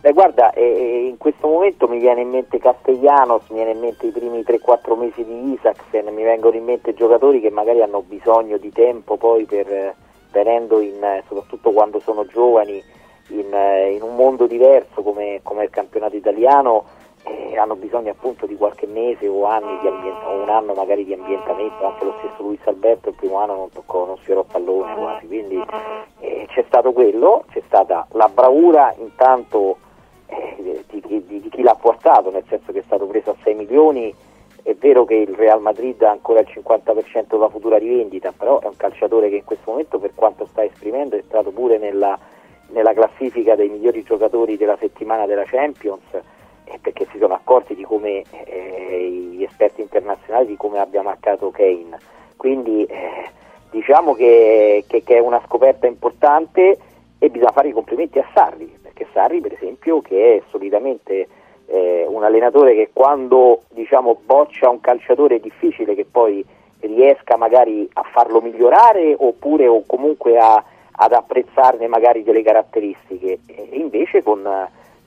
Beh, guarda, eh, in questo momento mi viene in mente Castellanos, mi viene in mente i primi 3-4 mesi di Isaacsen, mi vengono in mente giocatori che magari hanno bisogno di tempo poi per, eh, venendo in, eh, soprattutto quando sono giovani, in, eh, in un mondo diverso come, come il campionato italiano, eh, hanno bisogno appunto di qualche mese o ambient- un anno magari di ambientamento, anche lo stesso Luis Alberto il primo anno non toccò, non sfiorò pallone quasi, quindi eh, c'è stato quello, c'è stata la bravura intanto eh, di, di- di chi l'ha portato, nel senso che è stato preso a 6 milioni, è vero che il Real Madrid ha ancora il 50% della futura rivendita, però è un calciatore che in questo momento per quanto sta esprimendo è entrato pure nella, nella classifica dei migliori giocatori della settimana della Champions, eh, perché si sono accorti di come eh, gli esperti internazionali di come abbia marcato Kane. quindi eh, diciamo che, che, che, è una scoperta importante e bisogna fare i complimenti a Sarri, perché Sarri per esempio che è solitamente eh, un allenatore che quando diciamo, boccia un calciatore è difficile che poi riesca magari a farlo migliorare oppure o comunque a, ad apprezzarne magari delle caratteristiche. E invece con,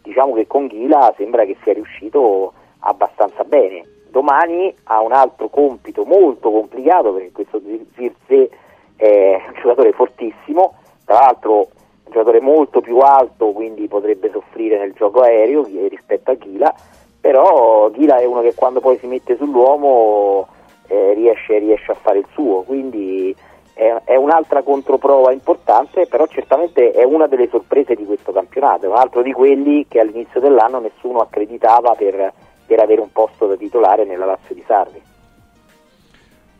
diciamo che con Ghila sembra che sia riuscito abbastanza bene. Domani ha un altro compito molto complicato perché questo Zirze è un giocatore fortissimo. Tra l'altro un giocatore molto più alto quindi potrebbe soffrire nel gioco aereo rispetto a Ghila però Ghila è uno che quando poi si mette sull'uomo eh, riesce, riesce, a fare il suo, quindi è, è, un'altra controprova importante, però certamente è una delle sorprese di questo campionato, è un altro di quelli che all'inizio dell'anno nessuno accreditava per, per avere un posto da titolare nella Lazio di Sarri.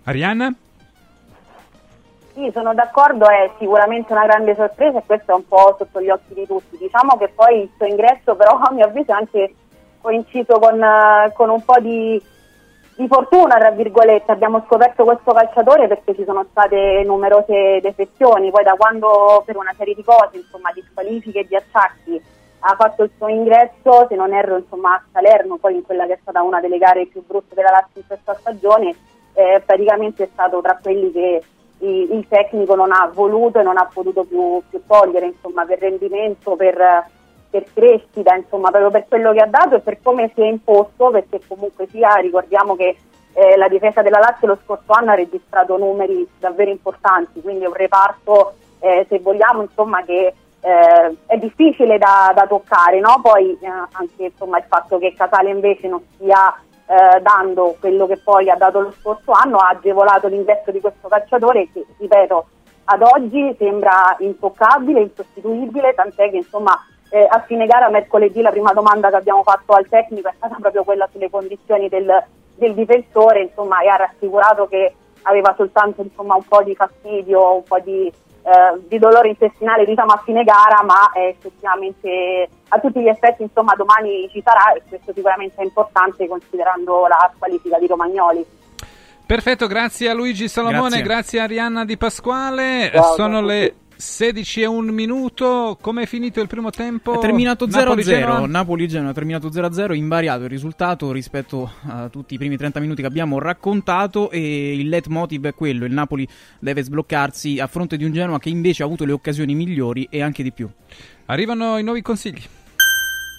Arianna? Sì, sono d'accordo, è sicuramente una grande sorpresa e questo è un po' sotto gli occhi di tutti. Diciamo che poi il suo ingresso però a mio avviso è anche coinciso con, con un po' di di fortuna, tra virgolette, abbiamo scoperto questo calciatore perché ci sono state numerose defezioni, poi da quando per una serie di cose, insomma, di squalifiche e di attacchi ha fatto il suo ingresso, se non erro, insomma, a Salerno, poi in quella che è stata una delle gare più brutte della Lazio in questa stagione, eh, praticamente è stato tra quelli che il tecnico non ha voluto e non ha potuto più, più togliere, insomma, per rendimento, per per crescita, insomma, proprio per quello che ha dato e per come si è imposto, perché comunque sia, ricordiamo che eh, la difesa della Lazio lo scorso anno ha registrato numeri davvero importanti, quindi è un reparto, eh, se vogliamo, insomma, che eh, è difficile da, da toccare, no? poi eh, anche insomma, il fatto che Casale invece non stia eh, dando quello che poi ha dato lo scorso anno ha agevolato l'ingresso di questo calciatore che, ripeto, ad oggi sembra intoccabile, insostituibile, tant'è che insomma eh, a fine gara mercoledì la prima domanda che abbiamo fatto al tecnico è stata proprio quella sulle condizioni del, del difensore, insomma, e ha rassicurato che aveva soltanto insomma, un po' di fastidio, un po' di, eh, di dolore intestinale diciamo, a fine gara, ma eh, effettivamente a tutti gli effetti insomma, domani ci sarà e questo sicuramente è importante considerando la qualifica di Romagnoli. Perfetto, grazie a Luigi Salomone, grazie, grazie a Arianna Di Pasquale. Ciao, Sono le 16 e un minuto, come è finito il primo tempo? È terminato 0-0, Napoli-Genoa è terminato 0-0, invariato il risultato rispetto a tutti i primi 30 minuti che abbiamo raccontato e il leitmotiv è quello, il Napoli deve sbloccarsi a fronte di un Genoa che invece ha avuto le occasioni migliori e anche di più. Arrivano i nuovi consigli.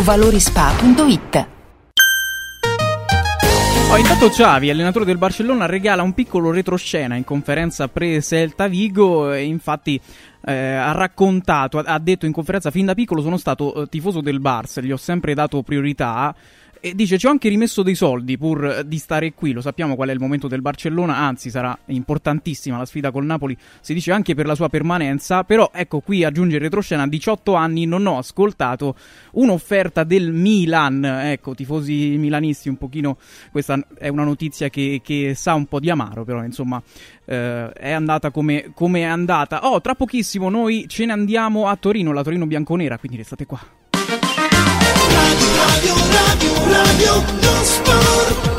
valorispa.it. Oh, intanto Xavi, allenatore del Barcellona, regala un piccolo retroscena in conferenza pre-Celta Vigo e infatti eh, ha raccontato, ha detto in conferenza fin da piccolo sono stato eh, tifoso del Barça, gli ho sempre dato priorità e dice: Ci ho anche rimesso dei soldi pur di stare qui. Lo sappiamo qual è il momento del Barcellona. Anzi, sarà importantissima la sfida col Napoli. Si dice anche per la sua permanenza. Però, ecco qui aggiunge il retroscena: a 18 anni non ho ascoltato un'offerta del Milan. Ecco, tifosi milanisti, un pochino. Questa è una notizia che, che sa un po' di amaro, però insomma. Eh, è andata come, come è andata. Oh, tra pochissimo noi ce ne andiamo a Torino, la Torino bianconera. Quindi restate qua. Radio, radio, radio, non sport.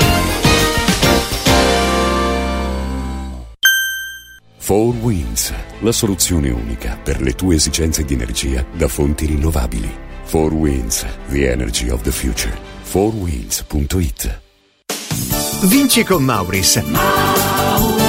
4 Winds, la soluzione unica per le tue esigenze di energia da fonti rinnovabili. 4 Winds, the energy of the future. 4wheels.it Vinci con Mauris.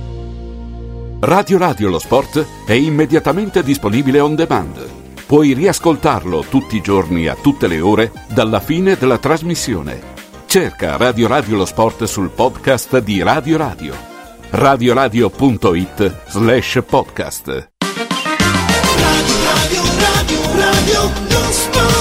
Radio Radio lo sport è immediatamente disponibile on demand. Puoi riascoltarlo tutti i giorni a tutte le ore dalla fine della trasmissione. Cerca Radio Radio lo sport sul podcast di Radio Radio. radioradio.it slash podcast. Radio, radio, radio, lo sport.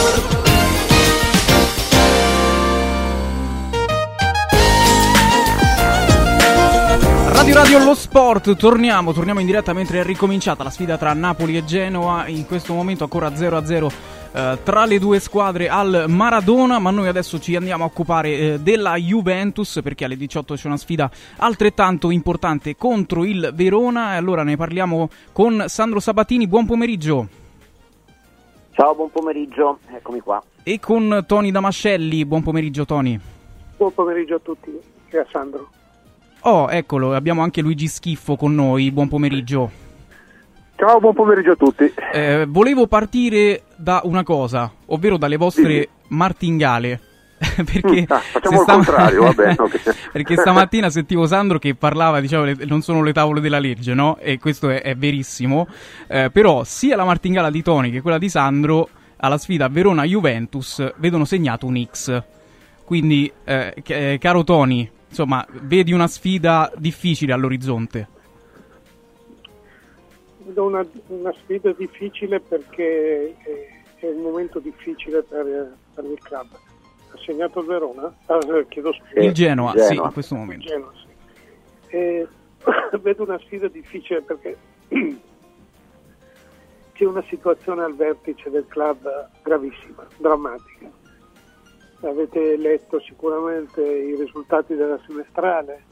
Radio Radio lo sport, torniamo, torniamo in diretta mentre è ricominciata la sfida tra Napoli e Genoa, in questo momento ancora 0-0 eh, tra le due squadre al Maradona, ma noi adesso ci andiamo a occupare eh, della Juventus perché alle 18 c'è una sfida altrettanto importante contro il Verona e allora ne parliamo con Sandro Sabatini, buon pomeriggio. Ciao, buon pomeriggio, eccomi qua. E con Tony Damascelli, buon pomeriggio Tony. Buon pomeriggio a tutti e a Sandro. Oh, eccolo, abbiamo anche Luigi Schiffo con noi, buon pomeriggio. Ciao, buon pomeriggio a tutti. Eh, volevo partire da una cosa, ovvero dalle vostre martingale. perché Ah, facciamo se il contrario, va bene, ok. perché stamattina sentivo Sandro che parlava, diceva, le- non sono le tavole della legge, no? E questo è, è verissimo. Eh, però sia la martingala di Tony che quella di Sandro alla sfida Verona-Juventus vedono segnato un X. Quindi, eh, eh, caro Tony, insomma, vedi una sfida difficile all'orizzonte? Vedo una, una sfida difficile perché è, è un momento difficile per, per il club. Ha segnato il Verona? Ah, chiedo scusa. Il Genoa, sì, in questo momento. Il Genoa, sì. E vedo una sfida difficile perché c'è una situazione al vertice del club gravissima, drammatica. Avete letto sicuramente i risultati della semestrale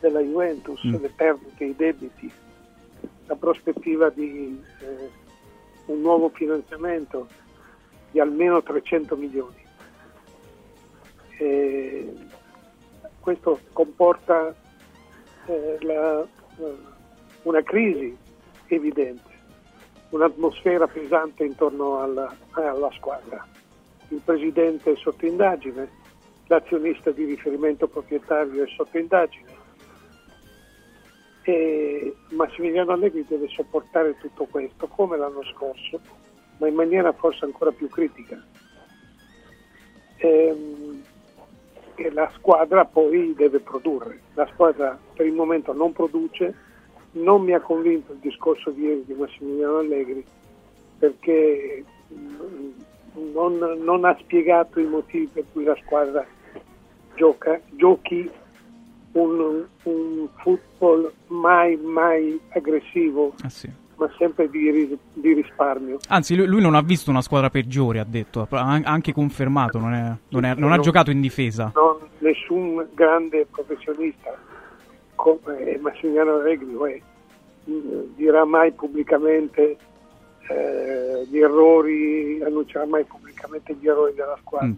della Juventus, Mm. le perdite, i debiti, la prospettiva di eh, un nuovo finanziamento di almeno 300 milioni. E questo comporta eh, la- eh, una crisi evidente, un'atmosfera pesante intorno alla, alla squadra. Il presidente è sotto indagine, l'azionista di riferimento proprietario è sotto indagine e Massimiliano Allegri deve sopportare tutto questo come l'anno scorso, ma in maniera forse ancora più critica. Ehm, e la squadra poi deve produrre. La squadra per il momento non produce, non mi ha convinto il discorso di ieri di Massimiliano Allegri perché mm, non, non ha spiegato i motivi per cui la squadra gioca, giochi un, un football mai, mai aggressivo, Ah, sì. ma sempre di, di risparmio. Anzi, lui, lui non ha visto una squadra peggiore, ha detto, ha an- anche confermato, non, è- non è- non ha giocato in difesa. non nessun grande professionista come Massimiliano Allegri eh, dirà mai pubblicamente eh, gli errori, annuncerà mai pubblicamente gli errori della squadra. Mm.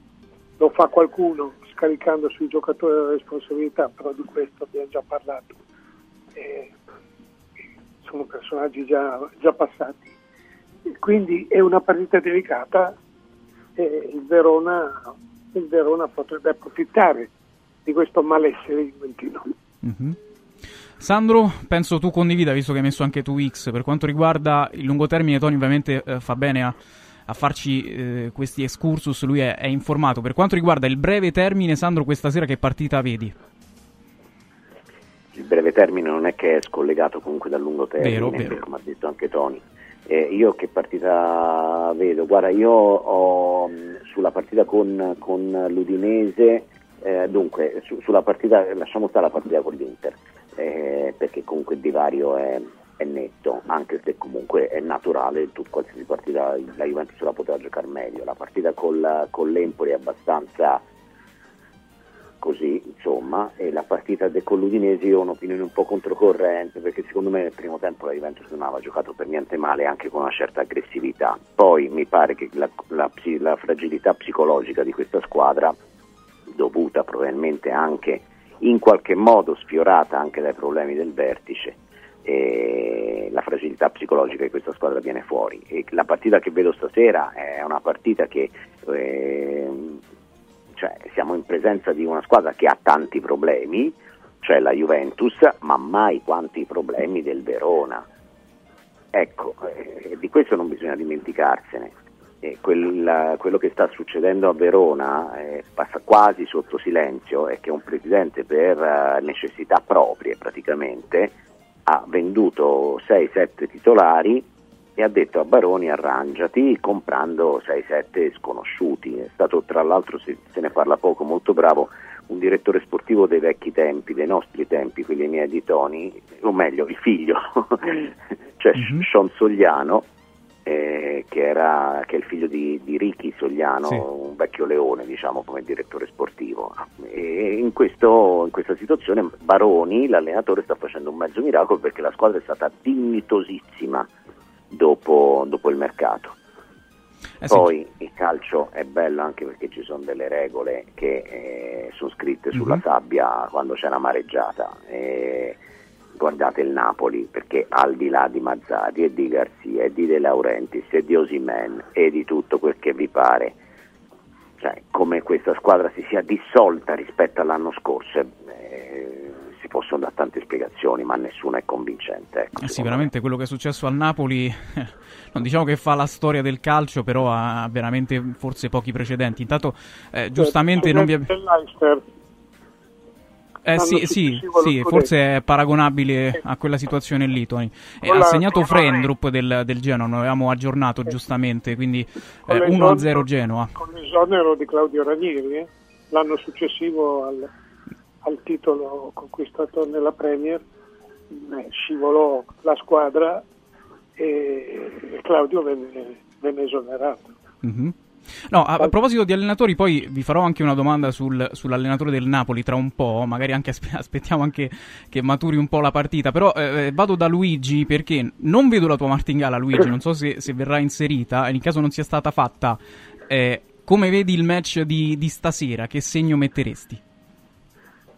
Lo fa qualcuno scaricando sui giocatori la responsabilità, però di questo abbiamo già parlato. Eh, sono personaggi già, già passati. Quindi è una partita delicata e il Verona, il Verona potrebbe approfittare di questo malessere juventino. Mhm. Sandro, penso tu condivida, visto che hai messo anche tu X. Per quanto riguarda il lungo termine, Tony ovviamente eh, fa bene a, a farci eh, questi excursus, lui è, è informato. Per quanto riguarda il breve termine, Sandro, questa sera che partita vedi? il breve termine non è che è scollegato comunque dal lungo termine, Vero, vero. come ha detto anche Tony. Eh, io che partita vedo? Guarda, io ho mh, sulla partita con, con l'Udinese, eh, dunque su- sulla partita, lasciamo stare la partita con l'Inter, eh, perché comunque il divario è, è netto, anche se comunque è naturale, tu qualsiasi partita la Juventus la poteva giocare meglio. La partita col, con l'Empoli è abbastanza così, insomma, e la partita de- con l'Udinese io ho un'opinione un po' controcorrente perché secondo me nel primo tempo la Juventus non aveva giocato per niente male anche con una certa aggressività. Poi mi pare che la, la la fragilità psicologica di questa squadra, dovuta probabilmente anche in qualche modo sfiorata anche dai problemi del vertice, la fragilità psicologica di questa squadra viene fuori. E la partita che vedo stasera è una partita che ehm, cioè, siamo in presenza di una squadra che ha tanti problemi, cioè la Juventus, ma mai quanti problemi del Verona. Ecco, eh, di questo non bisogna dimenticarsene. E quel- quello che sta succedendo a Verona eh, passa quasi sotto silenzio è che un presidente per eh, necessità proprie praticamente ha venduto 6-7 titolari e ha detto a Baroni arrangiati comprando 6-7 sconosciuti. È stato tra l'altro, se, se ne parla poco, molto bravo un direttore sportivo dei vecchi tempi, dei nostri tempi, quelli miei di Toni, o meglio il figlio, cioè Sean Sogliano, eh, che, era, che è il figlio di, di Ricky Sogliano, Sì. un vecchio leone diciamo come direttore sportivo. E in, questo- in questa situazione Baroni, l'allenatore, sta facendo un mezzo miracolo perché la squadra è stata dignitosissima dopo, dopo il mercato. Eh sì. Poi il calcio è bello anche perché ci sono delle regole che eh, sono scritte sulla Mhm. sabbia quando c'è una mareggiata. E guardate il Napoli perché al di là di Mazzari e di Garzia e di De Laurentiis e di Osimen e di tutto quel che vi pare, cioè, come questa squadra si sia dissolta rispetto all'anno scorso, eh, si possono dare tante spiegazioni, ma nessuna è convincente. ecco, Eh sì, secondo me. veramente quello che è successo al Napoli, non diciamo che fa la storia del calcio, però ha veramente forse pochi precedenti. Intanto, eh, giustamente non vi... Leicester, Eh, sì, sì, sì, forse è paragonabile a quella situazione lì, Tony. E Con ha segnato Frendrup del, del Genoa, non avevamo aggiornato giustamente, quindi eh, l'esonero- 1-0 Genoa. Con l'esonero di Claudio Ranieri, eh, l'anno successivo al, al titolo conquistato nella Premier, eh, scivolò la squadra e, Claudio venne, venne esonerato. Mhm. No, a, a proposito di allenatori, poi vi farò anche una domanda sul- sull'allenatore del Napoli tra un po', magari anche aspe- aspettiamo anche che maturi un po' la partita, però eh, vado da Luigi perché non vedo la tua martingala Luigi, non so se, se verrà inserita, in caso non sia stata fatta, eh, come vedi il match di, di stasera, che segno metteresti?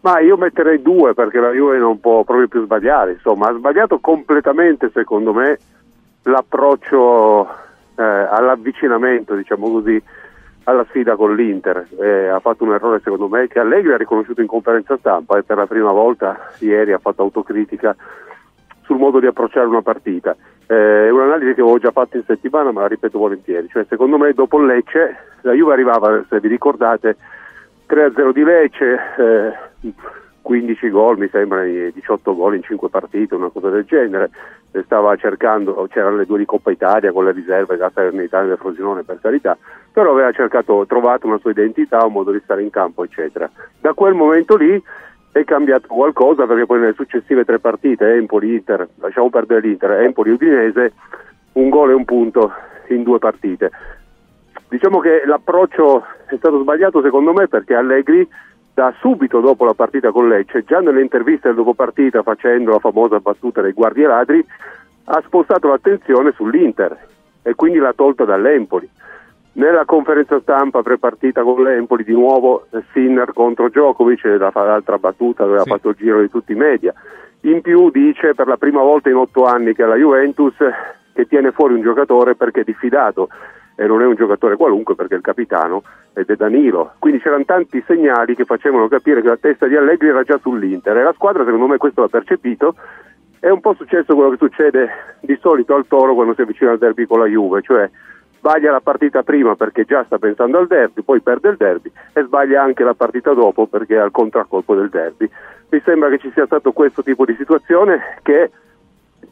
Ma io metterei due perché la Juve non può proprio più sbagliare, insomma, ha sbagliato completamente secondo me l'approccio eh, all'avvicinamento, diciamo così, alla sfida con l'Inter. Eh, ha fatto un errore secondo me che Allegri ha riconosciuto in conferenza stampa e per la prima volta ieri ha fatto autocritica sul modo di approcciare una partita. Eh, un'analisi che avevo già fatto in settimana, ma la ripeto volentieri. Cioè, secondo me, dopo Lecce, la Juve arrivava, se vi ricordate, 3-0 di Lecce, eh, 15 gol, mi sembra, eh, 18 gol in 5 partite, una cosa del genere. Eh, Stava cercando, c'erano le due di Coppa Italia con le riserve da Salernitana e del Frosinone, per carità, però aveva cercato, trovato una sua identità, un modo di stare in campo, eccetera. Da quel momento lì è cambiato qualcosa perché poi nelle successive tre partite, Empoli-Inter, lasciamo perdere l'Inter, Empoli-Udinese, un gol e un punto in due partite. Diciamo che l'approccio è stato sbagliato secondo me perché Allegri da subito dopo la partita con Lecce, già nelle interviste del dopo partita facendo la famosa battuta dei guardie ladri, ha spostato l'attenzione sull'Inter e quindi l'ha tolta dall'Empoli. Nella conferenza stampa prepartita con l'Empoli di nuovo eh, Sinner contro Djokovic, e la l'altra battuta aveva fatto il giro di tutti i media. In più dice per la prima volta in otto anni che è la Juventus eh, che tiene fuori un giocatore perché è diffidato e non è un giocatore qualunque perché è il capitano ed è Danilo. Quindi c'erano tanti segnali che facevano capire che la testa di Allegri era già sull'Inter e la squadra secondo me questo l'ha percepito. È un po' successo quello che succede di solito al Toro quando si avvicina al derby con la Juve, cioè sbaglia la partita prima perché già sta pensando al derby, poi perde il derby e sbaglia anche la partita dopo perché è al contraccolpo del derby. Mi sembra che ci sia stato questo tipo di situazione che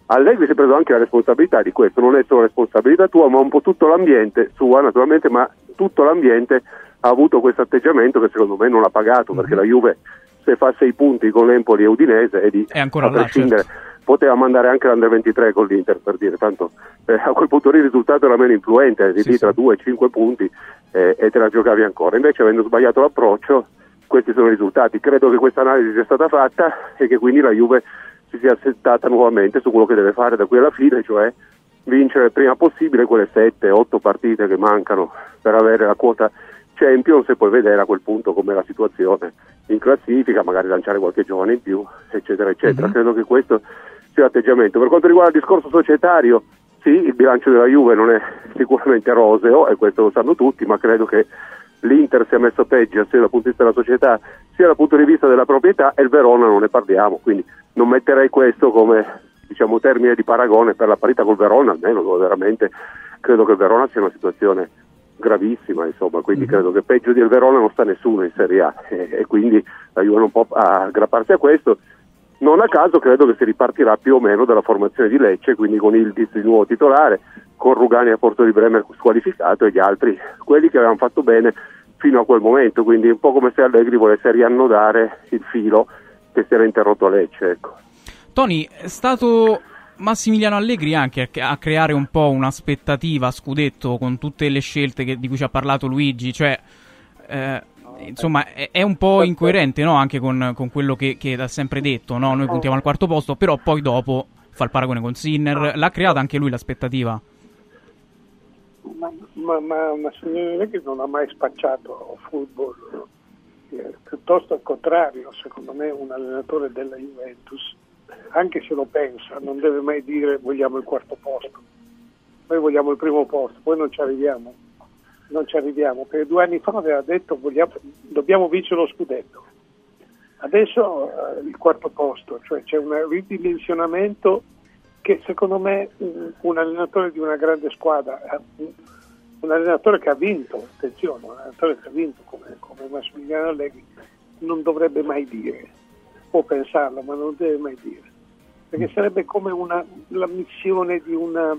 Allegri si è preso anche la responsabilità di questo, non è solo responsabilità tua, ma un po' tutto l'ambiente, sua naturalmente, ma tutto l'ambiente ha avuto questo atteggiamento che secondo me non l'ha pagato, perché la Juve se fa sei punti con l'Empoli e Udinese e di, È ancora a là, prescindere certo. poteva mandare anche l'Under 23 con l'Inter per dire, tanto eh, a quel punto lì il risultato era meno influente, di lì tra 2 e 5 punti eh, e te la giocavi ancora. Invece avendo sbagliato l'approccio, questi sono i risultati. Credo che questa analisi sia stata fatta e che quindi la Juve si sia settata nuovamente su quello che deve fare da qui alla fine, cioè vincere il prima possibile quelle 7-8 partite che mancano per avere la quota Champions e poi vedere a quel punto com'è la situazione in classifica, magari lanciare qualche giovane in più, eccetera, eccetera. Credo che questo sia l'atteggiamento. Per quanto riguarda il discorso societario, sì, il bilancio della Juve non è sicuramente roseo e questo lo sanno tutti, ma credo che l'Inter sia messo peggio sia dal punto di vista della società sia dal punto di vista della proprietà e il Verona non ne parliamo, quindi non metterei questo come diciamo, termine di paragone per la parità col Verona, almeno veramente credo che il Verona sia una situazione gravissima, insomma, quindi credo che peggio del Verona non sta nessuno in Serie A. E, e quindi la Juve non può aggrapparsi a questo. Non a caso credo che si ripartirà più o meno dalla formazione di Lecce, quindi con Ildiz di nuovo titolare, con Rugani a Porto di Bremer squalificato e gli altri, quelli che avevano fatto bene fino a quel momento, quindi un po' come se Allegri volesse riannodare il filo che si era interrotto a Lecce. Ecco. Tony, è stato Massimiliano Allegri anche a, creare un po' un'aspettativa scudetto con tutte le scelte che- di cui ci ha parlato Luigi, cioè eh, insomma è, è un po' incoerente no? anche con, con quello che, che ha sempre detto, no? noi puntiamo al quarto posto, però poi dopo fa il paragone con Sinner, l'ha creata anche lui l'aspettativa. Ma, ma, ma, ma signor Allegri non ha mai spacciato football, eh, piuttosto al contrario, secondo me un allenatore della Juventus, anche se lo pensa, non deve mai dire vogliamo il quarto posto, noi vogliamo il primo posto, poi non ci arriviamo, non ci arriviamo, perché due anni fa aveva detto vogliamo, dobbiamo vincere lo scudetto, adesso eh, il quarto posto, cioè c'è un ridimensionamento che secondo me un, un allenatore di una grande squadra, eh, un allenatore che ha vinto, attenzione, un allenatore che ha vinto come, come Massimiliano Allegri, non dovrebbe mai dire. può pensarlo, ma non deve mai dire, perché sarebbe come una, la missione di una,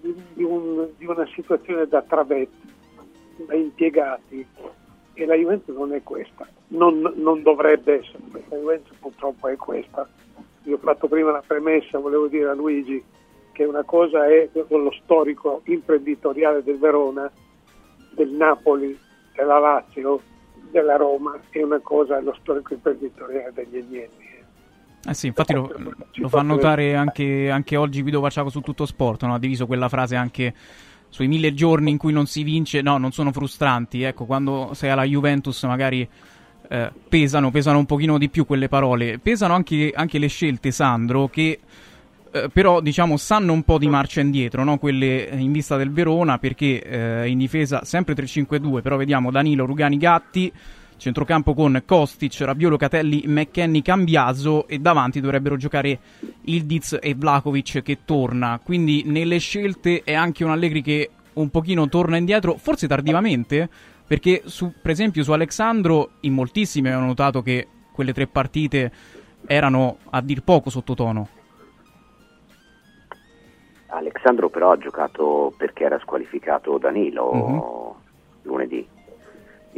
di, un- di una situazione da travetti, da impiegati, e la Juventus non è questa, non, non dovrebbe essere la Juventus purtroppo è questa. Io ho fatto prima la premessa, volevo dire a Luigi che una cosa è lo storico imprenditoriale del Verona, del Napoli, della Lazio, della Roma e una cosa è lo storico imprenditoriale degli Agnelli. Eh sì, infatti lo, lo fa notare anche, anche oggi Guido Vacciaco su tutto sport, no? ha diviso quella frase anche sui mille giorni in cui non si vince, no, non sono frustranti, ecco, quando sei alla Juventus magari eh, pesano, pesano un pochino di più quelle parole, pesano anche, anche le scelte, Sandro, che eh, però diciamo sanno un po' di marcia indietro, no? quelle in vista del Verona, perché eh, in difesa sempre 3-5-2, però vediamo Danilo, Rugani, Gatti, centrocampo con Kostic, Rabiolo, Catelli, McKenny, Cambiaso e davanti dovrebbero giocare Ildiz e Vlakovic che torna, quindi nelle scelte è anche un Allegri che un pochino torna indietro, forse tardivamente, perché su, per esempio su Alexandro in moltissimi avevano notato che quelle tre partite erano a dir poco sottotono. Alexandro però ha giocato perché era squalificato Danilo Mhm. lunedì.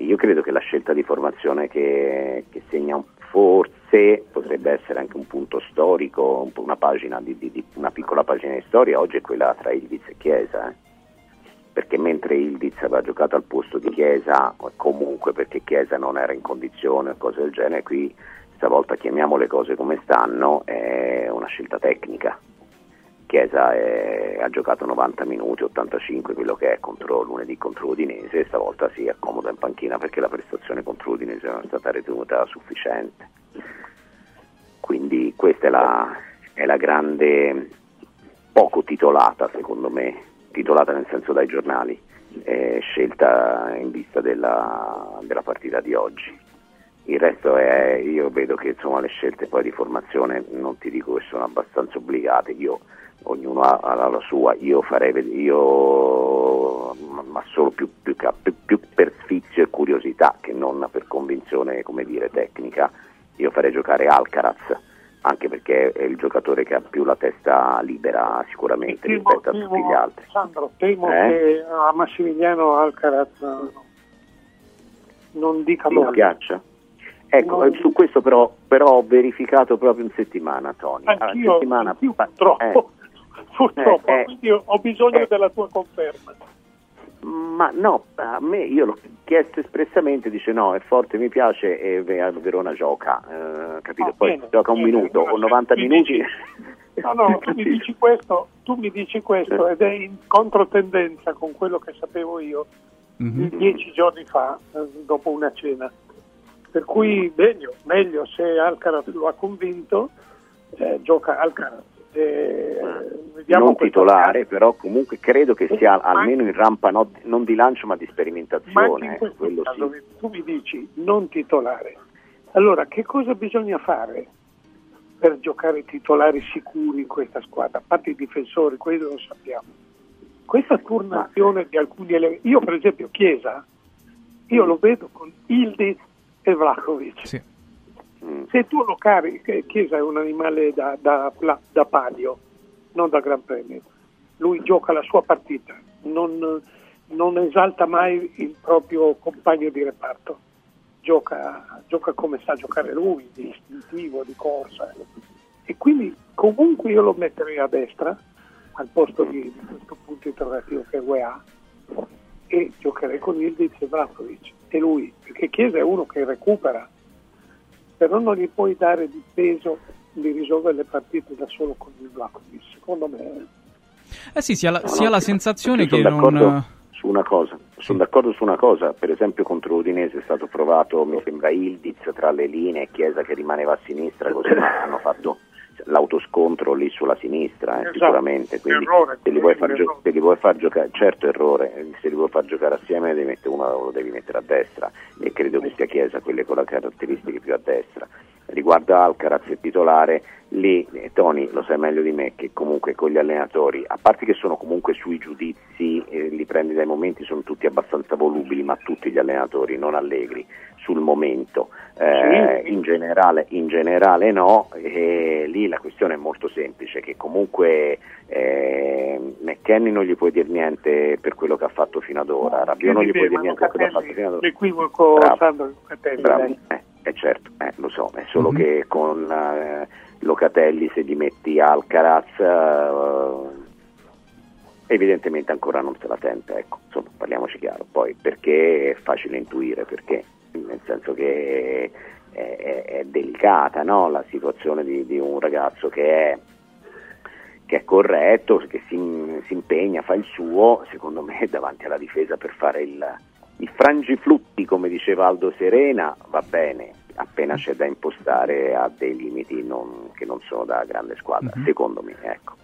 Io credo che la scelta di formazione che, che segna forse potrebbe essere anche un punto storico, un una, pagina di, di- di- una piccola pagina di storia, oggi è quella tra Ildiz e Chiesa. eh. Perché mentre Ildiz aveva giocato al posto di Chiesa, comunque perché Chiesa non era in condizione o cose del genere, qui stavolta chiamiamo le cose come stanno, è una scelta tecnica. Chiesa è- ha giocato 90 minuti, 85 quello che è contro lunedì contro Udinese e stavolta si accomoda in panchina perché la prestazione contro Udinese non è stata ritenuta sufficiente. Quindi questa è la, è la grande poco titolata secondo me, titolata nel senso dai giornali, eh, scelta in vista della, della partita di oggi. Il resto è, io vedo che insomma, le scelte poi di formazione non ti dico che sono abbastanza obbligate, io, ognuno ha, ha la sua, io farei, io, ma- solo più, più più- per sfizio e curiosità che non per convinzione come dire, tecnica, io farei giocare Alcaraz, anche perché è il giocatore che ha più la testa libera sicuramente Temo, rispetto a temo, tutti gli altri. Sandro, temo Eh? che a Massimiliano Alcaraz no, non dica Non molto. piaccia? Ecco, eh, su questo però, però ho verificato proprio in settimana, Tony. Ah, in Anch'io, settimana, anch'io purtroppo, purtroppo eh, eh. quindi ho- bisogno Eh. della tua conferma. Ma no, a me io l'ho chiesto espressamente, dice no, è forte, mi piace e Verona gioca, eh, capito? Ah, Poi bene, gioca un bene, minuto o 90 mi minuti. dici- No, no, tu mi dici questo, tu mi dici questo ed è in controtendenza con quello che sapevo io Mhm. dieci giorni fa, eh, dopo una cena. Per cui meglio, meglio se Alcaraz lo ha convinto, eh, gioca Alcaraz. Eh, non titolare, però comunque credo che sia almeno in rampa no- non di lancio ma di Ma anche in sperimentazione. questo quello caso sì. tu mi dici non titolare. Allora, che cosa bisogna fare per giocare titolari sicuri in questa squadra? A parte i difensori, quello lo sappiamo. Questa turnazione di alcuni elementi. Io, per esempio, Chiesa, io lo vedo con Ildiz e Vlahovic. Mm. Se tu lo carichi, Chiesa è un animale da, da, da palio, non da Gran Premio. Lui gioca la sua partita, non, non esalta mai il proprio compagno di reparto. Gioca, gioca come sa giocare lui, di istintivo, di corsa. E quindi comunque io lo metterei a destra, al posto di, di questo punto interrogativo che è UEA, e giocherei con Ildiz e Vlahovic. E lui, perché Chiesa è uno che recupera, però non gli puoi dare di peso di risolvere le partite da solo con il Vlahovic. Secondo me Eh sì, si ha la, No, si ha no, la sensazione io che sono d'accordo non... su una cosa, sono d'accordo su una cosa, per esempio contro Udinese è stato provato, mi sembra Ildiz tra le linee, Chiesa che rimaneva a sinistra, così hanno fatto l'autoscontro lì sulla sinistra, eh, Esatto. sicuramente, quindi Errore, se li, vuoi far errore. gio- se li vuoi far giocare, certo errore, eh, se li vuoi far giocare assieme devi mettere uno lo devi mettere a destra e credo che sia Chiesa quelle con le caratteristiche più a destra. Riguardo Alcaraz è titolare, lì eh, Tony lo sai meglio di me che comunque con gli allenatori, a parte che sono comunque sui giudizi, eh, li prendi dai momenti, sono tutti abbastanza volubili, ma tutti gli allenatori, non allegri, sul momento. Eh, in, generale, in generale no, e lì la questione è molto semplice, che comunque eh, McKenny non gli puoi dire niente per quello che ha fatto fino ad ora, Rabiot non gli puoi dire niente per quello che ha fatto fino ad ora. L'equivoco. Sandro Locatelli, Bravo, eh, eh, certo, eh, lo so, è solo che con eh, Locatelli se gli metti Alcaraz eh, evidentemente ancora non se la sente, ecco, insomma, parliamoci chiaro, poi perché è facile intuire, perché nel senso che è, è- è delicata no? la situazione di, di un ragazzo che è, che è corretto, che si, si impegna, fa il suo, secondo me davanti alla difesa per fare il, i frangiflutti, come diceva Aldo Serena, va bene, appena c'è da impostare ha dei limiti non- che non sono da grande squadra, secondo me, ecco.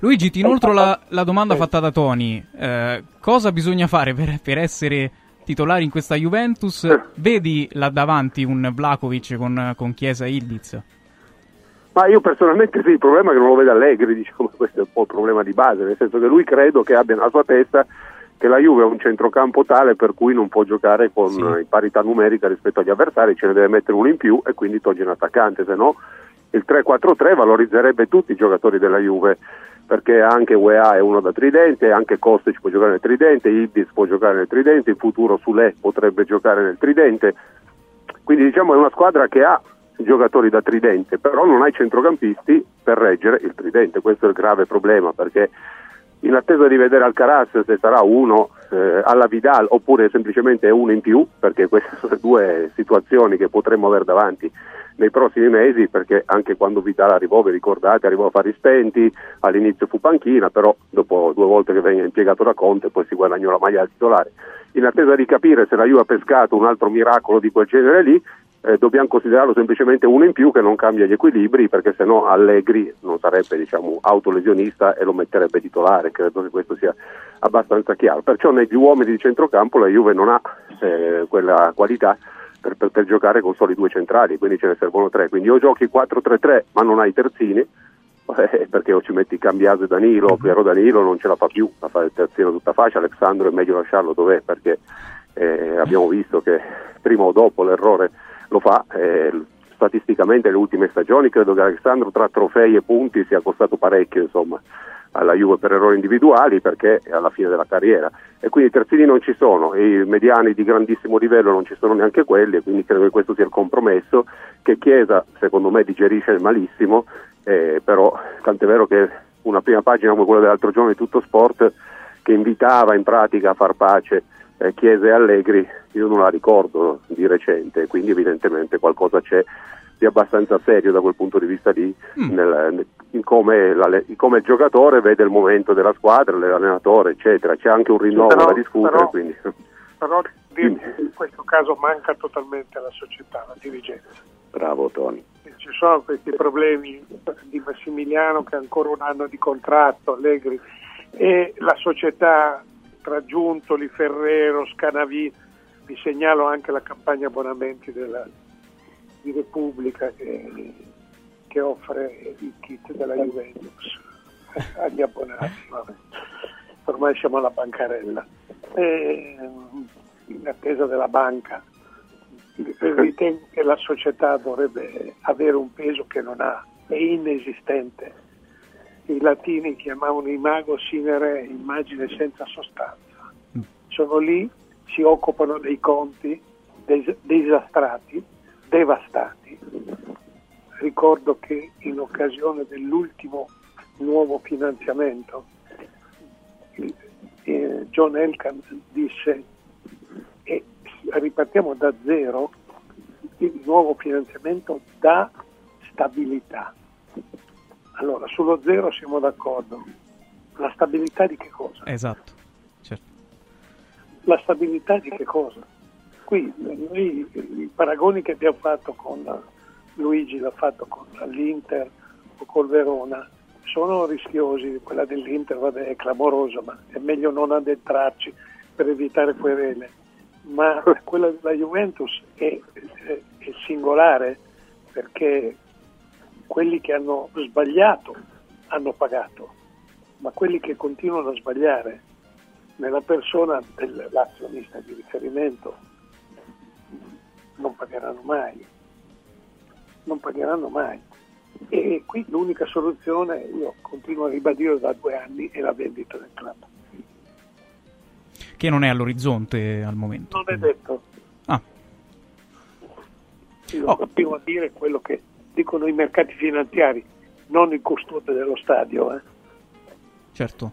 Luigi, ti inoltro la, la domanda fatta da Tony. Eh, cosa bisogna fare per, per essere titolari in questa Juventus? Vedi là davanti un Vlakovic con, con Chiesa Ildiz? Ma io personalmente sì, il problema è che non lo vede Allegri, diciamo, questo è un po' il problema di base, nel senso che lui credo che abbia nella sua testa che la Juve è un centrocampo tale per cui non può giocare con eh, in parità numerica rispetto agli avversari, ce ne deve mettere uno in più e quindi toglie un attaccante, se no il 3-4-3 valorizzerebbe tutti i giocatori della Juve perché anche UEA è uno da tridente, anche Kostic può giocare nel tridente, Ibis può giocare nel tridente, in futuro Sule potrebbe giocare nel tridente, quindi diciamo è una squadra che ha giocatori da tridente, però non ha i centrocampisti per reggere il tridente, questo è il grave problema perché in attesa di vedere Alcaraz se sarà uno eh, alla Vidal oppure semplicemente uno in più, perché queste sono le due situazioni che potremmo avere davanti nei prossimi mesi, perché anche quando Vidal arrivò, vi ricordate, arrivò a fari spenti, all'inizio fu panchina, però dopo due volte che venne impiegato da Conte poi si guadagnò la maglia da titolare. In attesa di capire se la Juve ha pescato un altro miracolo di quel genere lì, eh, dobbiamo considerarlo semplicemente uno in più che non cambia gli equilibri perché sennò Allegri non sarebbe diciamo, autolesionista e lo metterebbe titolare, credo che questo sia abbastanza chiaro. Perciò negli uomini di centrocampo la Juve non ha eh, quella qualità per, per- per giocare con soli due centrali, quindi ce ne servono tre. Quindi o giochi 4-3-3 ma non hai terzini, eh, perché o ci metti Cambiaso e Danilo, Piero Danilo non ce la fa più a fare il terzino tutta faccia, Alessandro è meglio lasciarlo dov'è perché eh, abbiamo visto che prima o dopo l'errore lo fa. eh, statisticamente nelle ultime stagioni credo che Alessandro tra trofei e punti sia costato parecchio insomma, alla Juve per errori individuali perché è alla fine della carriera e quindi i terzini non ci sono i mediani di grandissimo livello non ci sono neanche quelli e quindi credo che questo sia il compromesso che Chiesa secondo me digerisce malissimo eh, però tant'è vero che una prima pagina come quella dell'altro giorno di Tutto Sport che invitava in pratica a far pace eh, Chiesa e Allegri, io non la ricordo di recente, quindi evidentemente qualcosa c'è di abbastanza serio da quel punto di vista lì, nel- in, come la- in come il giocatore vede il momento della squadra, l'allenatore, eccetera. C'è anche un rinnovo Però- da discutere, però- quindi Però in questo caso manca totalmente la società, la dirigenza. Bravo Tony. Ci sono questi problemi di Massimiliano che ha ancora un anno di contratto, Allegri, e la società tra Giuntoli, Ferrero, Scanavi, vi segnalo anche la campagna abbonamenti della, di Repubblica che, che offre i kit della Juventus agli abbonati. vabbè. Ormai siamo alla bancarella. E, in attesa della banca ritengo che la società dovrebbe avere un peso che non ha, è inesistente. I latini chiamavano imago sine re, immagine senza sostanza. Sono lì, si occupano dei conti des- disastrati, devastati. Ricordo che in occasione dell'ultimo nuovo finanziamento eh, John Elkan disse e ripartiamo da zero, il nuovo finanziamento dà stabilità. Allora, sullo zero siamo d'accordo. La stabilità di che cosa? Esatto. La stabilità di che cosa? Qui noi, i paragoni che abbiamo fatto con Luigi, l'ha fatto con l'Inter o col Verona, sono rischiosi. Quella dell'Inter vabbè, è clamorosa, ma è meglio non addentrarci per evitare querele. Ma quella della Juventus è, è- è singolare perché quelli che hanno sbagliato hanno pagato, ma quelli che continuano a sbagliare nella persona dell'azionista di riferimento non pagheranno mai, non pagheranno mai. E qui l'unica soluzione, io continuo a ribadire da due anni, è la vendita del club. Che non è all'orizzonte al momento. Non è detto. Ah. Io continuo a dire quello che dicono i mercati finanziari, non il custode dello stadio. Eh. Certo.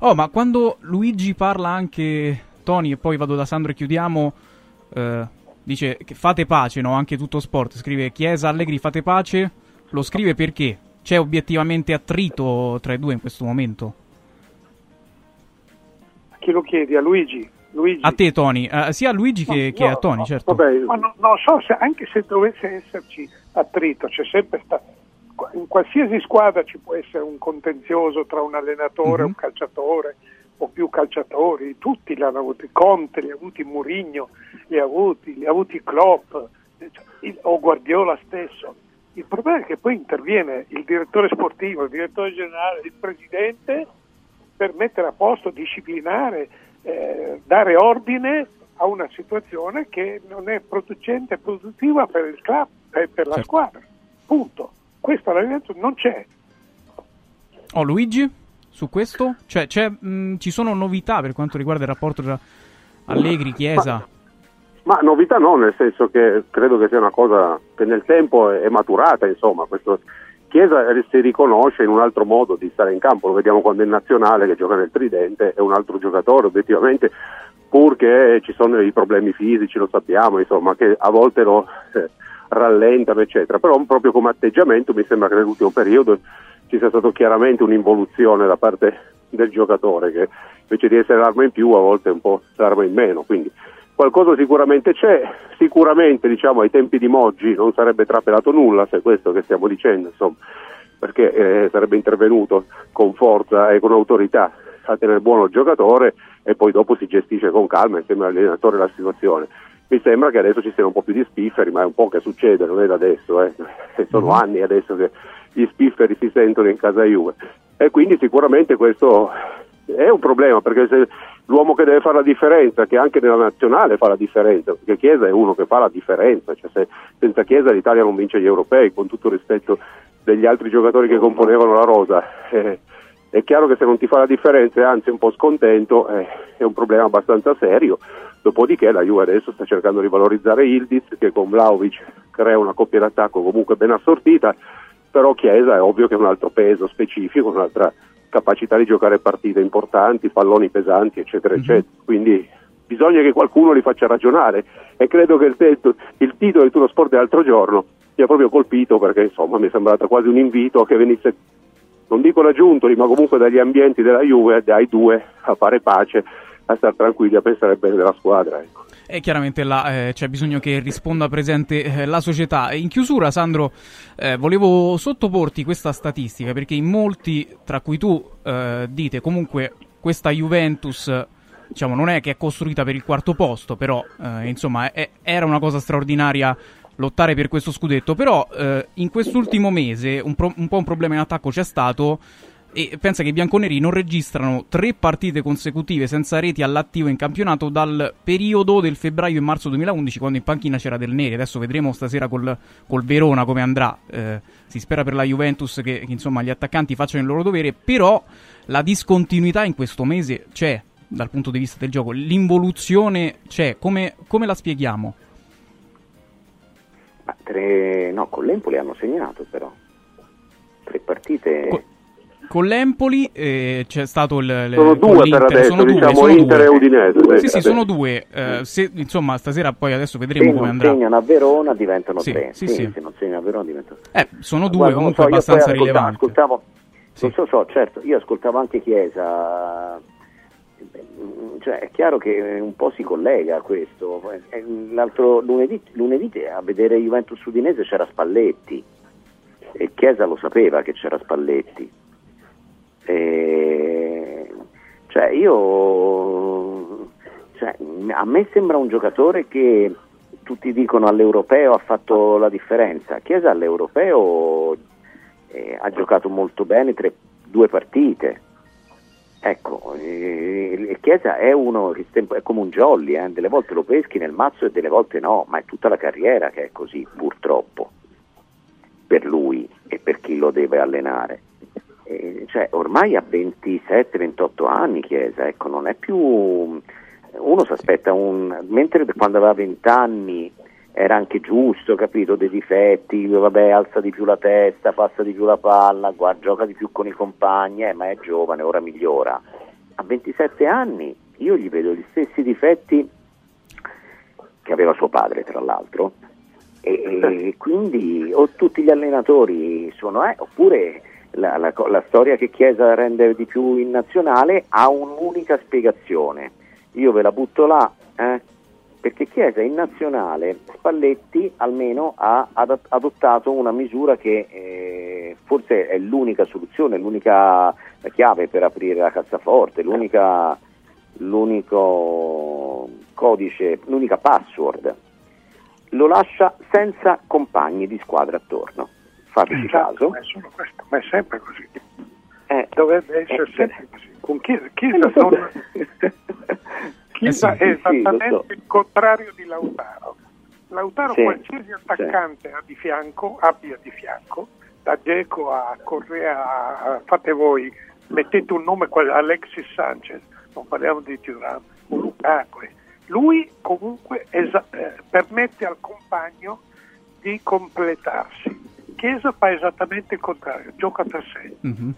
Oh, ma quando Luigi parla anche, Tony, e poi vado da Sandro e chiudiamo, eh, dice che fate pace, no? Anche tutto sport. Scrive Chiesa, Allegri, fate pace. Lo scrive perché? C'è obiettivamente attrito tra i due in questo momento? A chi lo chiedi? A Luigi? Luigi. A te, Tony. Eh, sia a Luigi che, No, che no, a Tony, no, certo. Ma no- non so se anche se dovesse esserci attrito, c'è sempre stato. In qualsiasi squadra ci può essere un contenzioso tra un allenatore e un calciatore o più calciatori, tutti li hanno avuti, Conte li ha avuti, Murigno li ha avuti, li ha avuti Klopp cioè, o Guardiola stesso. Il problema è che poi interviene il direttore sportivo, il direttore generale, il presidente per mettere a posto, disciplinare, eh, dare ordine a una situazione che non è producente e produttiva per il club e per la squadra. Punto. Questa l'allenamento non c'è. Oh, Luigi, su questo? Cioè, c'è, mh, ci sono novità per quanto riguarda il rapporto tra Allegri, Chiesa? Ma novità no, nel senso che credo che sia una cosa che nel tempo è, è maturata, insomma, questo Chiesa si riconosce in un altro modo di stare in campo, lo vediamo quando è in nazionale che gioca nel tridente, è un altro giocatore obiettivamente, pur che ci sono i problemi fisici, lo sappiamo, insomma, che a volte lo eh, rallentano, eccetera, però proprio come atteggiamento mi sembra che nell'ultimo periodo ci sia stata chiaramente un'involuzione da parte del giocatore che invece di essere l'arma in più a volte è un po' l'arma in meno, quindi qualcosa sicuramente c'è, sicuramente diciamo ai tempi di Moggi non sarebbe trapelato nulla se è questo che stiamo dicendo, insomma, perché eh, sarebbe intervenuto con forza e con autorità a tenere buono il giocatore e poi dopo si gestisce con calma insieme all'allenatore la situazione. Mi sembra che adesso ci siano un po' più di spifferi, ma è un po' che succede, non è da adesso, eh. sono anni adesso che gli spifferi si sentono in casa Juve e quindi sicuramente questo è un problema perché se l'uomo che deve fare la differenza, che anche nella nazionale fa la differenza, perché Chiesa è uno che fa la differenza, cioè se senza Chiesa l'Italia non vince gli europei, con tutto il rispetto degli altri giocatori che componevano la rosa. Eh, è chiaro che se non ti fa la differenza e anzi è un po' scontento eh, è un problema abbastanza serio. Dopodiché la Juve adesso sta cercando di valorizzare Ildiz che con Vlaovic crea una coppia d'attacco comunque ben assortita, però Chiesa è ovvio che è un altro peso specifico, un'altra capacità di giocare partite importanti, palloni pesanti, eccetera, eccetera. Quindi bisogna che qualcuno li faccia ragionare e credo che il, tetto- il titolo del Tuno Sport dell'altro giorno mi ha proprio colpito perché insomma mi è sembrato quasi un invito che venisse, non dico da ma comunque dagli ambienti della Juve, dai due, a fare pace, a stare tranquilli, a pensare bene della squadra. Ecco. E chiaramente là eh, c'è bisogno che risponda presente eh, la società. In chiusura, Sandro, eh, volevo sottoporti questa statistica perché in molti, tra cui tu, eh, dite comunque questa Juventus. Diciamo, non è che è costruita per il quarto posto, però eh, insomma è- era una cosa straordinaria lottare per questo scudetto. Però eh, in quest'ultimo mese un, pro- un po' un problema in attacco c'è stato. E pensa che i bianconeri non registrano tre partite consecutive senza reti all'attivo in campionato dal periodo del febbraio e marzo 2011, quando in panchina c'era Del Neri. Adesso vedremo stasera col, col Verona come andrà. Eh, si spera per la Juventus che, che, insomma gli attaccanti facciano il loro dovere, però la discontinuità in questo mese c'è dal punto di vista del gioco. L'involuzione c'è. Come, come la spieghiamo? Tre, no, con l'Empoli hanno segnato però. Tre partite. Con l'Empoli eh, c'è stato il. le- Sono due per adesso, sono due, diciamo sono Inter due. e Udinese. Sì, sì, sì, sì. sono due. Eh, se- insomma, stasera poi adesso vedremo se come non andrà. segnano a Verona diventano Sì, tre. sì, Sì, sì. Se non segnano a Verona diventano Eh, sono due Guarda, comunque so, abbastanza ascoltavo- rilevanti. Ascoltavo, non so, so, certo, io ascoltavo anche Chiesa, cioè è chiaro che un po' si collega a questo. Eh, L'altro lunedì, lunedì a vedere Juventus Udinese c'era Spalletti e Chiesa lo sapeva che c'era Spalletti. E, cioè io cioè, a me sembra un giocatore che tutti dicono all'europeo ha fatto la differenza. Chiesa all'europeo eh, ha giocato molto bene tre, due partite. Ecco, eh, Chiesa è uno è come un jolly, eh, delle volte lo peschi nel mazzo e delle volte no, ma è tutta la carriera che è così, purtroppo, per lui e per chi lo deve allenare. Eh, cioè, ormai ha 27-28 anni Chiesa, ecco, non è più... Uno si aspetta un... mentre quando aveva 20 anni era anche giusto, capito, dei difetti, vabbè, alza di più la testa, passa di più la palla, guarda, gioca di più con i compagni, eh, ma è giovane, ora migliora. A 27 anni io gli vedo gli stessi difetti che aveva suo padre, tra l'altro, e, e quindi o tutti gli allenatori sono, eh, oppure la, la, la storia che Chiesa rende di più in nazionale ha un'unica spiegazione. Io ve la butto là, eh, perché Chiesa in nazionale Spalletti almeno ha ad- adottato una misura che eh, forse è l'unica soluzione, l'unica chiave per aprire la cassaforte, l'unica, l'unico codice, l'unica password. Lo lascia senza compagni di squadra attorno. Fateci Esatto, caso. ma è solo questo, ma è sempre così. Eh, Dovrebbe essere eh, sempre così. Con Chiesa, Chiesa non- Chiesa Eh sì, è sì, sì, esattamente so. il contrario di Lautaro. Lautaro Sì, qualsiasi attaccante ha di fianco, abbia di fianco, da Geco a Correa, a- fate voi, mettete un nome quale Alexis Sanchez, non parliamo di Thuram, o Lukaku. Lui comunque esa- eh, permette al compagno di completarsi. Chiesa fa esattamente il contrario, gioca per sé. Mhm.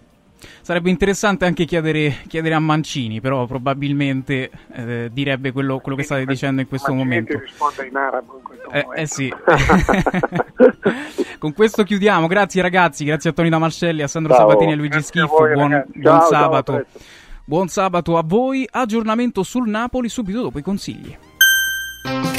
Sarebbe interessante anche chiedere, chiedere a Mancini, però probabilmente eh, direbbe quello, quello che state dicendo in questo Mancini momento. risponde in arabo in questo Eh, momento. eh sì. Con questo chiudiamo. Grazie ragazzi, grazie a Tony Damarcelli, a Sandro Ciao. Sabatini e Luigi Grazie a Schifo. voi, buon buon Ciao, sabato. buon sabato a voi. Aggiornamento sul Napoli subito dopo i consigli.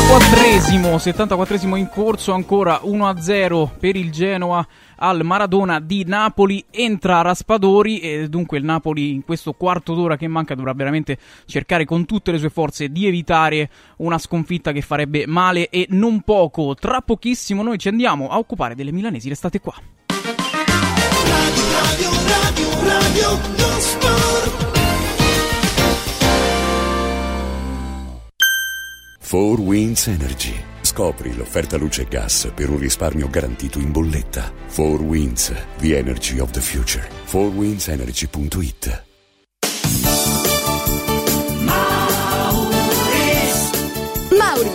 74esimo, 74esimo in corso, ancora 1-0 per il Genoa al Maradona di Napoli, entra Raspadori e dunque il Napoli in questo quarto d'ora che manca dovrà veramente cercare con tutte le sue forze di evitare una sconfitta che farebbe male e non poco. Tra pochissimo noi ci andiamo a occupare delle milanesi, restate qua. Radio, radio, radio, non 4 Winds Energy. Scopri l'offerta luce e gas per un risparmio garantito in bolletta. 4 Winds, the energy of the future. 4windsenergy.it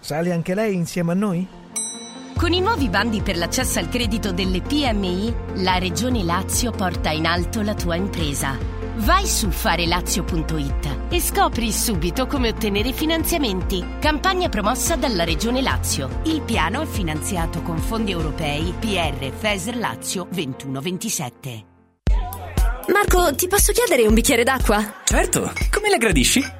Sale anche lei insieme a noi? Con i nuovi bandi per l'accesso al credito delle PMI, la Regione Lazio porta in alto la tua impresa. Vai su farelazio.it e scopri subito come ottenere finanziamenti. Campagna promossa dalla Regione Lazio. Il piano è finanziato con fondi europei PR FESR Lazio 2127. Marco, ti posso chiedere un bicchiere d'acqua? Certo, come la gradisci?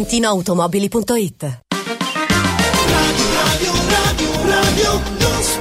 ValentinoAutomobili.it Radio, radio, radio, sport.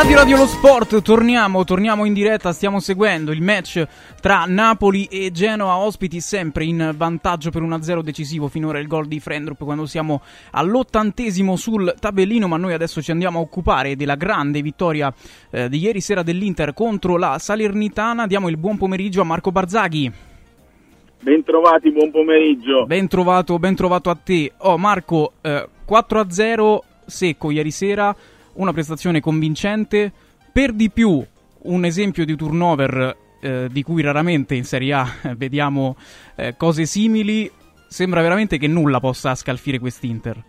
Radio Radio Lo Sport, torniamo, torniamo in diretta, stiamo seguendo il match tra Napoli e Genoa, ospiti sempre in vantaggio per 1-0 decisivo, finora il gol di Frendrup quando siamo all'ottantesimo sul tabellino, ma noi adesso ci andiamo a occupare della grande vittoria eh, di ieri sera dell'Inter contro la Salernitana, diamo il buon pomeriggio a Marco Barzaghi. Bentrovati, buon pomeriggio. Ben trovato, ben trovato a te. Oh Marco, eh, 4-0 secco ieri sera, una prestazione convincente, per di più un esempio di turnover eh, di cui raramente in Serie A vediamo eh, cose simili, sembra veramente che nulla possa scalfire quest'Inter.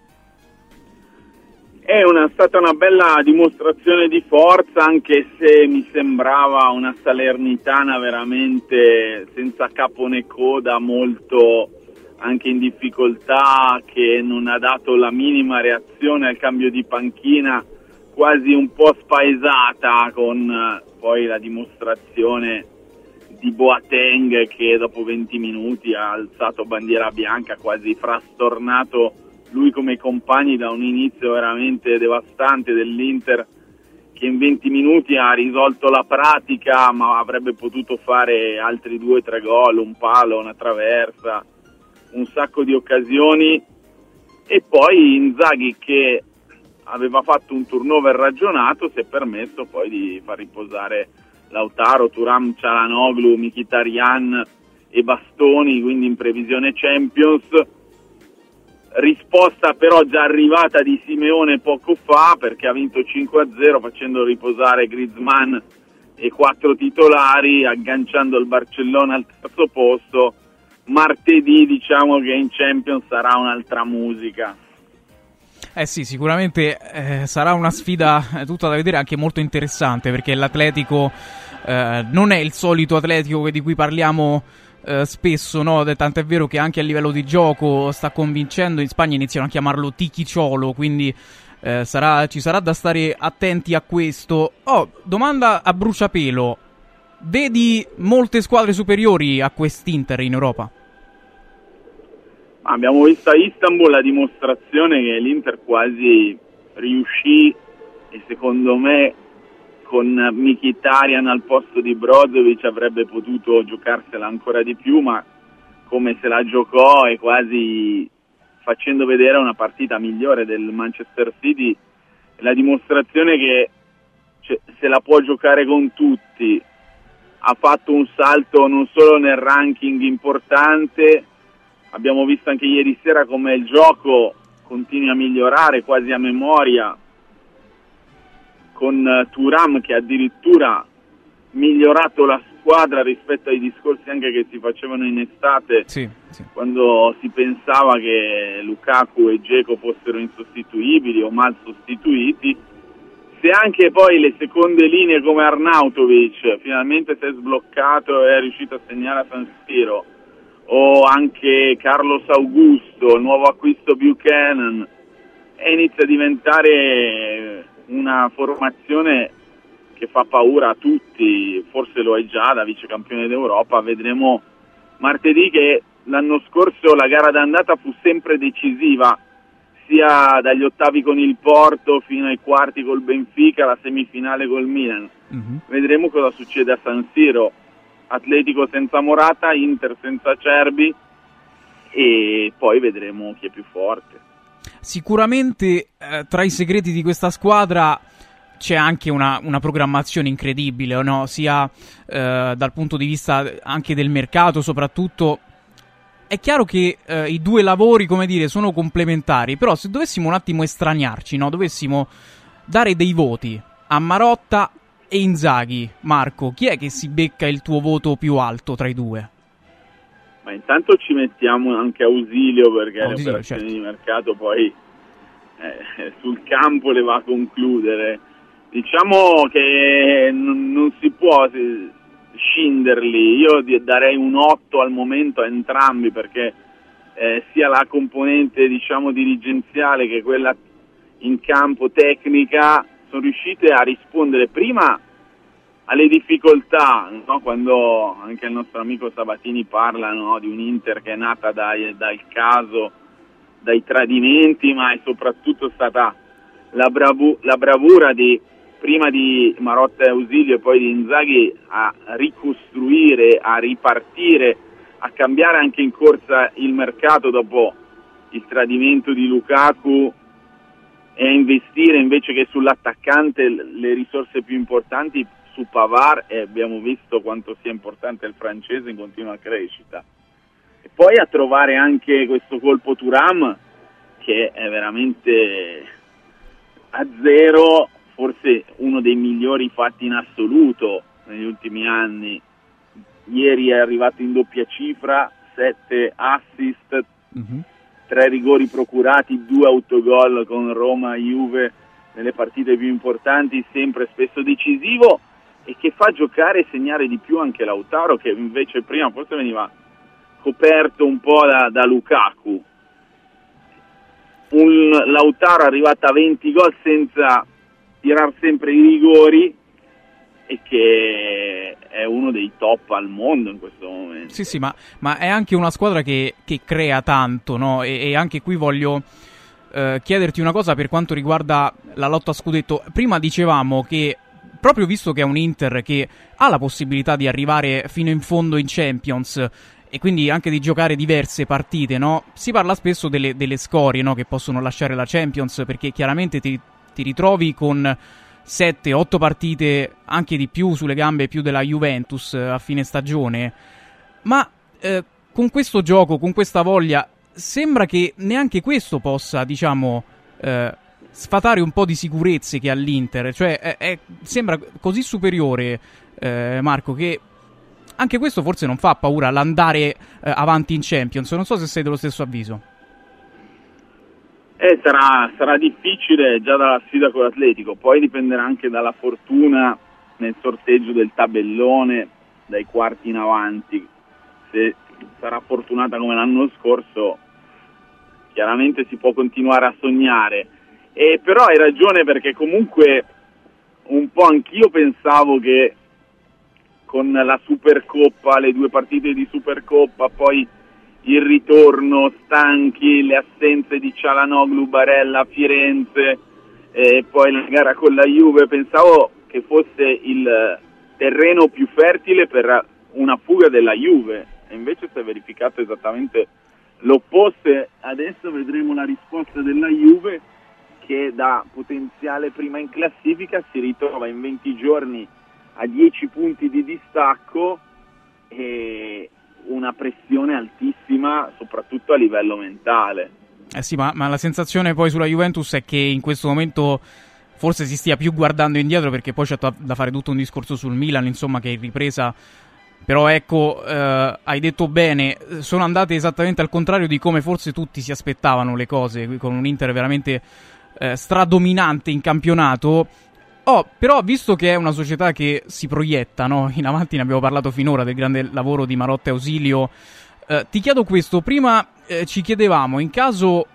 È una, stata una bella dimostrazione di forza, anche se mi sembrava una Salernitana veramente senza capo né coda, molto anche in difficoltà, che non ha dato la minima reazione al cambio di panchina, quasi un po' spaesata con eh, poi la dimostrazione di Boateng che dopo 20 minuti ha alzato bandiera bianca, quasi frastornato lui come compagni da un inizio veramente devastante dell'Inter che in 20 minuti ha risolto la pratica ma avrebbe potuto fare altri due o tre gol, un palo, una traversa, un sacco di occasioni. E poi Inzaghi che aveva fatto un turnover ragionato si è permesso poi di far riposare Lautaro, Turam, Cialanoglu, Mkhitaryan e Bastoni, quindi in previsione Champions. Risposta però già arrivata di Simeone poco fa perché ha vinto 5-0 facendo riposare Griezmann e quattro titolari, agganciando il Barcellona al terzo posto. Martedì diciamo che in Champions sarà un'altra musica. Eh sì, sicuramente eh, sarà una sfida eh, tutta da vedere anche molto interessante perché l'Atletico eh, non è il solito Atletico di cui parliamo eh, spesso, no? Tant'è vero che anche a livello di gioco sta convincendo, in Spagna iniziano a chiamarlo Tichiciolo, quindi eh, sarà, ci sarà da stare attenti a questo. Oh, domanda a bruciapelo. Vedi molte squadre superiori a quest'Inter in Europa? Abbiamo visto a Istanbul la dimostrazione che l'Inter quasi riuscì e secondo me con Mkhitaryan al posto di Brozovic avrebbe potuto giocarsela ancora di più, ma come se la giocò e quasi facendo vedere una partita migliore del Manchester City, la dimostrazione che cioè, se la può giocare con tutti, ha fatto un salto non solo nel ranking importante, abbiamo visto anche ieri sera come il gioco continua a migliorare quasi a memoria, con uh, Turam che addirittura migliorato la squadra rispetto ai discorsi anche che si facevano in estate sì, sì. quando si pensava che Lukaku e Geco fossero insostituibili o mal sostituiti se anche poi le seconde linee come Arnautovic finalmente si è sbloccato e è riuscito a segnare a San Siro o anche Carlos Augusto, nuovo acquisto Buchanan e inizia a diventare una formazione che fa paura a tutti, forse lo è già da vice campione d'Europa, vedremo martedì che l'anno scorso la gara d'andata fu sempre decisiva, sia dagli ottavi con il Porto fino ai quarti col Benfica, la semifinale col Milan. Mm-hmm. Vedremo cosa succede a San Siro. Atletico senza Morata, Inter senza Cerbi e poi vedremo chi è più forte. Sicuramente eh, tra i segreti di questa squadra c'è anche una, una programmazione incredibile, no? sia eh, dal punto di vista anche del mercato, soprattutto. È chiaro che eh, i due lavori, come dire, sono complementari, però se dovessimo un attimo estraniarci, no? dovessimo dare dei voti a Marotta e Inzaghi, Marco, chi è che si becca il tuo voto più alto tra i due? Ma intanto ci mettiamo anche ausilio perché Ausilio, le operazioni certo. di mercato poi eh, sul campo le va a concludere. Diciamo che non, non si può eh, scinderli, io darei un 8 al momento a entrambi perché eh, sia la componente diciamo dirigenziale che quella in campo tecnica sono riuscite a rispondere prima alle difficoltà, no? quando anche il nostro amico Sabatini parla no? di un Inter che è nata dai- dal caso, dai tradimenti, ma è soprattutto stata la, bravu- la bravura di prima di Marotta e Ausilio e poi di Inzaghi a ricostruire, a ripartire, a cambiare anche in corsa il mercato dopo il tradimento di Lukaku e investire invece che sull'attaccante le risorse più importanti su Pavar e abbiamo visto quanto sia importante il francese in continua crescita. E poi a trovare anche questo colpo Turam che è veramente a zero, forse uno dei migliori fatti in assoluto negli ultimi anni. Ieri è arrivato in doppia cifra, 7 assist, tre rigori procurati, due autogol con Roma e Juve nelle partite più importanti, sempre spesso decisivo e che fa giocare e segnare di più anche Lautaro che invece prima forse veniva coperto un po' da, da Lukaku. Un Lautaro arrivato a 20 gol senza tirar sempre i rigori e che è uno dei top al mondo in questo momento. Sì, sì, ma, ma è anche una squadra che, che crea tanto, no? E, e anche qui voglio eh, chiederti una cosa per quanto riguarda la lotta a scudetto. Prima dicevamo che, proprio visto che è un Inter che ha la possibilità di arrivare fino in fondo in Champions e quindi anche di giocare diverse partite, no? Si parla spesso delle, delle scorie, no? Che possono lasciare la Champions perché chiaramente ti, ti ritrovi con 7-8 partite, anche di più sulle gambe più della Juventus eh, a fine stagione. Ma eh, con questo gioco, con questa voglia, sembra che neanche questo possa, diciamo, eh, sfatare un po' di sicurezze che ha l'Inter. Cioè, è- è- sembra così superiore, eh, Marco, che anche questo forse non fa paura l'andare eh, avanti in Champions. Non so se sei dello stesso avviso. Eh, sarà, sarà difficile già dalla sfida con l'Atletico, poi dipenderà anche dalla fortuna nel sorteggio del tabellone dai quarti in avanti. se sarà fortunata come l'anno scorso, chiaramente si può continuare a sognare. E però hai ragione perché comunque un po' anch'io pensavo che con la Supercoppa, le due partite di Supercoppa, poi il ritorno, stanchi, le assenze di Cialanoglu, Barella, Firenze e poi la gara con la Juve, pensavo che fosse il terreno più fertile per una fuga della Juve. E invece si è verificato esattamente l'opposto. Adesso vedremo la risposta della Juve che da potenziale prima in classifica si ritrova in 20 giorni a 10 punti di distacco. E una pressione altissima soprattutto a livello mentale. Eh sì, ma, ma la sensazione poi sulla Juventus è che in questo momento forse si stia più guardando indietro perché poi c'è da fare tutto un discorso sul Milan, insomma, che è in ripresa. Però ecco, eh, hai detto bene, sono andate esattamente al contrario di come forse tutti si aspettavano le cose, con un Inter veramente eh, stradominante in campionato. Oh, però, visto che è una società che si proietta, no? In avanti ne abbiamo parlato finora del grande lavoro di Marotta e Ausilio. Eh, ti chiedo questo. Prima eh, ci chiedevamo, in caso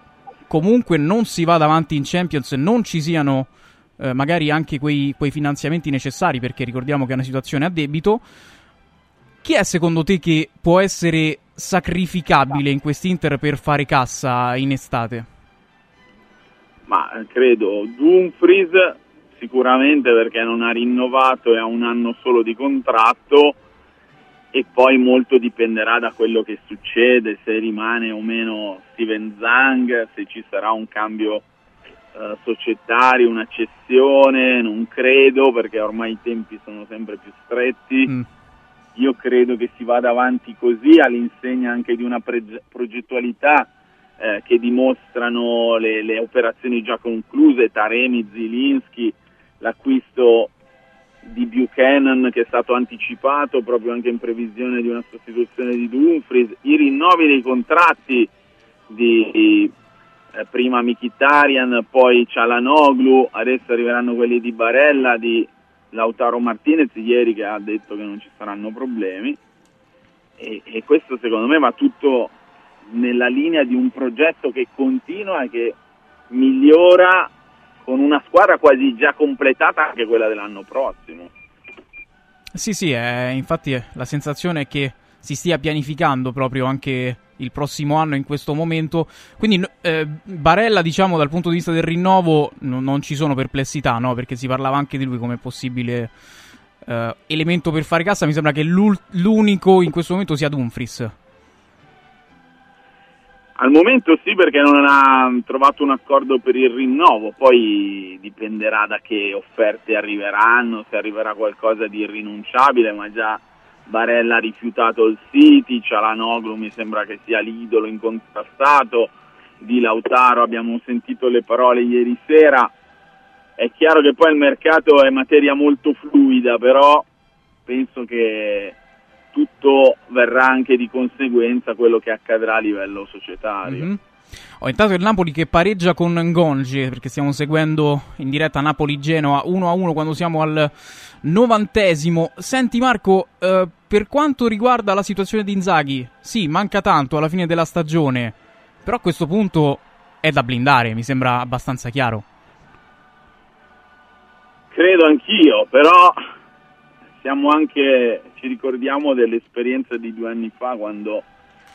comunque non si vada avanti in Champions, non ci siano eh, magari anche quei, quei finanziamenti necessari, perché ricordiamo che è una situazione a debito. Chi è secondo te che può essere sacrificabile in quest'Inter per fare cassa in estate? Ma eh, credo Dumfries sicuramente perché non ha rinnovato e ha un anno solo di contratto e poi molto dipenderà da quello che succede, se rimane o meno Steven Zang, se ci sarà un cambio eh, societario, una cessione, non credo perché ormai i tempi sono sempre più stretti. Mm. Io credo che si vada avanti così all'insegna anche di una pre- progettualità eh, che dimostrano le, le, operazioni già concluse, Taremi, Zilinski, l'acquisto di Buchanan che è stato anticipato proprio anche in previsione di una sostituzione di Dumfries, i rinnovi dei contratti di eh, prima Mikitarian, poi Cialanoglu, adesso arriveranno quelli di Barella, di Lautaro Martinez ieri che ha detto che non ci saranno problemi. E, e questo secondo me va tutto nella linea di un progetto che continua e che migliora con una squadra quasi già completata anche quella dell'anno prossimo. Sì, sì, eh, infatti la sensazione è che si stia pianificando proprio anche il prossimo anno in questo momento. Quindi eh, Barella, diciamo, dal punto di vista del rinnovo no, non ci sono perplessità, no? Perché si parlava anche di lui come possibile eh, elemento per fare cassa. Mi sembra che l'unico in questo momento sia Dumfries. Al momento sì perché non ha trovato un accordo per il rinnovo, poi dipenderà da che offerte arriveranno, se arriverà qualcosa di irrinunciabile, ma già Barella ha rifiutato il City, Cialanoglu mi sembra che sia l'idolo incontrastato, di Lautaro abbiamo sentito le parole ieri sera, è chiaro che poi il mercato è materia molto fluida, però penso che tutto verrà anche di conseguenza quello che accadrà a livello societario. Mm-hmm. Oh, intanto il Napoli che pareggia con Ngongi, perché stiamo seguendo in diretta Napoli-Genoa 1-1 quando siamo al novantesimo. Senti Marco, eh, per quanto riguarda la situazione di Inzaghi, sì, manca tanto alla fine della stagione, però a questo punto è da blindare, mi sembra abbastanza chiaro. Credo anch'io, però siamo anche, ci ricordiamo dell'esperienza di due anni fa quando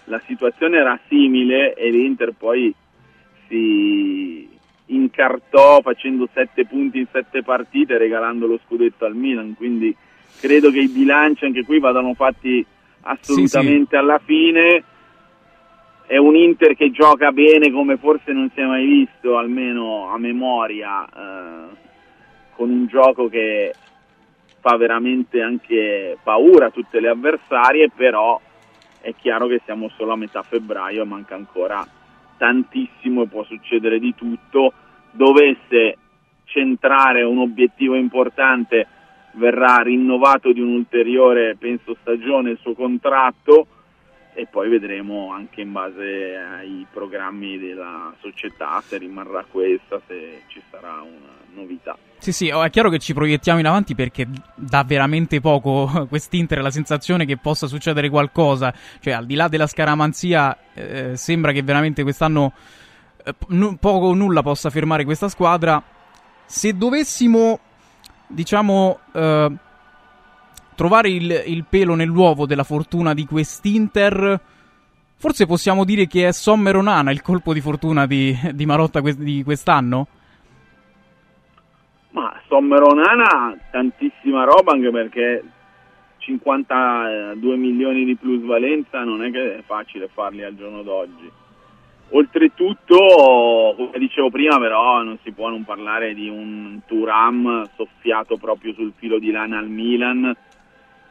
la situazione era simile e l'Inter poi si incartò facendo sette punti in sette partite regalando lo scudetto al Milan, quindi credo che i bilanci anche qui vadano fatti assolutamente sì, sì. alla fine. È un Inter che gioca bene come forse non si è mai visto, almeno a memoria, eh, con un gioco che fa veramente anche paura a tutte le avversarie, però è chiaro che siamo solo a metà febbraio e manca ancora tantissimo e può succedere di tutto. Dovesse centrare un obiettivo importante, verrà rinnovato di un'ulteriore, penso, stagione il suo contratto e poi vedremo anche in base ai programmi della società se rimarrà questa, se ci sarà una novità. Sì, sì, oh, è chiaro che ci proiettiamo in avanti perché dà veramente poco quest'Inter la sensazione che possa succedere qualcosa. Cioè, al di là della scaramanzia, eh, sembra che veramente quest'anno eh, n- poco o nulla possa fermare questa squadra. Se dovessimo, diciamo, eh, trovare il, il pelo nell'uovo della fortuna di quest'Inter, forse possiamo dire che è Sommer Onana il colpo di fortuna di, di Marotta que- di quest'anno? Ma Sommer Onana tantissima roba anche perché 52 milioni di plusvalenza non è che è facile farli al giorno d'oggi. Oltretutto, come dicevo prima, però non si può non parlare di un Turam soffiato proprio sul filo di lana al Milan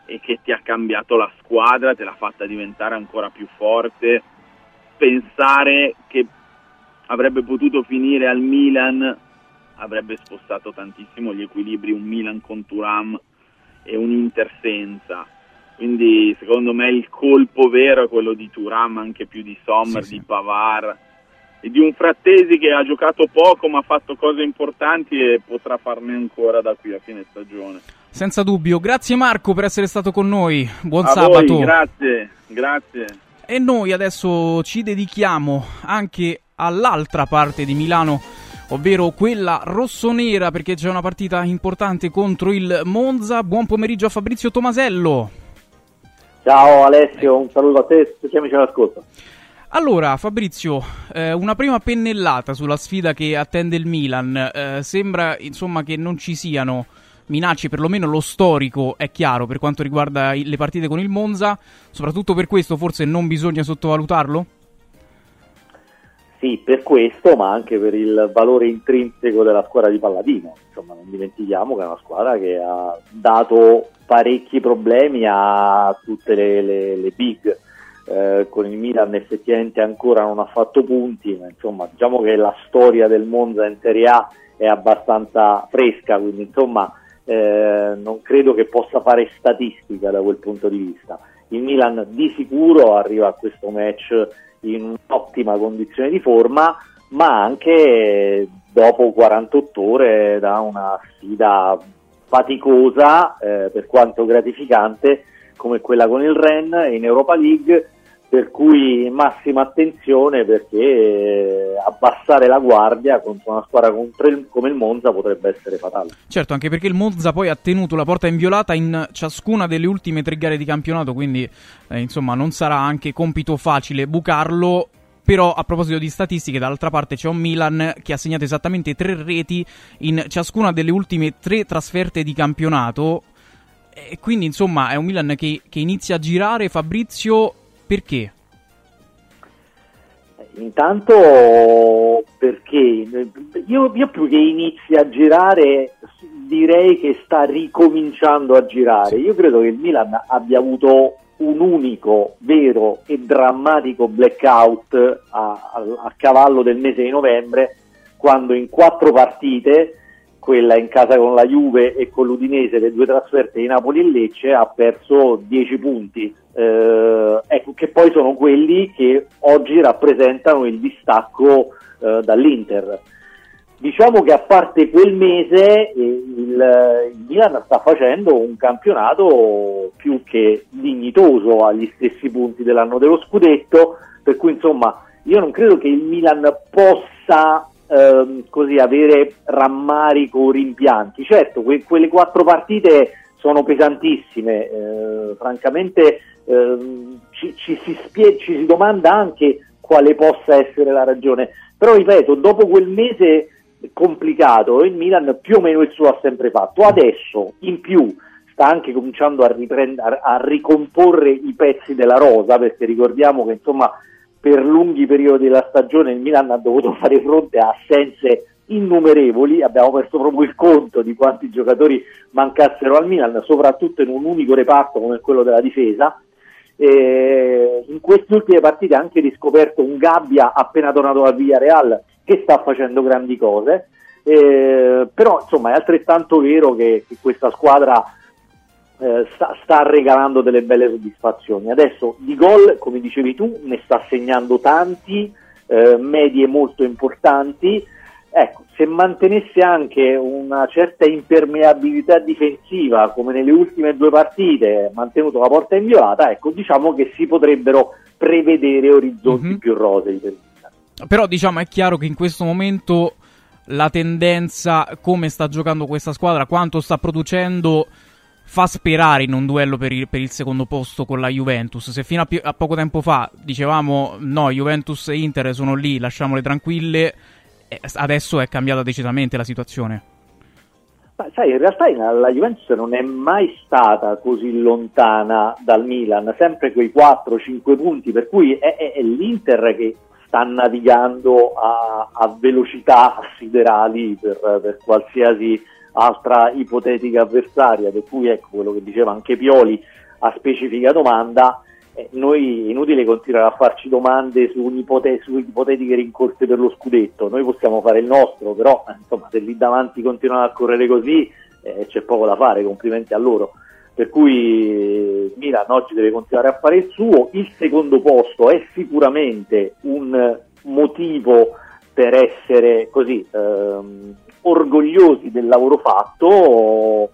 e che ti ha cambiato la squadra, te l'ha fatta diventare ancora più forte. Pensare che avrebbe potuto finire al Milan avrebbe spostato tantissimo gli equilibri un Milan con Turam e un Inter senza. Quindi secondo me il colpo vero è quello di Turam, anche più di Sommer, Sì, sì. di Pavar e di un Frattesi che ha giocato poco ma ha fatto cose importanti e potrà farne ancora da qui a fine stagione. Senza dubbio. Grazie Marco per essere stato con noi. Buon a sabato. voi, grazie, grazie. E noi adesso ci dedichiamo anche all'altra parte di Milano, ovvero quella rossonera, perché c'è una partita importante contro il Monza. Buon pomeriggio a Fabrizio Tomasello. Ciao Alessio, un saluto a te e tutti gli amici all'ascolto. Allora, Fabrizio, eh, una prima pennellata sulla sfida che attende il Milan. Eh, sembra insomma che non ci siano minacce, perlomeno lo storico è chiaro per quanto riguarda le partite con il Monza. Soprattutto per questo forse non bisogna sottovalutarlo? Sì, per questo, ma anche per il valore intrinseco della squadra di Palladino. Insomma, non dimentichiamo che è una squadra che ha dato parecchi problemi a tutte le, le- le big. Eh, con il Milan effettivamente ancora non ha fatto punti, ma insomma diciamo che la storia del Monza in Serie A è abbastanza fresca, quindi insomma eh, non credo che possa fare statistica da quel punto di vista. Il Milan di sicuro arriva a questo match in un'ottima condizione di forma, ma anche dopo 48 ore da una sfida faticosa, eh, per quanto gratificante, come quella con il Ren in Europa League, per cui massima attenzione perché eh, abbassare la guardia contro una squadra come il Monza potrebbe essere fatale. Certo, anche perché il Monza poi ha tenuto la porta inviolata in ciascuna delle ultime tre gare di campionato, quindi eh, insomma non sarà anche compito facile bucarlo. Però a proposito di statistiche, dall'altra parte c'è un Milan che ha segnato esattamente tre reti in ciascuna delle ultime tre trasferte di campionato. E quindi insomma è un Milan che, che inizia a girare. Fabrizio, perché? Intanto perché io, io più che inizi a girare direi che sta ricominciando a girare. Io credo che il Milan abbia avuto un unico, vero e drammatico blackout a, a- a cavallo del mese di novembre, quando in quattro partite, quella in casa con la Juve e con l'Udinese, le due trasferte di Napoli e Lecce, ha perso 10 punti. Eh, ecco, che poi sono quelli che oggi rappresentano il distacco eh, dall'Inter. Diciamo che a parte quel mese eh, il, il Milan sta facendo un campionato più che dignitoso agli stessi punti dell'anno dello scudetto, per cui insomma io non credo che il Milan possa ehm, così avere rammarico o rimpianti. Certo, que- quelle quattro partite sono pesantissime, eh, francamente ehm, ci, ci si spie- ci si domanda anche quale possa essere la ragione, però ripeto, dopo quel mese complicato il Milan più o meno il suo ha sempre fatto, adesso in più sta anche cominciando a, riprend- a- a ricomporre i pezzi della rosa, perché ricordiamo che insomma per lunghi periodi della stagione il Milan ha dovuto fare fronte a assenze innumerevoli, abbiamo perso proprio il conto di quanti giocatori mancassero al Milan, soprattutto in un unico reparto come quello della difesa. E in queste ultime partite ha anche riscoperto un Gabbia appena tornato dal Villarreal che sta facendo grandi cose, Eh, però insomma è altrettanto vero che, che questa squadra eh, sta, sta regalando delle belle soddisfazioni. Adesso di gol, come dicevi tu, ne sta segnando tanti, eh, medie molto importanti. Ecco, se mantenesse anche una certa impermeabilità difensiva, come nelle ultime due partite, mantenuto la porta inviolata, ecco, diciamo che si potrebbero prevedere orizzonti Mhm. più rosei. Però diciamo è chiaro che in questo momento la tendenza, come sta giocando questa squadra, quanto sta producendo, fa sperare in un duello per il, per il secondo posto con la Juventus. Se fino a, pi- a poco tempo fa dicevamo no, Juventus e Inter sono lì, lasciamole tranquille, adesso è cambiata decisamente la situazione. Ma sai, in realtà la Juventus non è mai stata così lontana dal Milan, sempre quei 4-5 punti, per cui è, è- è l'Inter che sta navigando a, a velocità siderali per, per qualsiasi altra ipotetica avversaria, per cui ecco quello che diceva anche Pioli a specifica domanda, eh, noi inutile continuare a farci domande su, su ipotetiche rincorse per lo scudetto, noi possiamo fare il nostro, però eh, insomma se lì davanti continuano a correre così eh, c'è poco da fare, complimenti a loro. Per cui Milan oggi deve continuare a fare il suo, il secondo posto è sicuramente un motivo per essere così ehm, orgogliosi del lavoro fatto,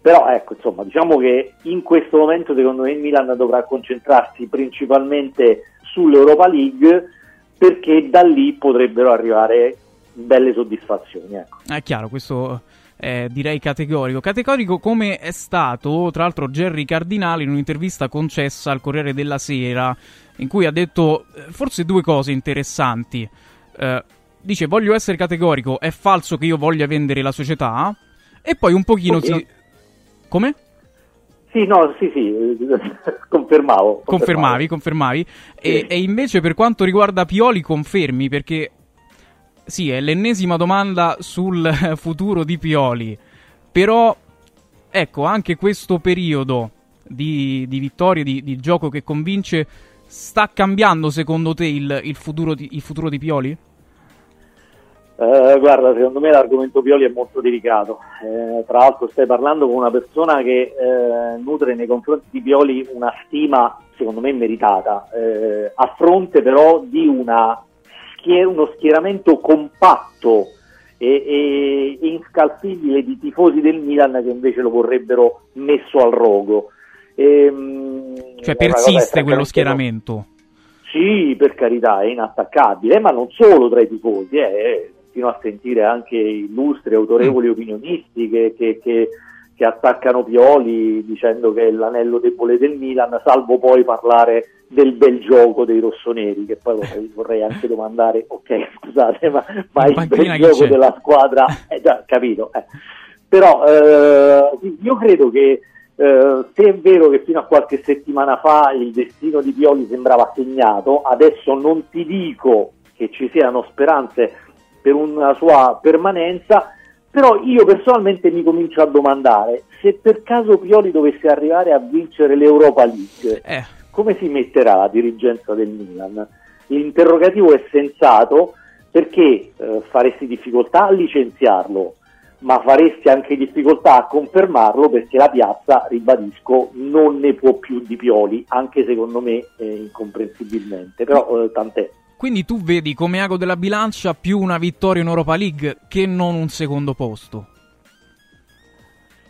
però ecco insomma diciamo che in questo momento secondo me il Milan dovrà concentrarsi principalmente sull'Europa League perché da lì potrebbero arrivare belle soddisfazioni. Ecco. È chiaro, questo è direi categorico. Categorico come è stato, tra l'altro, Jerry Cardinale in un'intervista concessa al Corriere della Sera, in cui ha detto eh, forse due cose interessanti. Eh, dice, voglio essere categorico, è falso che io voglia vendere la società. E poi un pochino si... Come? Sì, no, sì, sì, confermavo. Confermavi, confermavi. E, e invece per quanto riguarda Pioli, confermi perché sì, è l'ennesima domanda sul futuro di Pioli. Però, ecco, anche questo periodo di, di vittorie, di, di gioco che convince, sta cambiando secondo te il, il futuro, di, il futuro di Pioli? Eh, guarda, secondo me l'argomento Pioli è molto delicato. Eh, tra l'altro stai parlando con una persona che eh, nutre nei confronti di Pioli una stima, secondo me, meritata, eh, a fronte però di una uno schieramento compatto e, e inscalfibile di tifosi del Milan che invece lo vorrebbero messo al rogo. Ehm, Cioè persiste quello schieramento? sì, per carità, è inattaccabile, ma non solo tra i tifosi, eh, fino a sentire anche illustri, autorevoli opinionisti che, che- che- che attaccano Pioli dicendo che è l'anello debole del Milan, salvo poi parlare del bel gioco dei rossoneri, che poi vorrei, vorrei anche domandare, ok scusate, ma, ma il bel gioco c'è? della squadra, eh, già capito, eh. però eh, io credo che eh, se è vero che fino a qualche settimana fa il destino di Pioli sembrava segnato, adesso non ti dico che ci siano speranze per una sua permanenza, però io personalmente mi comincio a domandare se per caso Pioli dovesse arrivare a vincere l'Europa League, Eh. come si metterà la dirigenza del Milan? L'interrogativo è sensato perché eh, faresti difficoltà a licenziarlo, ma faresti anche difficoltà a confermarlo perché la piazza, ribadisco, non ne può più di Pioli, anche secondo me eh, incomprensibilmente, però eh, tant'è. Quindi tu vedi come ago della bilancia più una vittoria in Europa League che non un secondo posto.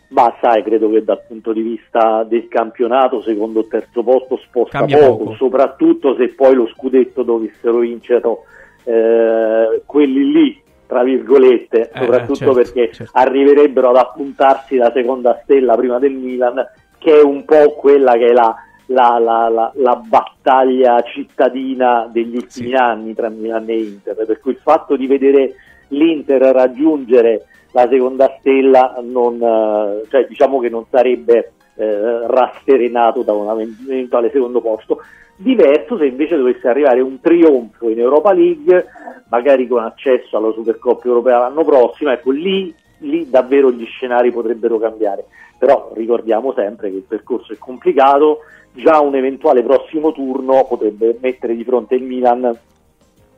Ma sai, credo che dal punto di vista del campionato, secondo o terzo posto sposta Cambia poco, poco. soprattutto se poi lo scudetto dovessero vincerlo eh, quelli lì, tra virgolette, Eh, soprattutto certo, perché certo. arriverebbero ad appuntarsi la seconda stella prima del Milan, che è un po' quella che è la, la- la- la- la battaglia cittadina degli ultimi anni tra Milan e Inter, per cui il fatto di vedere l'Inter raggiungere la seconda stella non, eh, cioè, diciamo che non sarebbe eh, rasserenato da un eventuale secondo posto. Diverso se invece dovesse arrivare un trionfo in Europa League, magari con accesso alla Supercoppa europea l'anno prossimo, ecco lì, lì davvero gli scenari potrebbero cambiare. Però ricordiamo sempre che il percorso è complicato, già un eventuale prossimo turno potrebbe mettere di fronte il Milan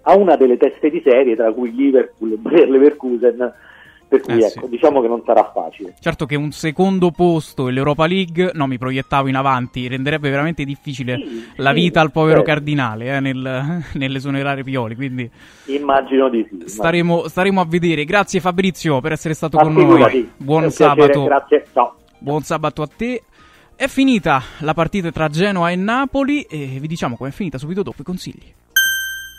a una delle teste di serie, tra cui Liverpool e Leverkusen, Per cui Eh, ecco, diciamo che non sarà facile. Certo che un secondo posto e l'Europa League, no, mi proiettavo in avanti, renderebbe veramente difficile la sì, vita al povero certo. Cardinale eh, nel, nell'esonerare Pioli. Quindi Immagino di sì. staremo, staremo a vedere. Grazie Fabrizio per essere stato con noi. Buon piacere, sabato. Grazie, ciao. Buon sabato a te. È finita la partita tra Genoa e Napoli e vi diciamo com'è finita subito dopo i consigli.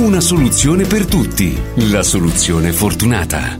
Una soluzione per tutti. La soluzione fortunata.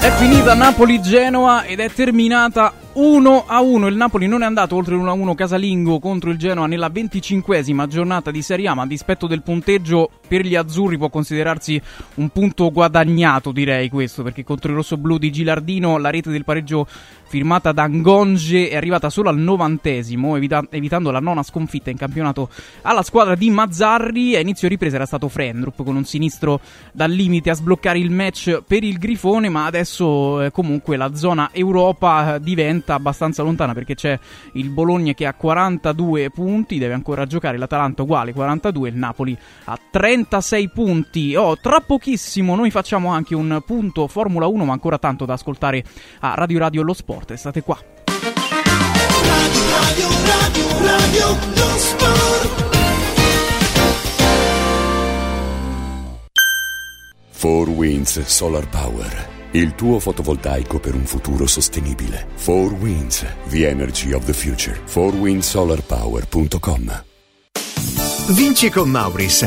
È finita Napoli-Genoa ed è terminata 1 a 1. Il Napoli non è andato oltre l'1 a 1 casalingo contro il Genoa nella venticinquesima giornata di Serie A, ma a dispetto del punteggio per gli azzurri può considerarsi un punto guadagnato, direi questo, perché contro il rossoblu di Gilardino la rete del pareggio firmata da Ngonge è arrivata solo al novantesimo, evita- evitando la nona sconfitta in campionato alla squadra di Mazzarri. A inizio ripresa era stato Frendrup con un sinistro dal limite a sbloccare il match per il Grifone, ma adesso eh, comunque la zona Europa eh, diventa abbastanza lontana perché c'è il Bologna che ha 42 punti, deve ancora giocare l'Atalanta uguale 42, il Napoli ha 36 punti. Oh, tra pochissimo noi facciamo anche un punto Formula 1, ma ancora tanto da ascoltare a Radio Radio Lo Sport. State qua. Radio, radio, radio, lo sport. 4 Winds Solar Power. Il tuo fotovoltaico per un futuro sostenibile. 4 Winds, the energy of the future. 4windsolarpower.com Vinci con Mauris.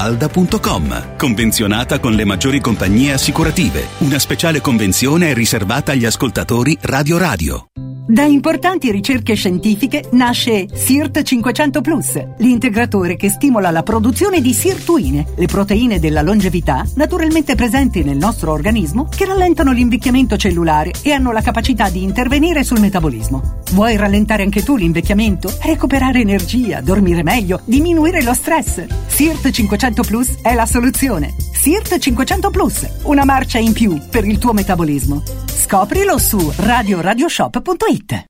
villamafalda.com. Convenzionata con le maggiori compagnie assicurative. Una speciale convenzione è riservata agli ascoltatori Radio Radio. Da importanti ricerche scientifiche nasce SIRT 500 Plus, l'integratore che stimola la produzione di sirtuine, le proteine della longevità naturalmente presenti nel nostro organismo che rallentano l'invecchiamento cellulare e hanno la capacità di intervenire sul metabolismo. Vuoi rallentare anche tu l'invecchiamento? Recuperare energia, dormire meglio, diminuire lo stress? SIRT 500 Plus è la soluzione. SIRT 500 Plus, una marcia in più per il tuo metabolismo. Scoprilo su radioradioshop.it.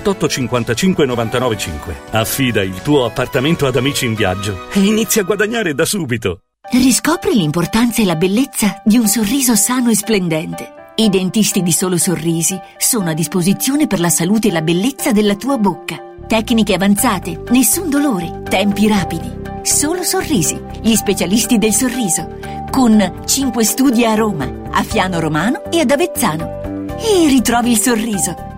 55 99 5. Affida il tuo appartamento ad Amici in Viaggio e inizia a guadagnare da subito. Riscopri l'importanza e la bellezza di un sorriso sano e splendente. I dentisti di Solo Sorrisi sono a disposizione per la salute e la bellezza della tua bocca. Tecniche avanzate, nessun dolore, tempi rapidi. Solo Sorrisi, gli specialisti del sorriso, con 5 studi a Roma, a Fiano Romano e ad Avezzano. E ritrovi il sorriso.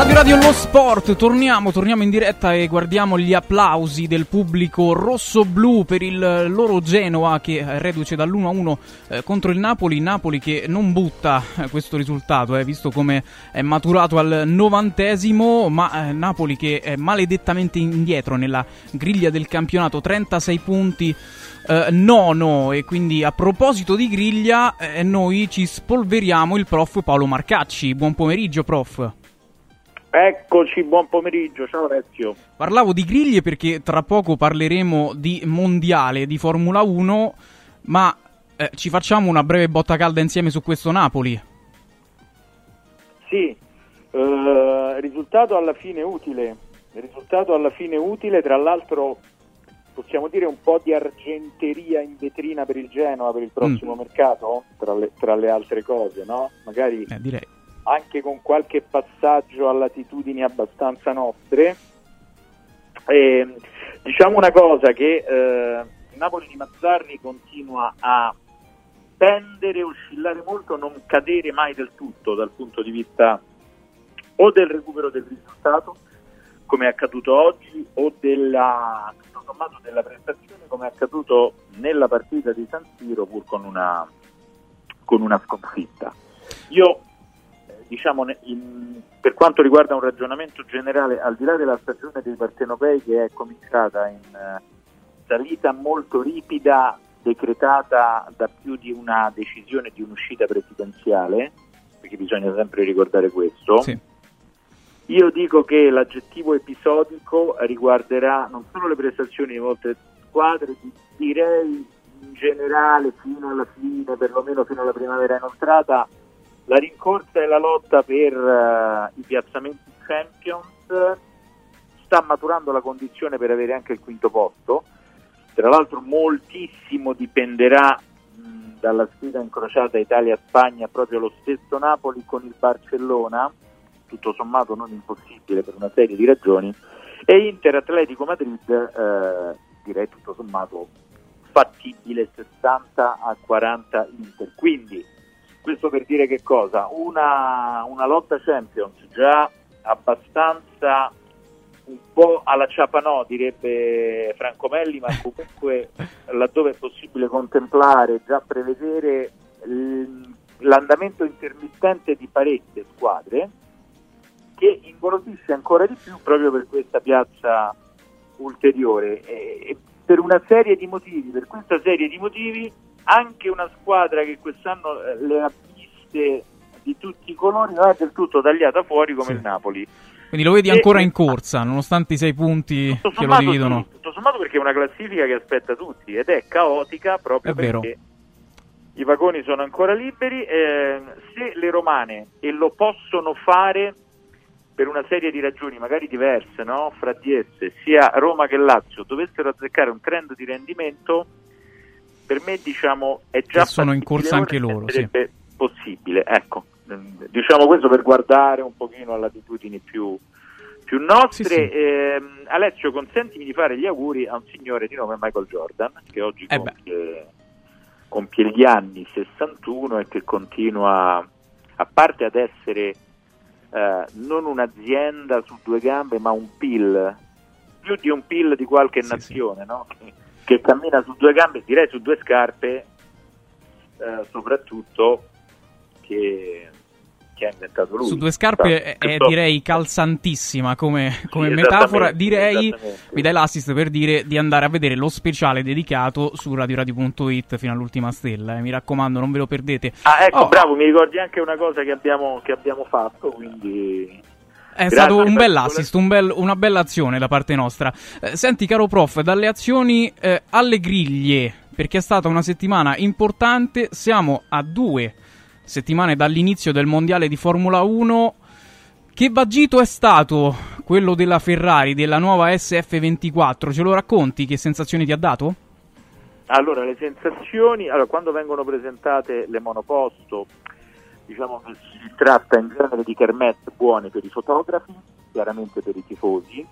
Radio Radio Lo Sport, torniamo, torniamo in diretta e guardiamo gli applausi del pubblico rosso-blu per il loro Genoa che reduce dall'1-1 eh, contro il Napoli, Napoli che non butta eh, questo risultato, eh, visto come è maturato al novantesimo, ma eh, Napoli che è maledettamente indietro nella griglia del campionato, 36 punti. eh, nono. E quindi a proposito di griglia eh, noi ci spolveriamo il prof Paolo Marcacci. Buon pomeriggio prof Eccoci, buon pomeriggio, ciao Alessio. Parlavo di griglie perché tra poco parleremo di mondiale, di Formula 1, ma eh, ci facciamo una breve botta calda insieme su questo Napoli. Sì, eh, risultato alla fine utile, risultato alla fine utile, tra l'altro possiamo dire un po' di argenteria in vetrina per il Genoa per il prossimo mercato, tra le, tra le altre cose, no? Magari Eh, direi. Anche con qualche passaggio a latitudini abbastanza nostre. E, diciamo una cosa che eh, Napoli di Mazzarri continua a tendere, oscillare molto, non cadere mai del tutto dal punto di vista o del recupero del risultato, come è accaduto oggi, o della, della prestazione, come è accaduto nella partita di San Siro, pur con una, con una sconfitta. Io diciamo, in- per quanto riguarda un ragionamento generale, al di là della stagione dei partenopei che è cominciata in eh, salita molto ripida, decretata da più di una decisione di un'uscita presidenziale, perché bisogna sempre ricordare questo. Io dico che l'aggettivo episodico riguarderà non solo le prestazioni di molte squadre, di- direi in generale fino alla fine, perlomeno fino alla primavera inoltrata, la rincorsa e la lotta per eh, i piazzamenti Champions sta maturando la condizione per avere anche il quinto posto. Tra l'altro moltissimo dipenderà mh, dalla sfida incrociata Italia-Spagna proprio lo stesso Napoli con il Barcellona, tutto sommato non impossibile per una serie di ragioni, e Inter-Atletico Madrid, eh, direi tutto sommato fattibile 60 a 40 Inter. Quindi questo per dire che cosa? Una, una lotta Champions già abbastanza un po' alla ciapanò direbbe Franco Melli, ma comunque laddove è possibile contemplare, già prevedere l'andamento intermittente di parecchie squadre che ingolosisce ancora di più proprio per questa piazza ulteriore. E per una serie di motivi, per questa serie di motivi, anche una squadra che quest'anno eh, le ha viste di tutti i colori non è del tutto tagliata fuori come Sì. il Napoli. Quindi lo vedi E- ancora in corsa, nonostante i sei punti che lo dividono. tutto sommato perché è una classifica che aspetta tutti ed è caotica proprio È vero. perché i vagoni sono ancora liberi. eh, se le romane, e lo possono fare per una serie di ragioni magari diverse no? fra di esse, sia Roma che Lazio, dovessero azzeccare un trend di rendimento, per me diciamo è già Che sono in corsa anche e loro, sì. sarebbe possibile, ecco. Diciamo questo per guardare un pochino a latitudini più, più nostre. Sì, sì. Ehm, Alessio, consentimi di fare gli auguri a un signore di nome Michael Jordan, che oggi Eh compie, compie gli anni 61 e che continua, a parte ad essere eh, non un'azienda su due gambe, ma un PIL, più di un PIL di qualche nazione, no? Che, cammina su due gambe, direi su due scarpe, eh, soprattutto che, che ha inventato lui. Su due scarpe è, è, direi calzantissima come, come metafora. esattamente, Direi, mi dai l'assist per dire di andare a vedere lo speciale dedicato su radioradio.it fino all'ultima stella. eh. Mi raccomando, non ve lo perdete. Ah, ecco, Oh, bravo, mi ricordi anche una cosa che abbiamo, che abbiamo fatto, quindi... È stato un bel assist, un bel- una bella azione da parte nostra. Eh, senti, caro prof, dalle azioni eh, alle griglie, perché è stata una settimana importante, siamo a due settimane dall'inizio del mondiale di Formula 1. Che vagito è stato quello della Ferrari, della nuova SF24? Ce lo racconti? Che sensazioni ti ha dato? Allora, le sensazioni, allora, quando vengono presentate le monoposto, diciamo che si tratta in genere di kermesse buone per i fotografi, chiaramente per i tifosi,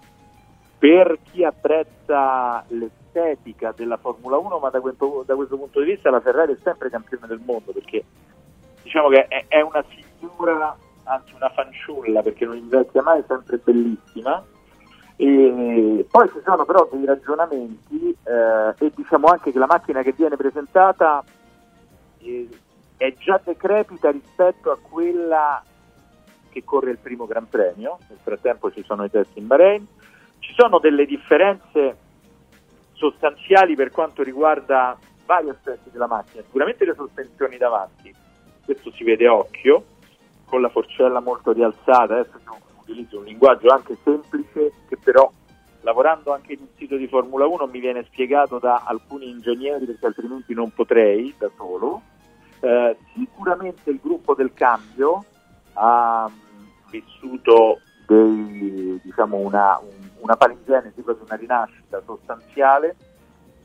per chi apprezza l'estetica della Formula 1, ma da questo, da questo punto di vista la Ferrari è sempre campione del mondo, perché diciamo che è, è una figura, anzi una fanciulla, perché non invecchia mai, è sempre bellissima. E poi ci sono però dei ragionamenti eh, e diciamo anche che la macchina che viene presentata eh, è già decrepita rispetto a quella che corre il primo Gran Premio, nel frattempo ci sono i test in Bahrain, ci sono delle differenze sostanziali per quanto riguarda vari aspetti della macchina, sicuramente le sospensioni davanti, questo si vede occhio, con la forcella molto rialzata, adesso io utilizzo un linguaggio anche semplice che però lavorando anche in un sito di Formula 1 mi viene spiegato da alcuni ingegneri perché altrimenti non potrei da solo. Eh, sicuramente il gruppo del cambio ha mh, vissuto dei, diciamo una, un- una palingenesi, proprio una rinascita sostanziale.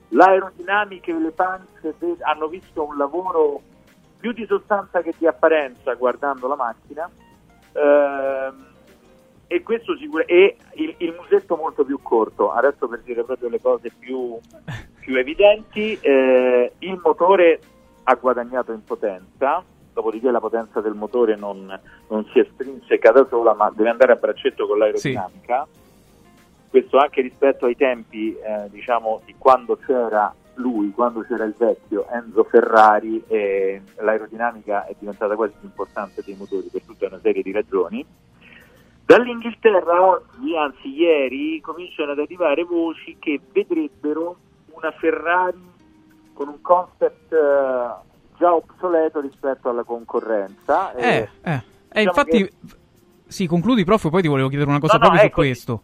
L'aerodinamica e le pance de- hanno visto un lavoro più di sostanza che di apparenza guardando la macchina. Ehm, e questo sicur- e il, il musetto molto più corto. Adesso per dire proprio le cose più, più evidenti, eh, il motore ha guadagnato in potenza, dopodiché la potenza del motore non, non si estrinseca da sola, ma deve andare a braccetto con l'aerodinamica. Questo anche rispetto ai tempi, eh, diciamo, di quando c'era lui, quando c'era il vecchio Enzo Ferrari, e l'aerodinamica è diventata quasi più importante dei motori per tutta una serie di ragioni. Dall'Inghilterra oggi, anzi ieri, cominciano ad arrivare voci che vedrebbero una Ferrari con un concept eh, già obsoleto rispetto alla concorrenza. Eh, eh. Eh, diciamo infatti, che- sì, concludi, prof, poi ti volevo chiedere una cosa No, no, proprio ecco, su questo.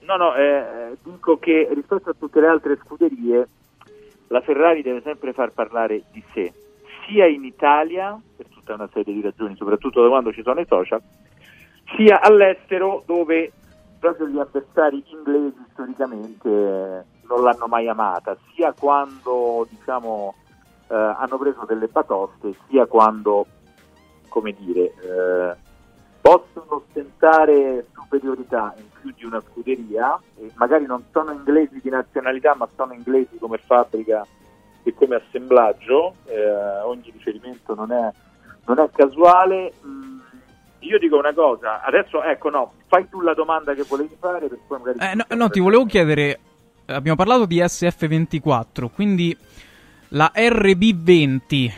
No, no, eh, dico che rispetto a tutte le altre scuderie, la Ferrari deve sempre far parlare di sé, sia in Italia, per tutta una serie di ragioni, soprattutto da quando ci sono i social, sia all'estero dove proprio gli avversari inglesi storicamente eh, non l'hanno mai amata, sia quando diciamo, eh, hanno preso delle batoste, sia quando, come dire, eh, possono ostentare superiorità in più di una scuderia e magari non sono inglesi di nazionalità ma sono inglesi come fabbrica e come assemblaggio, eh, ogni riferimento non è, non è casuale. Mm, io dico una cosa, adesso ecco no, fai tu la domanda che volevi fare per poi magari... Eh, no, no, ti volevo chiedere, abbiamo parlato di SF24, quindi la RB20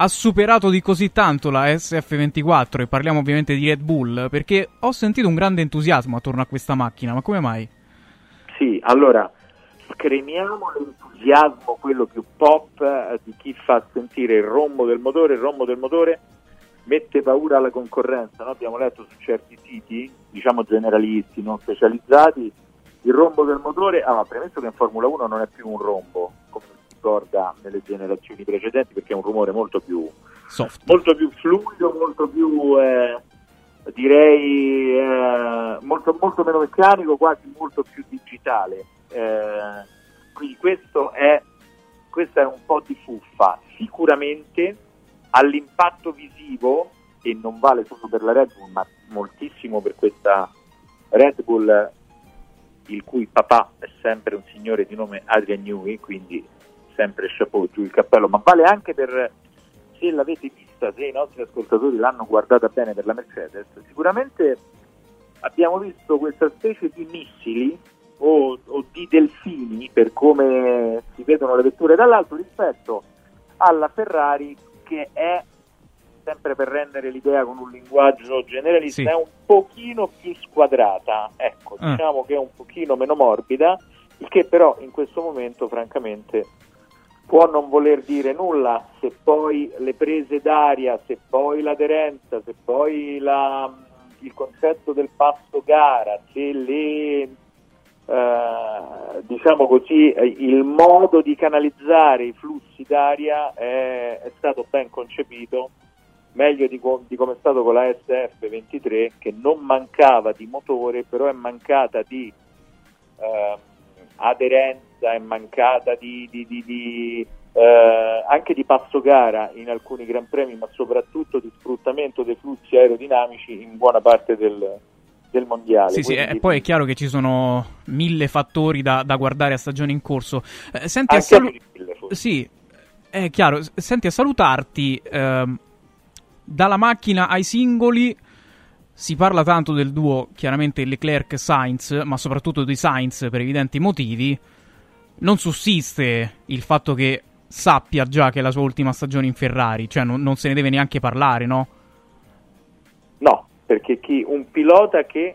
ha superato di così tanto la SF24 e parliamo ovviamente di Red Bull perché ho sentito un grande entusiasmo attorno a questa macchina, ma come mai? Sì, allora, scremiamo l'entusiasmo, quello più pop eh, di chi fa sentire il rombo del motore, il rombo del motore mette paura alla concorrenza, no? abbiamo letto su certi siti, diciamo generalisti, non specializzati, il rombo del motore, ah, premesso che in Formula 1 non è più un rombo, come si ricorda nelle generazioni precedenti, perché è un rumore molto più, Soft. molto più fluido, molto più, eh, direi, eh, molto, molto meno meccanico, quasi molto più digitale. Eh, quindi questo è, questa è un po' di fuffa. Sicuramente all'impatto visivo, e non vale solo per la Red Bull, ma moltissimo per questa Red Bull, il cui papà è sempre un signore di nome Adrian Newey, quindi sempre chapeau giù il cappello, ma vale anche per se l'avete vista, se i nostri ascoltatori l'hanno guardata bene per la Mercedes, sicuramente abbiamo visto questa specie di missili o, o di delfini per come si vedono le vetture dall'alto rispetto alla Ferrari che è sempre per rendere l'idea con un linguaggio generalista Sì. è un pochino più squadrata ecco Ah. diciamo che è un pochino meno morbida il che però in questo momento francamente può non voler dire nulla se poi le prese d'aria se poi l'aderenza se poi la- il concetto del passo gara se le eh, diciamo così, il modo di canalizzare i flussi d'aria è, è stato ben concepito, meglio di, co- di come è stato con la SF23, che non mancava di motore, però è mancata di ehm, aderenza, è mancata di, di- di- eh, anche di passo gara in alcuni Gran Premi, ma soprattutto di sfruttamento dei flussi aerodinamici in buona parte del, del mondiale. Sì, sì, Quindi- e poi è chiaro che ci sono mille fattori da, da guardare a stagione in corso. Eh, senti, a salu- mille. Sì, è chiaro. Senti, a salutarti, ehm, dalla macchina ai singoli si parla tanto del duo, chiaramente Leclerc-Sainz, ma soprattutto di Sainz per evidenti motivi. Non sussiste il fatto che sappia già che è la sua ultima stagione in Ferrari, cioè non, non se ne deve neanche parlare, no? No, perché chi, un pilota che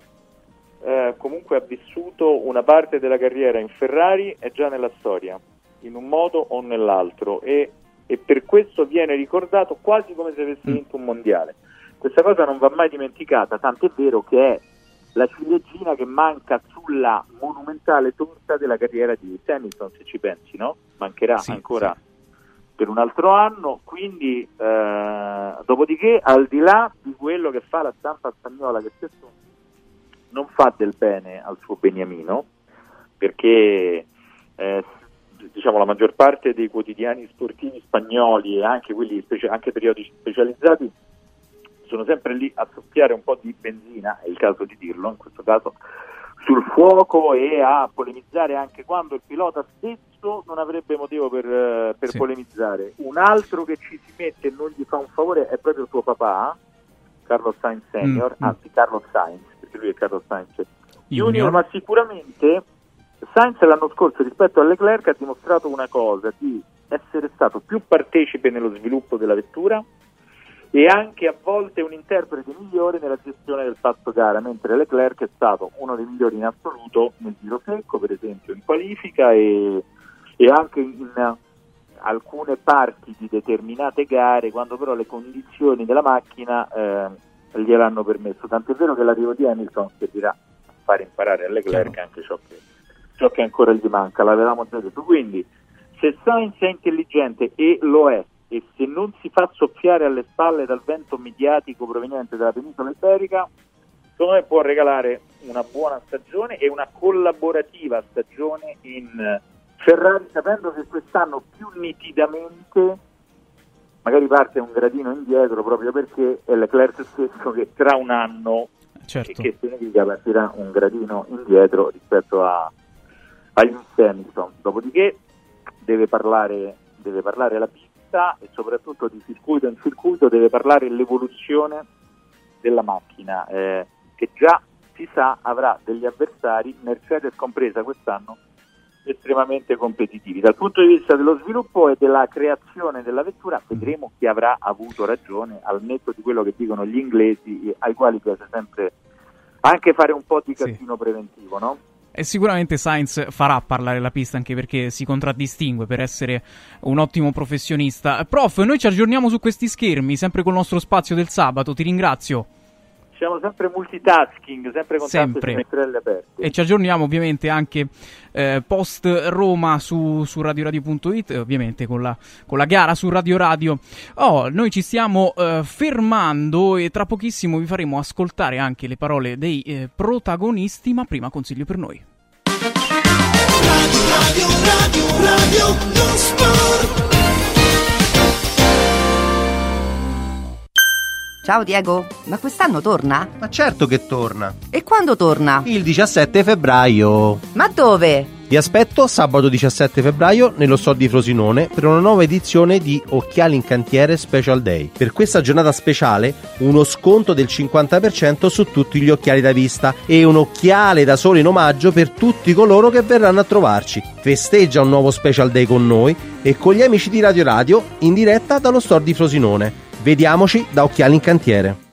eh, comunque ha vissuto una parte della carriera in Ferrari è già nella storia, in un modo o nell'altro, e, e per questo viene ricordato quasi come se avesse vinto un mondiale. Questa cosa non va mai dimenticata, tanto è vero che è la ciliegina che manca sulla monumentale torta della carriera di Hamilton, se ci pensi, no? Mancherà Sì, ancora per un altro anno, quindi eh, dopodiché al di là di quello che fa la stampa spagnola che spesso non fa del bene al suo Beniamino, perché eh, diciamo la maggior parte dei quotidiani sportivi spagnoli e anche quelli specie- anche periodici specializzati sono sempre lì a soffiare un po' di benzina, è il caso di dirlo in questo caso, sul fuoco e a polemizzare anche quando il pilota stesso non avrebbe motivo per, eh, per Sì. polemizzare. Un altro che ci si mette e non gli fa un favore è proprio suo papà, Carlos Sainz Senior, Mm, mm. anzi Carlos Sainz, perché lui è Carlos Sainz. Junior, ma sicuramente Sainz l'anno scorso rispetto a Leclerc ha dimostrato una cosa, di essere stato più partecipe nello sviluppo della vettura e anche a volte un interprete migliore nella gestione del passo gara, mentre Leclerc è stato uno dei migliori in assoluto nel giro secco, per esempio in qualifica e, e anche in alcune parti di determinate gare, quando però le condizioni della macchina eh, gliel'hanno permesso. Tant'è vero che l'arrivo di Hamilton servirà a fare imparare a Leclerc anche ciò che, ciò che ancora gli manca, l'avevamo già detto. Quindi se Sainz è intelligente e lo è, e se non si fa soffiare alle spalle dal vento mediatico proveniente dalla penisola iberica, secondo me può regalare una buona stagione e una collaborativa stagione in eh, Ferrari, sapendo che quest'anno più nitidamente magari parte un gradino indietro proprio perché è Leclerc stesso che tra un anno Certo. che significa partirà un gradino indietro rispetto a, a Lewis Hamilton. Dopodiché deve parlare, deve parlare la pista e soprattutto di circuito in circuito deve parlare l'evoluzione della macchina eh, che già si sa avrà degli avversari, Mercedes compresa quest'anno, estremamente competitivi. Dal punto di vista dello sviluppo e della creazione della vettura vedremo chi avrà avuto ragione al netto di quello che dicono gli inglesi ai quali piace sempre anche fare un po' di casino preventivo, no? E sicuramente Sainz farà parlare la pista anche perché si contraddistingue per essere un ottimo professionista. Prof, noi ci aggiorniamo su questi schermi, sempre col nostro spazio del sabato. Ti ringrazio siamo sempre multitasking, sempre con sempre. tante finestrelle aperte. E ci aggiorniamo ovviamente anche eh, post Roma su, su radioradio.it, ovviamente con la, con la, gara su Radio Radio. Oh, noi ci stiamo eh, fermando e tra pochissimo vi faremo ascoltare anche le parole dei eh, protagonisti, ma prima consiglio per noi. Radio, radio, radio, radio, non sport. Ciao Diego, ma quest'anno torna? Ma certo che torna. E quando torna? Il 17 febbraio. Ma dove? Vi aspetto sabato 17 febbraio nello store di Frosinone per una nuova edizione di Occhiali in Cantiere Special Day. Per questa giornata speciale uno sconto del 50% su tutti gli occhiali da vista e un occhiale da sole in omaggio per tutti coloro che verranno a trovarci. Festeggia un nuovo Special Day con noi e con gli amici di Radio Radio in diretta dallo store di Frosinone. Vediamoci da Occhiali in Cantiere.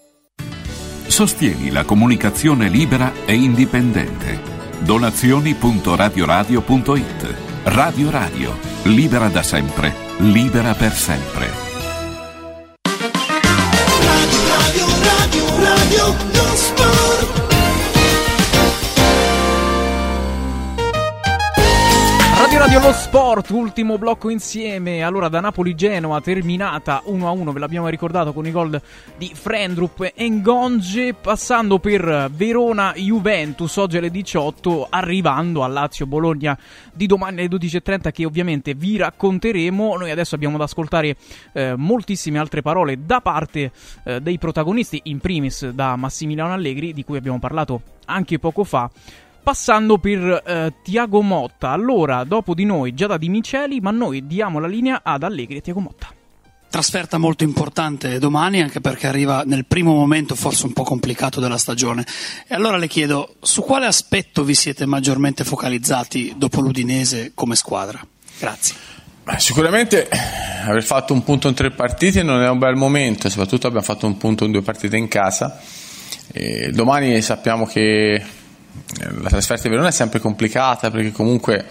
Sostieni la comunicazione libera e indipendente. Donazioni.radioradio.it Radio Radio, libera da sempre, libera per sempre. Radio, radio, radio, radio, non Radio Lo Sport, ultimo blocco insieme. Allora, da Napoli-Genoa terminata 1-1, ve l'abbiamo ricordato con i gol di Frendrup e Ngonge, passando per Verona-Juventus oggi alle 18, arrivando a Lazio-Bologna di domani alle 12.30 che ovviamente vi racconteremo. Noi adesso abbiamo da ascoltare eh, moltissime altre parole da parte eh, dei protagonisti, in primis da Massimiliano Allegri, di cui abbiamo parlato anche poco fa passando per eh, Tiago Motta. Allora, dopo di noi già da Di Miceli, ma noi diamo la linea ad Allegri e Tiago Motta. Trasferta molto importante domani anche perché arriva nel primo momento forse un po' complicato della stagione. E allora le chiedo su quale aspetto vi siete maggiormente focalizzati dopo l'Udinese come squadra? Grazie. Beh, sicuramente aver fatto un punto in tre partite non è un bel momento, soprattutto abbiamo fatto un punto in due partite in casa. E domani sappiamo che la trasferta di Verona è sempre complicata perché comunque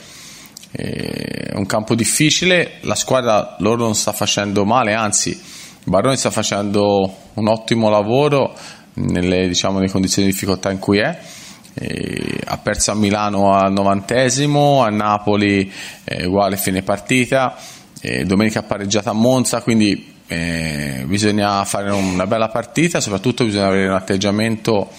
eh, è un campo difficile, la squadra loro non sta facendo male, anzi Baroni sta facendo un ottimo lavoro nelle, diciamo, nelle condizioni di difficoltà in cui è. E ha perso a Milano al novantesimo, a Napoli eh, uguale fine partita, e domenica ha pareggiato a Monza, quindi eh, bisogna fare una bella partita, soprattutto bisogna avere un atteggiamento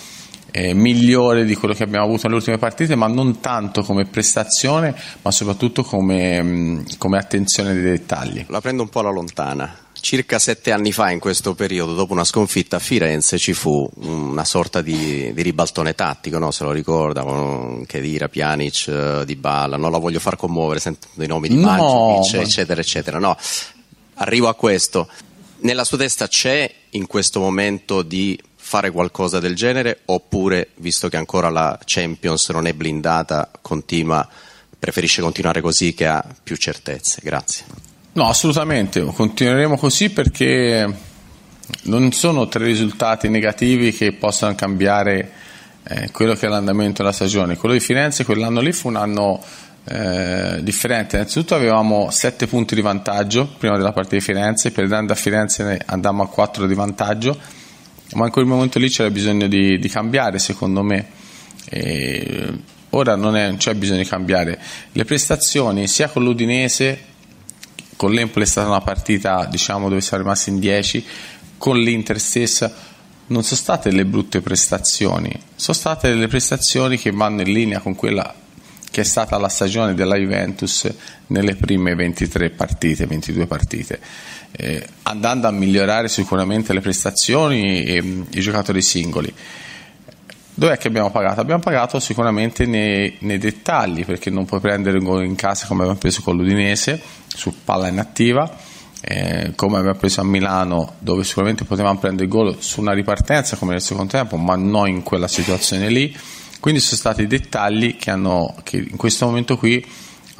eh, migliore di quello che abbiamo avuto nelle ultime partite, ma non tanto come prestazione, ma soprattutto come, come attenzione dei dettagli. La prendo un po' alla lontana. Circa sette anni fa, in questo periodo, dopo una sconfitta a Firenze, ci fu una sorta di, di ribaltone tattico, no? se lo ricorda, con Chedira, Pjanic, uh, Di Balla, non la voglio far commuovere, sento dei nomi di No, Mandzukic, ma- eccetera, eccetera. No, arrivo a questo. Nella sua testa c'è in questo momento di fare qualcosa del genere oppure, visto che ancora la Champions non è blindata, continua, preferisce continuare così che ha più certezze? Grazie. No, assolutamente, continueremo così perché non sono tre risultati negativi che possano cambiare eh, quello che è l'andamento della stagione. Quello di Firenze quell'anno lì fu un anno eh, differente. Innanzitutto avevamo 7 punti di vantaggio prima della partita di Firenze, perdendo a Firenze andammo a 4 di vantaggio, ma in quel momento lì c'era bisogno di, di cambiare secondo me. E ora non, è- c'è bisogno di cambiare. Le prestazioni sia con l'Udinese con l'Empoli è stata una partita diciamo, dove siamo rimasti in 10, con l'Inter stessa non sono state le brutte prestazioni, sono state delle prestazioni che vanno in linea con quella che è stata la stagione della Juventus nelle prime 23 partite, 22 partite, eh, andando a migliorare sicuramente le prestazioni e mh, i giocatori singoli. Dov'è che abbiamo pagato? Abbiamo pagato sicuramente nei, nei dettagli, perché non puoi prendere un gol in casa come abbiamo preso con l'Udinese, su palla inattiva, eh, come abbiamo preso a Milano, dove sicuramente potevamo prendere il gol su una ripartenza come nel secondo tempo, ma non in quella situazione lì. Quindi sono stati dettagli che, hanno, che in questo momento qui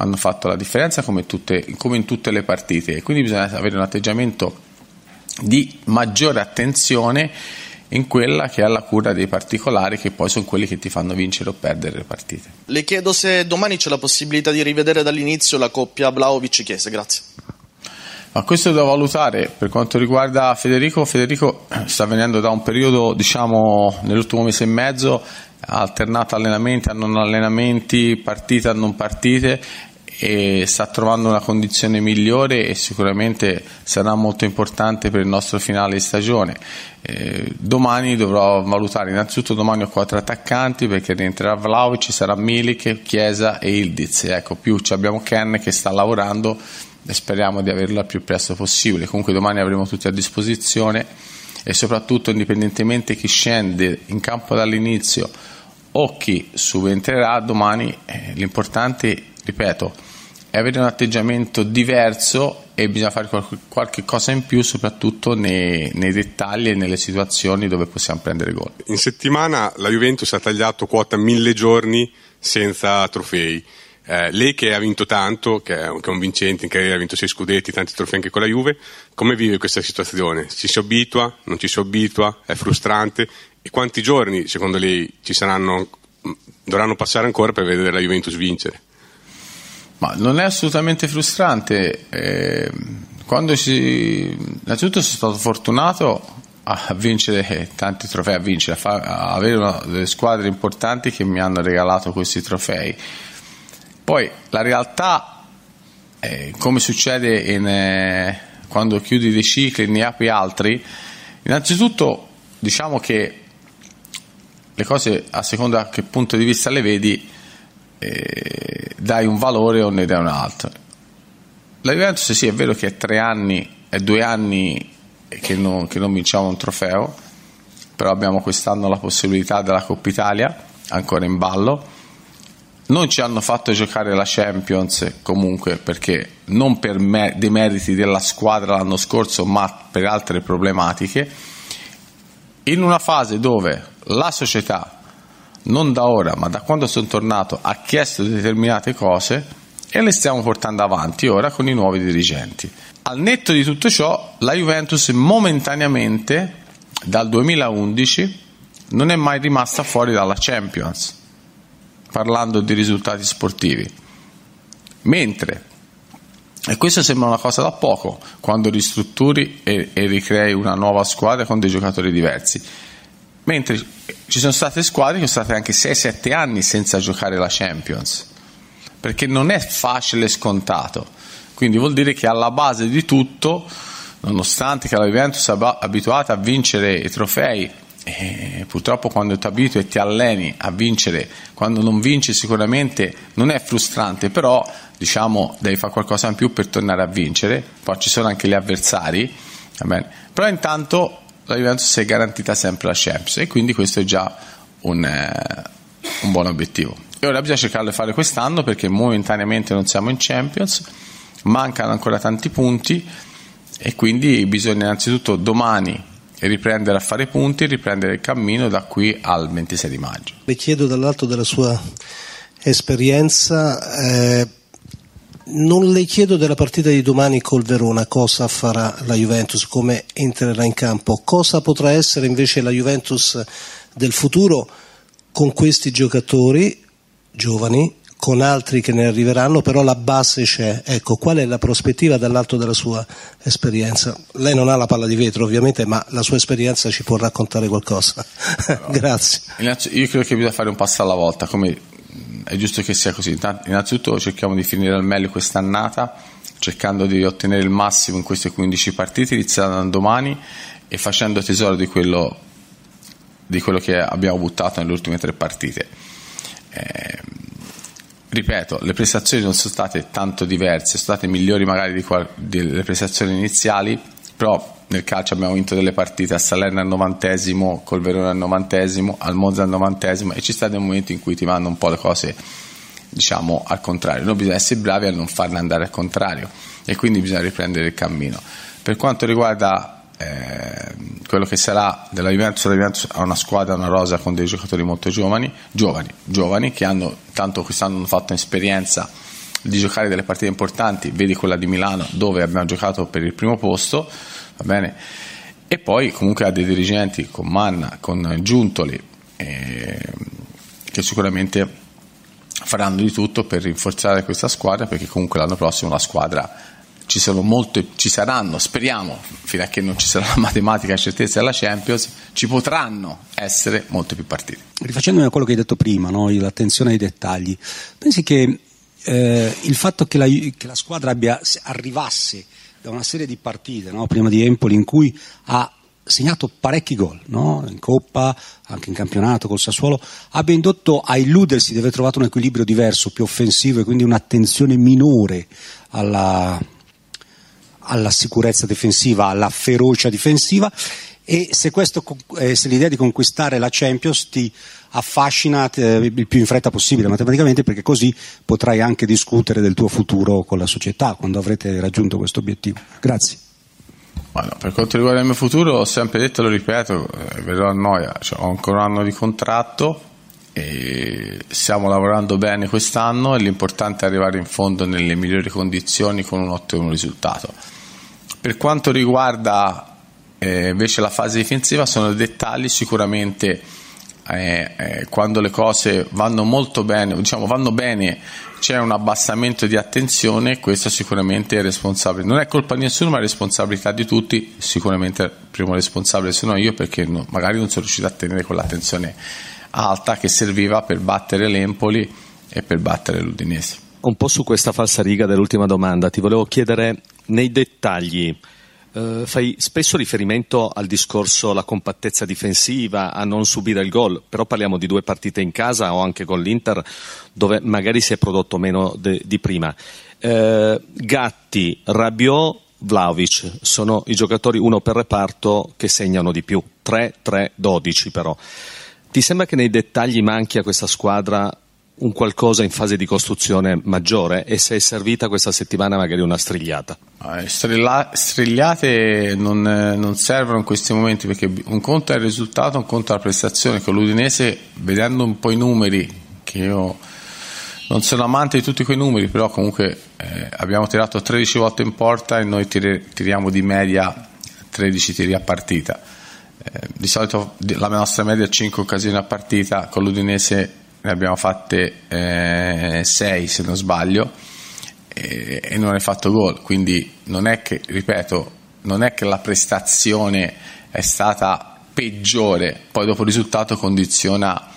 hanno fatto la differenza come, tutte- come in tutte le partite. E quindi bisogna avere un atteggiamento di maggiore attenzione in quella che è la cura dei particolari che poi sono quelli che ti fanno vincere o perdere le partite. Le chiedo se domani c'è la possibilità di rivedere dall'inizio la coppia Vlaovic-Chiesa, grazie. Ma questo da valutare per quanto riguarda Federico. Federico sta venendo da un periodo, diciamo, nell'ultimo mese e mezzo, ha alternato allenamenti a non allenamenti, partite a non partite e sta trovando una condizione migliore e sicuramente sarà molto importante per il nostro finale di stagione. Eh, domani dovrò valutare, innanzitutto domani ho quattro attaccanti perché rientrerà Vlaovic, ci sarà Milik, Chiesa e Ildiz. Ecco, più abbiamo Ken che sta lavorando e speriamo di averlo al più presto possibile. Comunque domani avremo tutti a disposizione e soprattutto indipendentemente chi scende in campo dall'inizio o chi subentrerà domani, eh, l'importante, ripeto, è avere un atteggiamento diverso e bisogna fare qualche, qualche cosa in più soprattutto nei, nei dettagli e nelle situazioni dove possiamo prendere gol. In settimana la Juventus ha tagliato quota mille giorni senza trofei. Eh, lei che ha vinto tanto, che è, un- che è un vincente in carriera, ha vinto sei scudetti, tanti trofei anche con la Juve, come vive questa situazione? Ci si abitua? Non ci si abitua? È frustrante? E quanti giorni secondo lei ci saranno, dovranno passare ancora per vedere la Juventus vincere? Ma non è assolutamente frustrante. eh, quando si... Innanzitutto sono stato fortunato a vincere tanti trofei, a vincere, a, fa- a avere una- delle squadre importanti che mi hanno regalato questi trofei. Poi la realtà eh, come succede in, eh, quando chiudi dei cicli e ne apri altri, innanzitutto diciamo che le cose a seconda che punto di vista le vedi eh, dai un valore o ne dai un altro. La Juventus sì è vero che è tre anni, è due anni che non, che non vinciamo un trofeo, però abbiamo quest'anno la possibilità della Coppa Italia ancora in ballo. Non ci hanno fatto giocare la Champions comunque perché non per me, dei meriti della squadra l'anno scorso, ma per altre problematiche. In una fase dove la società, non da ora, ma da quando sono tornato, ha chiesto determinate cose e le stiamo portando avanti ora con i nuovi dirigenti. Al netto di tutto ciò, la Juventus momentaneamente dal 2011 non è mai rimasta fuori dalla Champions, parlando di risultati sportivi. Mentre, e questo sembra una cosa da poco, quando ristrutturi e, e ricrei una nuova squadra con dei giocatori diversi, mentre ci sono state squadre che sono state anche 6-7 anni senza giocare la Champions, perché non è facile scontato. Quindi vuol dire che alla base di tutto, nonostante che la Juventus è abituata a vincere i trofei purtroppo quando ti abitui e ti alleni a vincere, quando non vinci sicuramente non è frustrante, però diciamo devi fare qualcosa in più per tornare a vincere, poi ci sono anche gli avversari, però intanto la Juventus si è garantita sempre la Champions e quindi questo è già un, eh, un buon obiettivo. E ora bisogna cercare di fare quest'anno perché momentaneamente non siamo in Champions, mancano ancora tanti punti e quindi bisogna innanzitutto domani riprendere a fare punti riprendere il cammino da qui al 26 di maggio. Le chiedo dall'alto della sua esperienza, eh, non le chiedo della partita di domani col Verona cosa farà la Juventus, come entrerà in campo, cosa potrà essere invece la Juventus del futuro con questi giocatori giovani con altri che ne arriveranno, però la base c'è. Ecco, qual è la prospettiva dall'alto della sua esperienza? Lei non ha la palla di vetro, ovviamente, ma la sua esperienza ci può raccontare qualcosa. Grazie. Io credo che bisogna fare un passo alla volta, come è giusto che sia così. Innanzitutto cerchiamo di finire al meglio quest'annata, cercando di ottenere il massimo in queste 15 partite, iniziando da domani e facendo tesoro di quello, di quello che abbiamo buttato nelle ultime tre partite. Eh, ripeto, le prestazioni non sono state tanto diverse, sono state migliori magari di qual- delle prestazioni iniziali, però nel calcio abbiamo vinto delle partite a Salerno al novantesimo, col Verona al novantesimo, al Monza al novantesimo e ci sta dei momenti in cui ti vanno un po' le cose diciamo al contrario, noi bisogna essere bravi a non farle andare al contrario e quindi bisogna riprendere il cammino. Per quanto riguarda eh, quello che sarà della Juventus, la Juventus ha una squadra, una rosa con dei giocatori molto giovani, giovani, giovani che hanno tanto quest'anno hanno fatto esperienza di giocare delle partite importanti, vedi quella di Milano dove abbiamo giocato per il primo posto, va bene? E poi comunque ha dei dirigenti con Manna, con Giuntoli, eh, che sicuramente faranno di tutto per rinforzare questa squadra perché comunque l'anno prossimo la squadra ci, molte, ci saranno, speriamo, fino a che non ci sarà la matematica certezza della Champions, ci potranno essere molte più partite. Rifacendomi a quello che hai detto prima, no? l'attenzione ai dettagli, pensi che eh, il fatto che la, che la, squadra abbia, arrivasse da una serie di partite, no? prima di Empoli, in cui ha segnato parecchi gol no? in Coppa, anche in campionato col Sassuolo, abbia indotto a illudersi di aver trovato un equilibrio diverso, più offensivo e quindi un'attenzione minore alla, alla sicurezza difensiva, alla ferocia difensiva e se, questo, eh, se l'idea di conquistare la Champions ti affascina eh, il più in fretta possibile matematicamente perché così potrai anche discutere del tuo futuro con la società quando avrete raggiunto questo obiettivo. Grazie. Bueno, per quanto riguarda il mio futuro, ho sempre detto, lo ripeto, eh, verrò a noia, cioè, ho ancora un anno di contratto e stiamo lavorando bene quest'anno e l'importante è arrivare in fondo nelle migliori condizioni con un ottimo risultato. Per quanto riguarda eh, invece la fase difensiva sono dettagli sicuramente eh, eh, quando le cose vanno molto bene, diciamo vanno bene, c'è un abbassamento di attenzione, questo sicuramente è responsabile. Non è colpa di nessuno, ma è responsabilità di tutti, sicuramente il primo responsabile sono io perché no, magari non sono riuscito a tenere quell'attenzione alta che serviva per battere l'Empoli e per battere l'Udinese. un po' su questa falsa riga dell'ultima domanda, ti volevo chiedere nei dettagli. Uh, fai spesso riferimento al discorso la compattezza difensiva, a non subire il gol, però parliamo di due partite in casa o anche con l'Inter dove magari si è prodotto meno de- di prima. Uh, Gatti, Rabiot, Vlaovic sono i giocatori uno per reparto che segnano di più, 3-3-12 però. Ti sembra che nei dettagli manchi a questa squadra un qualcosa in fase di costruzione maggiore e se è servita questa settimana magari una strigliata? Eh, strilla- strigliate non, eh, non, servono in questi momenti perché un conto è il risultato, un conto è la prestazione. Con l'Udinese, vedendo un po' i numeri, che io non sono amante di tutti quei numeri, però comunque eh, abbiamo tirato 13 volte in porta e noi tiri- tiriamo di media 13 tiri a partita. Eh, di solito la nostra media è 5 occasioni a partita, con l'Udinese ne abbiamo fatte 6 eh, se non sbaglio e, e non hai fatto gol, quindi non è che, ripeto, non è che la prestazione è stata peggiore, poi dopo il risultato condiziona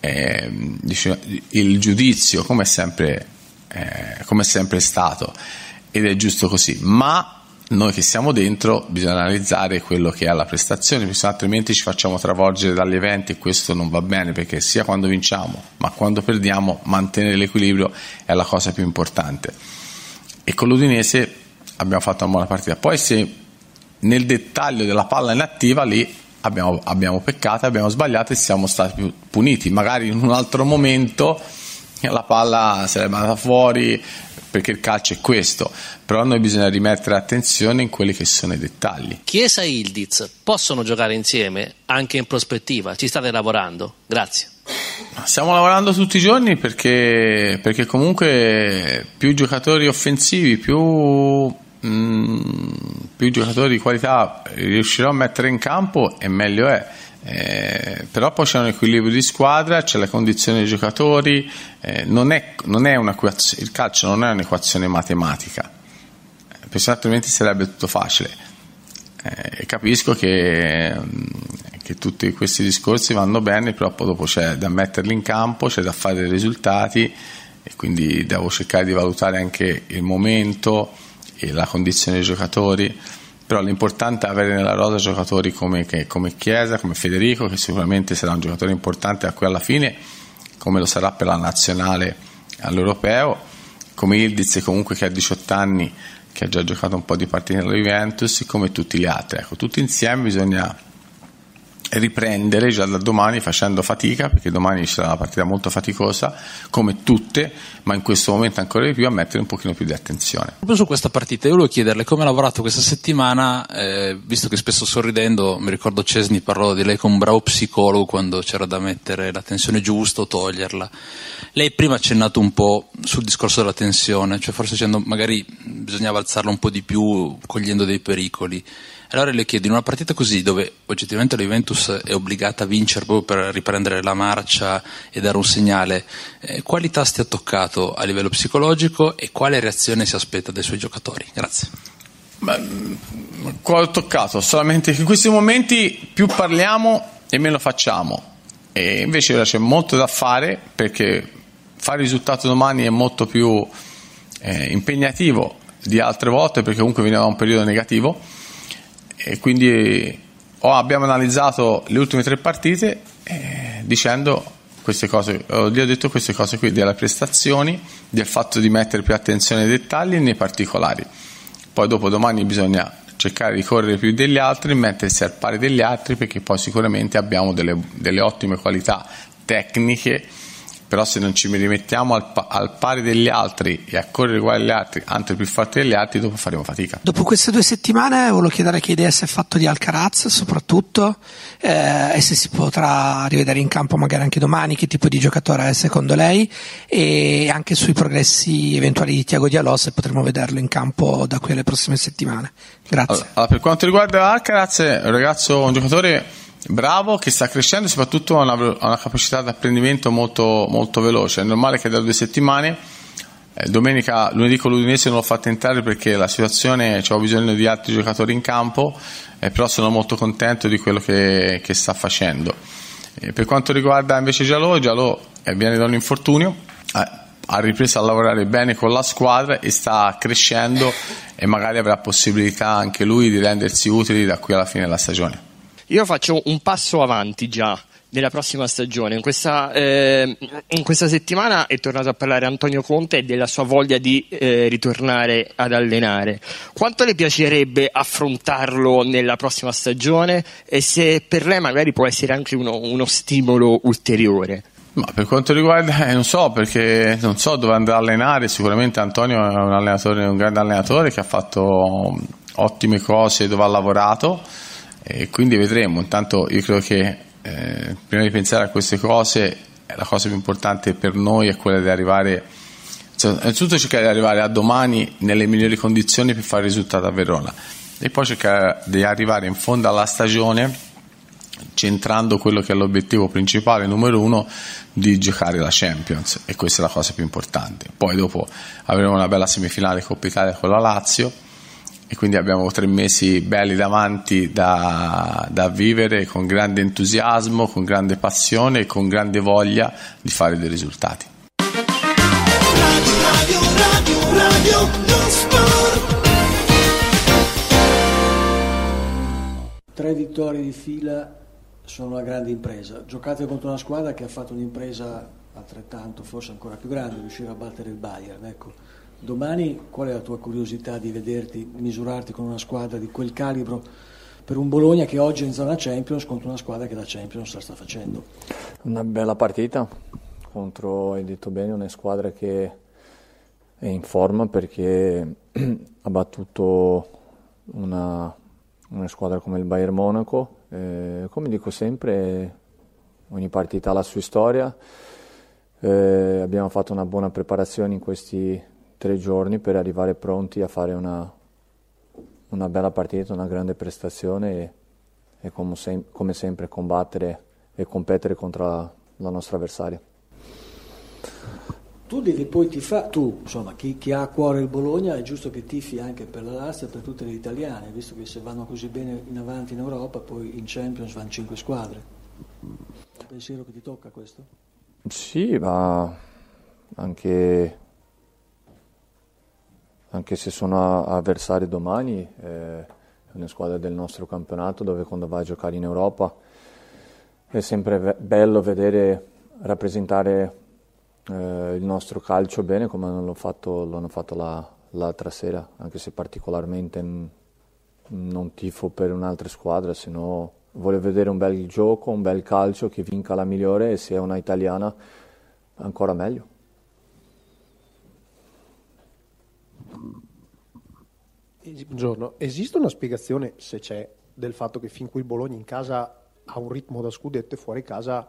eh, diciamo, il giudizio come sempre, eh, come è sempre stato. Ed è giusto così, ma noi che siamo dentro bisogna analizzare quello che è la prestazione, altrimenti ci facciamo travolgere dagli eventi e questo non va bene perché sia quando vinciamo ma quando perdiamo mantenere l'equilibrio è la cosa più importante. E con l'Udinese abbiamo fatto una buona partita. Poi se nel dettaglio della palla inattiva lì abbiamo, abbiamo peccato, abbiamo sbagliato e siamo stati puniti. Magari in un altro momento la palla sarebbe andata fuori, perché il calcio è questo, però noi bisogna rimettere attenzione in quelli che sono i dettagli. Chiesa e Ildiz possono giocare insieme anche in prospettiva? Ci state lavorando? Grazie. Stiamo lavorando tutti i giorni perché, perché comunque più giocatori offensivi, più, mm, più giocatori di qualità riuscirò a mettere in campo e meglio è eh, però poi c'è un equilibrio di squadra, c'è la condizione dei giocatori, eh, non è, non è il calcio non è un'equazione matematica, eh, perché altrimenti sarebbe tutto facile. Eh, capisco che, mm, che, tutti questi discorsi vanno bene, però poi dopo c'è da metterli in campo, c'è da fare dei risultati e quindi devo cercare di valutare anche il momento e la condizione dei giocatori però l'importante è avere nella rosa giocatori come, che, come, Chiesa, come Federico, che sicuramente sarà un giocatore importante a cui alla fine, come lo sarà per la nazionale all'europeo, come Ildiz comunque che ha 18 anni, che ha già giocato un po' di partite nella Juventus, come tutti gli altri. Ecco, tutti insieme bisogna riprendere già da domani facendo fatica, perché domani sarà una partita molto faticosa, come tutte, ma in questo momento ancora di più a mettere un pochino più di attenzione. Proprio su questa partita, io volevo chiederle come ha lavorato questa settimana, eh, visto che spesso sorridendo, mi ricordo Cesni parlò di lei come un bravo psicologo quando c'era da mettere la tensione giusta o toglierla. Lei prima ha accennato un po' sul discorso della tensione, cioè forse dicendo magari bisognava alzarla un po' di più cogliendo dei pericoli. Allora le chiedo, in una partita così, dove oggettivamente la Juventus è obbligata a vincere proprio per riprendere la marcia e dare un segnale, eh, quali tasti ha toccato a livello psicologico e quale reazione si aspetta dai suoi giocatori? Grazie. Beh, qua ho toccato, solamente che in questi momenti più parliamo e meno facciamo. E invece ora c'è molto da fare perché fare risultato domani è molto più eh, impegnativo di altre volte perché comunque veniva da un periodo negativo e quindi oh, abbiamo analizzato le ultime tre partite eh, dicendo queste cose, ho detto queste cose qui, delle prestazioni, del fatto di mettere più attenzione ai dettagli e nei particolari. Poi dopo domani bisogna cercare di correre più degli altri, mettersi al pari degli altri perché poi sicuramente abbiamo delle, delle ottime qualità tecniche però se non ci rimettiamo al, al, pari degli altri e a correre uguali agli altri, anche più forti degli altri, dopo faremo fatica. Dopo queste due settimane volevo chiedere che idea si è fatto di Alcaraz soprattutto eh, e se si potrà rivedere in campo magari anche domani, che tipo di giocatore è secondo lei e anche sui progressi eventuali di Tiago Diallo se potremo vederlo in campo da qui alle prossime settimane. Grazie. Allora, per quanto riguarda Alcaraz, un ragazzo, un giocatore bravo che sta crescendo e soprattutto ha una, una, capacità di apprendimento molto, molto, veloce. È normale che da due settimane, eh, domenica, lunedì con l'Udinese non l'ho fatto entrare perché la situazione, c'avevo bisogno di altri giocatori in campo, eh, però sono molto contento di quello che, che sta facendo. Eh, per quanto riguarda invece Giallo, Giallo eh, viene da un infortunio, ha ripreso a lavorare bene con la squadra e sta crescendo e magari avrà possibilità anche lui di rendersi utili da qui alla fine della stagione. Io faccio un passo avanti già nella prossima stagione. In questa, eh, in questa, settimana è tornato a parlare Antonio Conte della sua voglia di eh, ritornare ad allenare. Quanto le piacerebbe affrontarlo nella prossima stagione e se per lei magari può essere anche uno, uno stimolo ulteriore? Ma per quanto riguarda, eh, non so perché non so dove andrà a allenare. Sicuramente Antonio è un, un grande allenatore che ha fatto ottime cose dove ha lavorato e quindi vedremo. Intanto io credo che eh, prima di pensare a queste cose, la cosa più importante per noi è quella di arrivare, cioè, innanzitutto cercare di arrivare a domani nelle migliori condizioni per fare il risultato a Verona e poi cercare di arrivare in fondo alla stagione centrando quello che è l'obiettivo principale numero uno di giocare la Champions e questa è la cosa più importante. Poi dopo avremo una bella semifinale Coppa Italia con la Lazio e quindi abbiamo tre mesi belli davanti da, da, vivere con grande entusiasmo, con grande passione e con grande voglia di fare dei risultati. Radio, radio, radio, tre vittorie di fila sono una grande impresa. Giocate contro una squadra che ha fatto un'impresa altrettanto, forse ancora più grande, riuscire a battere il Bayern. Ecco Domani qual è la tua curiosità di vederti, misurarti con una squadra di quel calibro per un Bologna che oggi è in zona Champions contro una squadra che la Champions la sta facendo? Una bella partita contro, hai detto bene, una squadra che è in forma perché ha battuto una, una, squadra come il Bayern Monaco. Eh, come dico sempre, ogni partita ha la sua storia. Eh, abbiamo fatto una buona preparazione in questi tre giorni per arrivare pronti a fare una, una bella partita, una grande prestazione e, e come, sem- come, sempre combattere e competere contro la, la nostra avversaria. Tu devi poi tifare, tu insomma chi, chi, ha a cuore il Bologna è giusto che tifi anche per la Lazio e per tutte le italiane, visto che se vanno così bene in avanti in Europa poi in Champions vanno cinque squadre. È pensiero che ti tocca questo? Sì, ma anche anche se sono avversari domani, eh, è una squadra del nostro campionato dove quando va a giocare in Europa è sempre bello vedere rappresentare eh, il nostro calcio bene come l'hanno fatto, l'hanno fatto la, l'altra sera, anche se particolarmente non tifo per un'altra squadra, se no voglio vedere un bel gioco, un bel calcio che vinca la migliore e se è una italiana ancora meglio. Buongiorno, esiste una spiegazione, se c'è, del fatto che fin qui il Bologna in casa ha un ritmo da scudetto e fuori casa,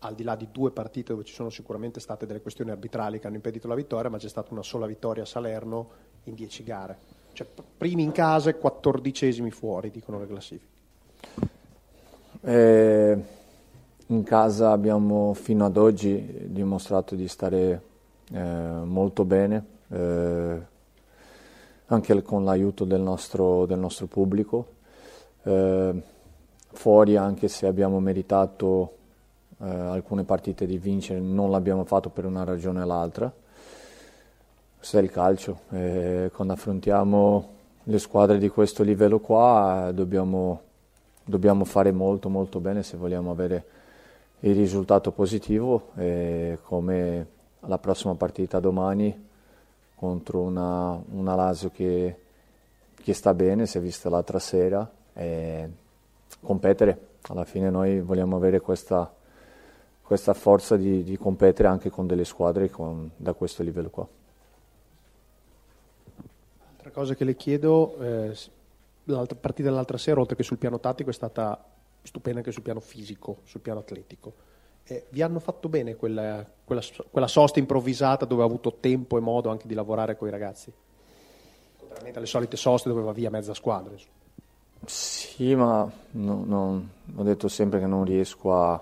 al di là di due partite dove ci sono sicuramente state delle questioni arbitrali che hanno impedito la vittoria, ma c'è stata una sola vittoria a Salerno in dieci gare. Cioè, primi in casa e quattordicesimi fuori, dicono le classifiche. Eh, in casa abbiamo fino ad oggi dimostrato di stare eh, molto bene. Eh, anche con l'aiuto del nostro, del nostro pubblico. Eh, fuori, anche se abbiamo meritato eh, alcune partite di vincere, non l'abbiamo fatto per una ragione o l'altra. Questo è il calcio. Eh, quando affrontiamo le squadre di questo livello qua dobbiamo, dobbiamo fare molto molto bene se vogliamo avere il risultato positivo e come la prossima partita domani contro una, una Lazio che, che, sta bene, si è vista l'altra sera, e competere. Alla fine noi vogliamo avere questa, questa forza di, di, competere anche con delle squadre con, da questo livello qua. Altra cosa che le chiedo, eh, la partita dell'altra sera, oltre che sul piano tattico, è stata stupenda anche sul piano fisico, sul piano atletico. Eh, vi hanno fatto bene quella, quella, quella, sosta improvvisata dove ha avuto tempo e modo anche di lavorare con i ragazzi? Contrariamente alle solite soste dove va via mezza squadra. Sì, ma no, no, ho detto sempre che non riesco a,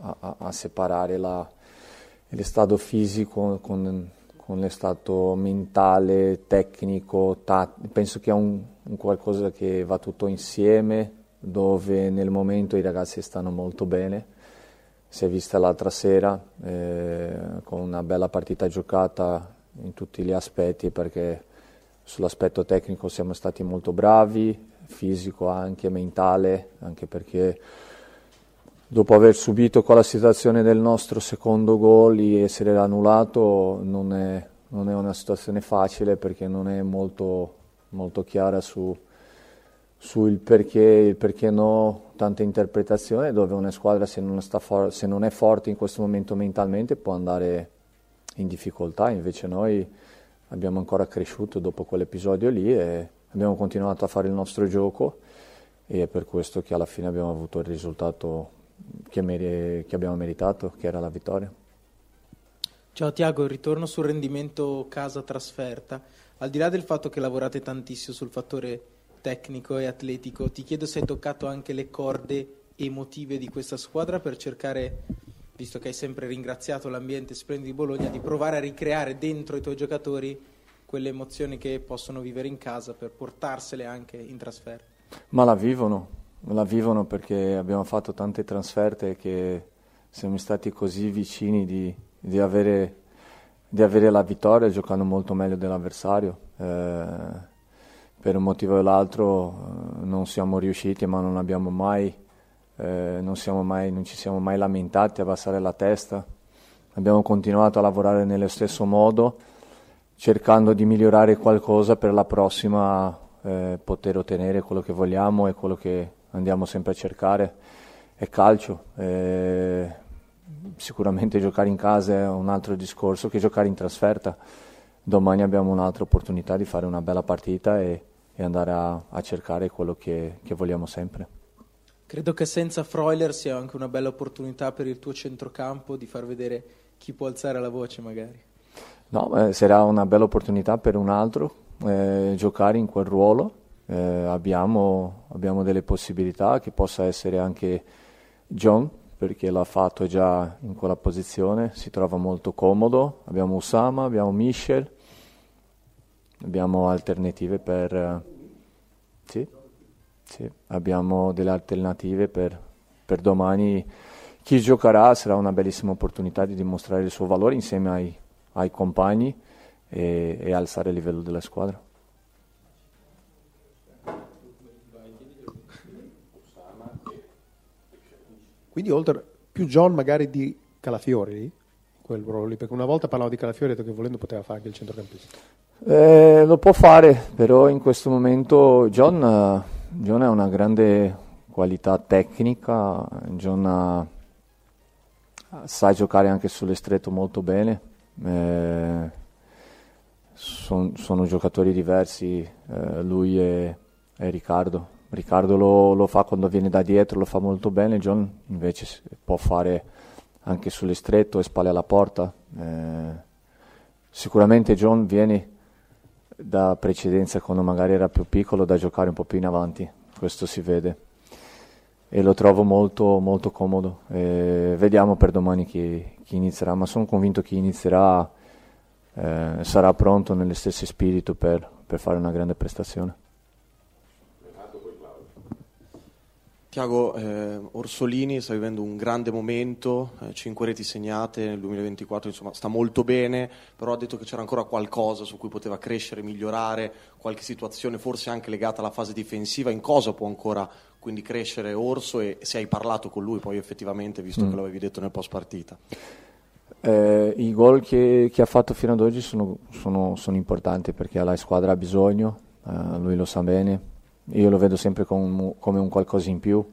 a, a separare la, stato fisico con, con stato mentale, tecnico, tat- penso che è un, un qualcosa che va tutto insieme, dove nel momento i ragazzi stanno molto bene si è vista l'altra sera, eh, con una bella partita giocata in tutti gli aspetti perché sull'aspetto tecnico siamo stati molto bravi, fisico anche, mentale, anche perché dopo aver subito quella situazione del nostro secondo gol e essere annullato non è, non è, una situazione facile perché non è molto, molto chiara su, su il perché, il perché no, tanta interpretazione dove una squadra se non, for- se non è forte in questo momento mentalmente può andare in difficoltà, invece noi abbiamo ancora cresciuto dopo quell'episodio lì e abbiamo continuato a fare il nostro gioco e è per questo che alla fine abbiamo avuto il risultato che, mer- che abbiamo meritato, che era la vittoria. Ciao Tiago, ritorno sul rendimento casa-trasferta. Al di là del fatto che lavorate tantissimo sul fattore tecnico e atletico, ti chiedo se hai toccato anche le corde emotive di questa squadra per cercare, visto che hai sempre ringraziato l'ambiente splendido di Bologna, di provare a ricreare dentro i tuoi giocatori quelle emozioni che possono vivere in casa per portarsele anche in trasferta. Ma la vivono, la vivono perché abbiamo fatto tante trasferte che siamo stati così vicini di, di, avere, di avere, la vittoria giocando molto meglio dell'avversario. Eh, per un motivo o l'altro eh, non siamo riusciti, ma non abbiamo mai, eh, non, mai, non ci siamo mai lamentati, abbassare la testa. Abbiamo continuato a lavorare nello stesso modo cercando di migliorare qualcosa per la prossima eh, poter ottenere quello che vogliamo e quello che andiamo sempre a cercare è calcio. Eh, sicuramente giocare in casa è un altro discorso che giocare in trasferta. Domani abbiamo un'altra opportunità di fare una bella partita e, e andare a, a, cercare quello che, che vogliamo sempre. Credo che senza Freuler sia anche una bella opportunità per il tuo centrocampo di far vedere chi può alzare la voce magari. No, eh, sarà una bella opportunità per un altro eh, giocare in quel ruolo. Eh, abbiamo, abbiamo, delle possibilità che possa essere anche John, perché l'ha fatto già in quella posizione, si trova molto comodo. Abbiamo Usama, abbiamo Michel, abbiamo alternative per... Eh, sì, sì, abbiamo delle alternative per, per domani. Chi giocherà sarà una bellissima opportunità di dimostrare il suo valore insieme ai ai compagni e, e alzare il livello della squadra. Quindi oltre più John magari di Calafiori quel ruolo lì, perché una volta parlavo di Calafiori e ho detto che volendo poteva fare anche il centrocampista. Eh, lo può fare, però in questo momento John, John ha una grande qualità tecnica, John ha, sa giocare anche sull'estretto molto bene eh, son, sono giocatori diversi, eh, lui e, e, Riccardo. Riccardo lo, lo, fa quando viene da dietro, lo fa molto bene, John invece può fare anche sull'estretto e spalle alla porta. Eh, sicuramente John viene da precedenza quando magari era più piccolo da giocare un po' più in avanti, questo si vede e lo trovo molto, molto comodo. E vediamo per domani chi, chi, inizierà, ma sono convinto che chi inizierà eh, sarà pronto nello stesso spirito per, per fare una grande prestazione. Tiago, eh, Orsolini sta vivendo un grande momento, eh, 5 reti segnate nel 2024, insomma sta molto bene, però ha detto che c'era ancora qualcosa su cui poteva crescere, migliorare, qualche situazione forse anche legata alla fase difensiva, in cosa può ancora quindi crescere Orso e se hai parlato con lui poi effettivamente, visto mm. che l'avevi detto nel post partita. Eh, I gol che, che, ha fatto fino ad oggi sono, sono, sono importanti perché la squadra ha bisogno, eh, lui lo sa bene, io lo vedo sempre com, come un qualcosa in più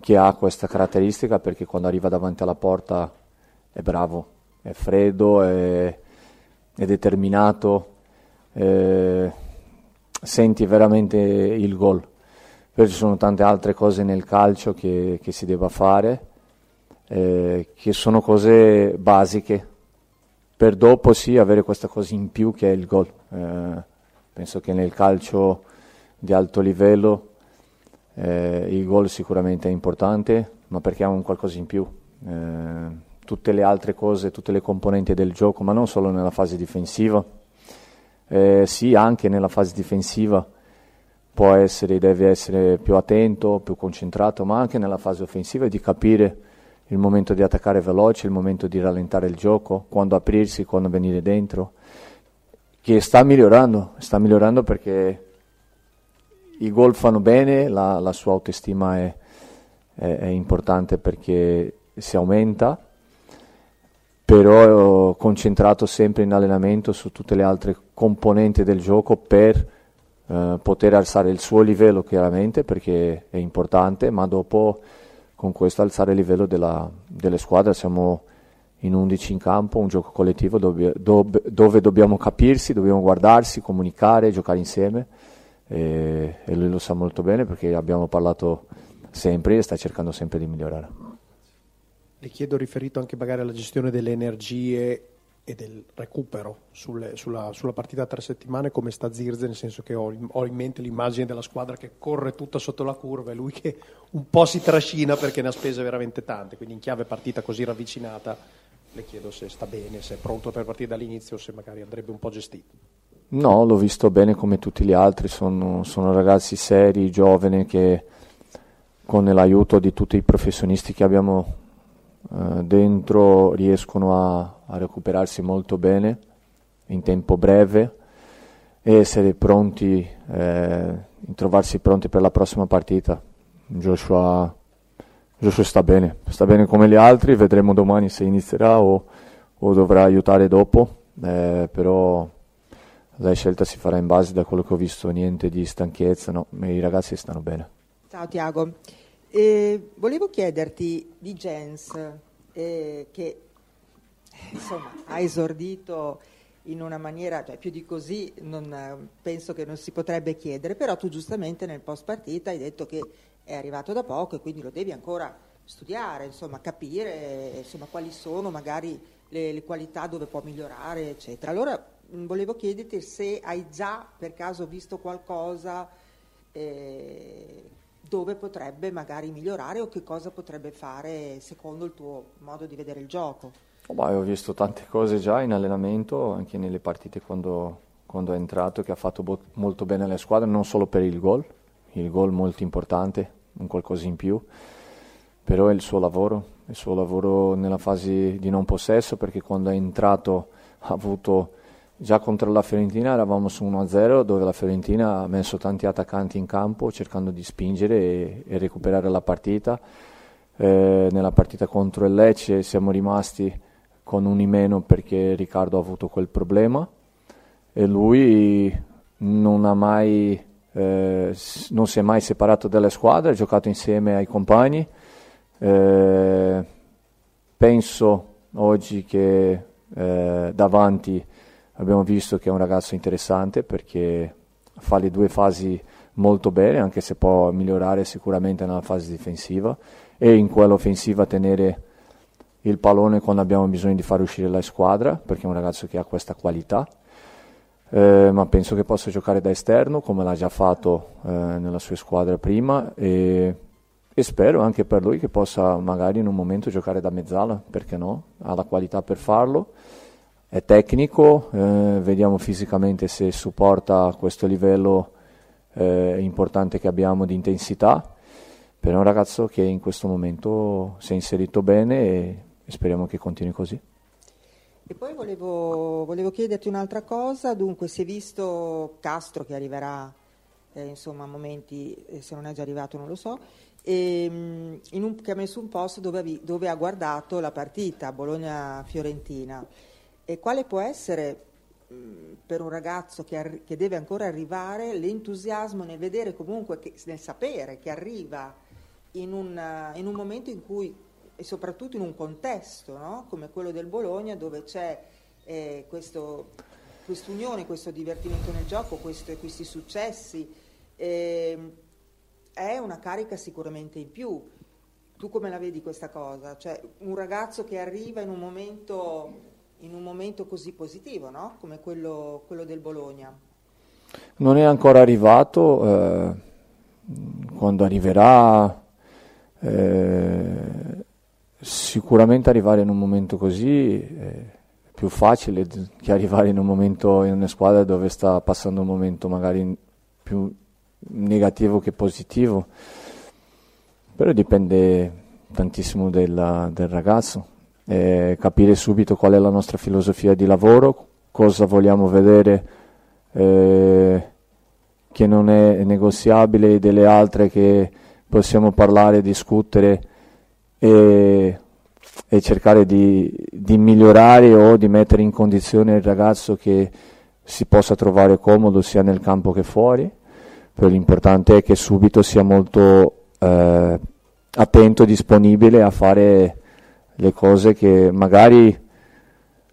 che ha questa caratteristica perché quando arriva davanti alla porta è bravo, è freddo, è, è determinato, eh, senti veramente il gol poi ci sono tante altre cose nel calcio che, che si deve fare, eh, che sono cose basiche, per dopo sì avere questa cosa in più che è il gol. Eh, penso che nel calcio di alto livello eh, il gol sicuramente è importante, ma perché ha un qualcosa in più. Eh, tutte le altre cose, tutte le componenti del gioco, ma non solo nella fase difensiva, eh, sì anche nella fase difensiva può essere, deve essere più attento, più concentrato, ma anche nella fase offensiva di capire il momento di attaccare veloce, il momento di rallentare il gioco, quando aprirsi, quando venire dentro, che sta migliorando, sta migliorando perché i gol fanno bene, la, la sua autostima è, è, è, importante perché si aumenta, però ho concentrato sempre in allenamento su tutte le altre componenti del gioco per eh, poter alzare il suo livello chiaramente perché è importante, ma dopo con questo alzare il livello della, delle squadre. Siamo in 11 in campo, un gioco collettivo dove, dove, dobbiamo capirsi, dobbiamo guardarsi, comunicare, giocare insieme e, e lui lo sa molto bene perché abbiamo parlato sempre e sta cercando sempre di migliorare. Le chiedo riferito anche magari alla gestione delle energie e del recupero sulle, sulla, sulla, partita tre settimane come sta Zirze, nel senso che ho, ho, in mente l'immagine della squadra che corre tutta sotto la curva e lui che un po' si trascina perché ne ha spese veramente tante, quindi in chiave partita così ravvicinata le chiedo se sta bene, se è pronto per partire dall'inizio o se magari andrebbe un po' gestito. No, l'ho visto bene come tutti gli altri, sono, sono ragazzi seri, giovani che con l'aiuto di tutti i professionisti che abbiamo eh, dentro riescono a, a, recuperarsi molto bene in tempo breve e essere pronti, eh, trovarsi pronti per la prossima partita. Joshua, Joshua, sta bene, sta bene come gli altri, vedremo domani se inizierà o, o dovrà aiutare dopo, eh, però la scelta si farà in base da quello che ho visto, niente di stanchezza, no, i ragazzi stanno bene. Ciao Tiago, eh, volevo chiederti di Jens eh, che insomma, ha esordito in una maniera, cioè più di così non, penso che non si potrebbe chiedere, però tu giustamente nel post partita hai detto che è arrivato da poco e quindi lo devi ancora studiare, insomma, capire insomma, quali sono magari le, le qualità dove può migliorare, eccetera. Allora volevo chiederti se hai già per caso visto qualcosa eh, dove potrebbe magari migliorare o che cosa potrebbe fare secondo il tuo modo di vedere il gioco. Oh, beh, ho visto tante cose già in allenamento, anche nelle partite quando, quando è entrato, che ha fatto bo- molto bene alle squadre, non solo per il gol, il gol molto importante, un qualcosa in più, però è il suo lavoro, il suo lavoro nella fase di non possesso, perché quando è entrato ha avuto Già contro la Fiorentina eravamo su 1-0 dove la Fiorentina ha messo tanti attaccanti in campo cercando di spingere e, e recuperare la partita. Eh, nella partita contro il Lecce siamo rimasti con un in meno perché Riccardo ha avuto quel problema e lui non, mai, eh, non si è mai separato dalle squadre, ha giocato insieme ai compagni. Eh, penso oggi che eh, davanti abbiamo visto che è un ragazzo interessante perché fa le due fasi molto bene, anche se può migliorare sicuramente nella fase difensiva e in quella offensiva tenere il pallone quando abbiamo bisogno di far uscire la squadra, perché è un ragazzo che ha questa qualità. Eh, ma penso che possa giocare da esterno come l'ha già fatto eh, nella sua squadra prima e, e, spero anche per lui che possa magari in un momento giocare da mezzala, perché no? Ha la qualità per farlo è tecnico, eh, vediamo fisicamente se supporta questo livello eh, importante che abbiamo di intensità, però è un ragazzo che in questo momento si è inserito bene e, speriamo che continui così. E poi volevo, volevo, chiederti un'altra cosa, dunque si è visto Castro che arriverà eh, insomma a momenti, eh, se non è già arrivato non lo so, e, ehm, un, che ha messo un post dove, dove ha guardato la partita Bologna-Fiorentina. E quale può essere per un ragazzo che, arri- che, deve ancora arrivare l'entusiasmo nel vedere comunque, che, nel sapere che arriva in un, in un, momento in cui, e soprattutto in un contesto no? come quello del Bologna, dove c'è eh, questo, quest'unione, questo divertimento nel gioco, questo, questi successi, eh, è una carica sicuramente in più. Tu come la vedi questa cosa? Cioè un ragazzo che arriva in un momento in un momento così positivo no? come quello, quello, del Bologna? Non è ancora arrivato, eh, quando arriverà eh, sicuramente arrivare in un momento così è più facile che arrivare in un momento in una squadra dove sta passando un momento magari più negativo che positivo, però dipende tantissimo del, del ragazzo, eh, capire subito qual è la nostra filosofia di lavoro, cosa vogliamo vedere eh, che non è negoziabile, delle altre che possiamo parlare, discutere e, e cercare di, di, migliorare o di mettere in condizione il ragazzo che si possa trovare comodo sia nel campo che fuori. Però l'importante è che subito sia molto eh, attento, disponibile a fare le cose che magari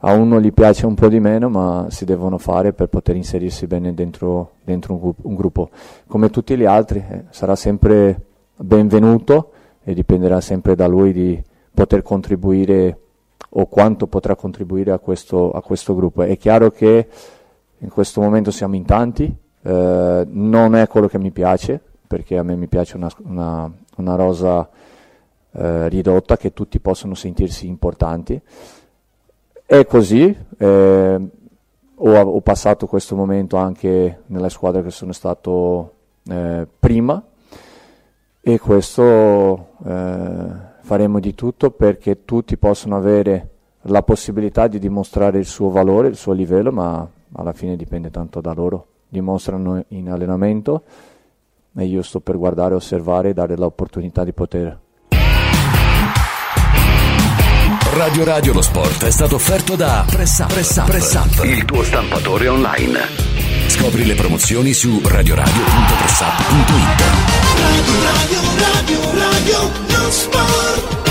a uno gli piace un po' di meno, ma si devono fare per poter inserirsi bene dentro, dentro un, un, gruppo. Come tutti gli altri, eh, sarà sempre benvenuto e dipenderà sempre da lui di poter contribuire o quanto potrà contribuire a questo, a questo gruppo. È chiaro che in questo momento siamo in tanti, eh, non è quello che mi piace, perché a me mi piace una, una, una rosa eh, ridotta, che tutti possono sentirsi importanti è così, eh, ho, ho, passato questo momento anche nella squadra che sono stato eh, prima e questo eh, faremo di tutto perché tutti possano avere la possibilità di dimostrare il suo valore, il suo livello, ma alla fine dipende tanto da loro. Dimostrano in allenamento e io sto per guardare, osservare e dare l'opportunità di poter Radio Radio lo sport è stato offerto da Press Up, Press Up, Press Up, il tuo stampatore online. Scopri le promozioni su radioradio.pressup.it. Radio Radio Radio Radio lo sport.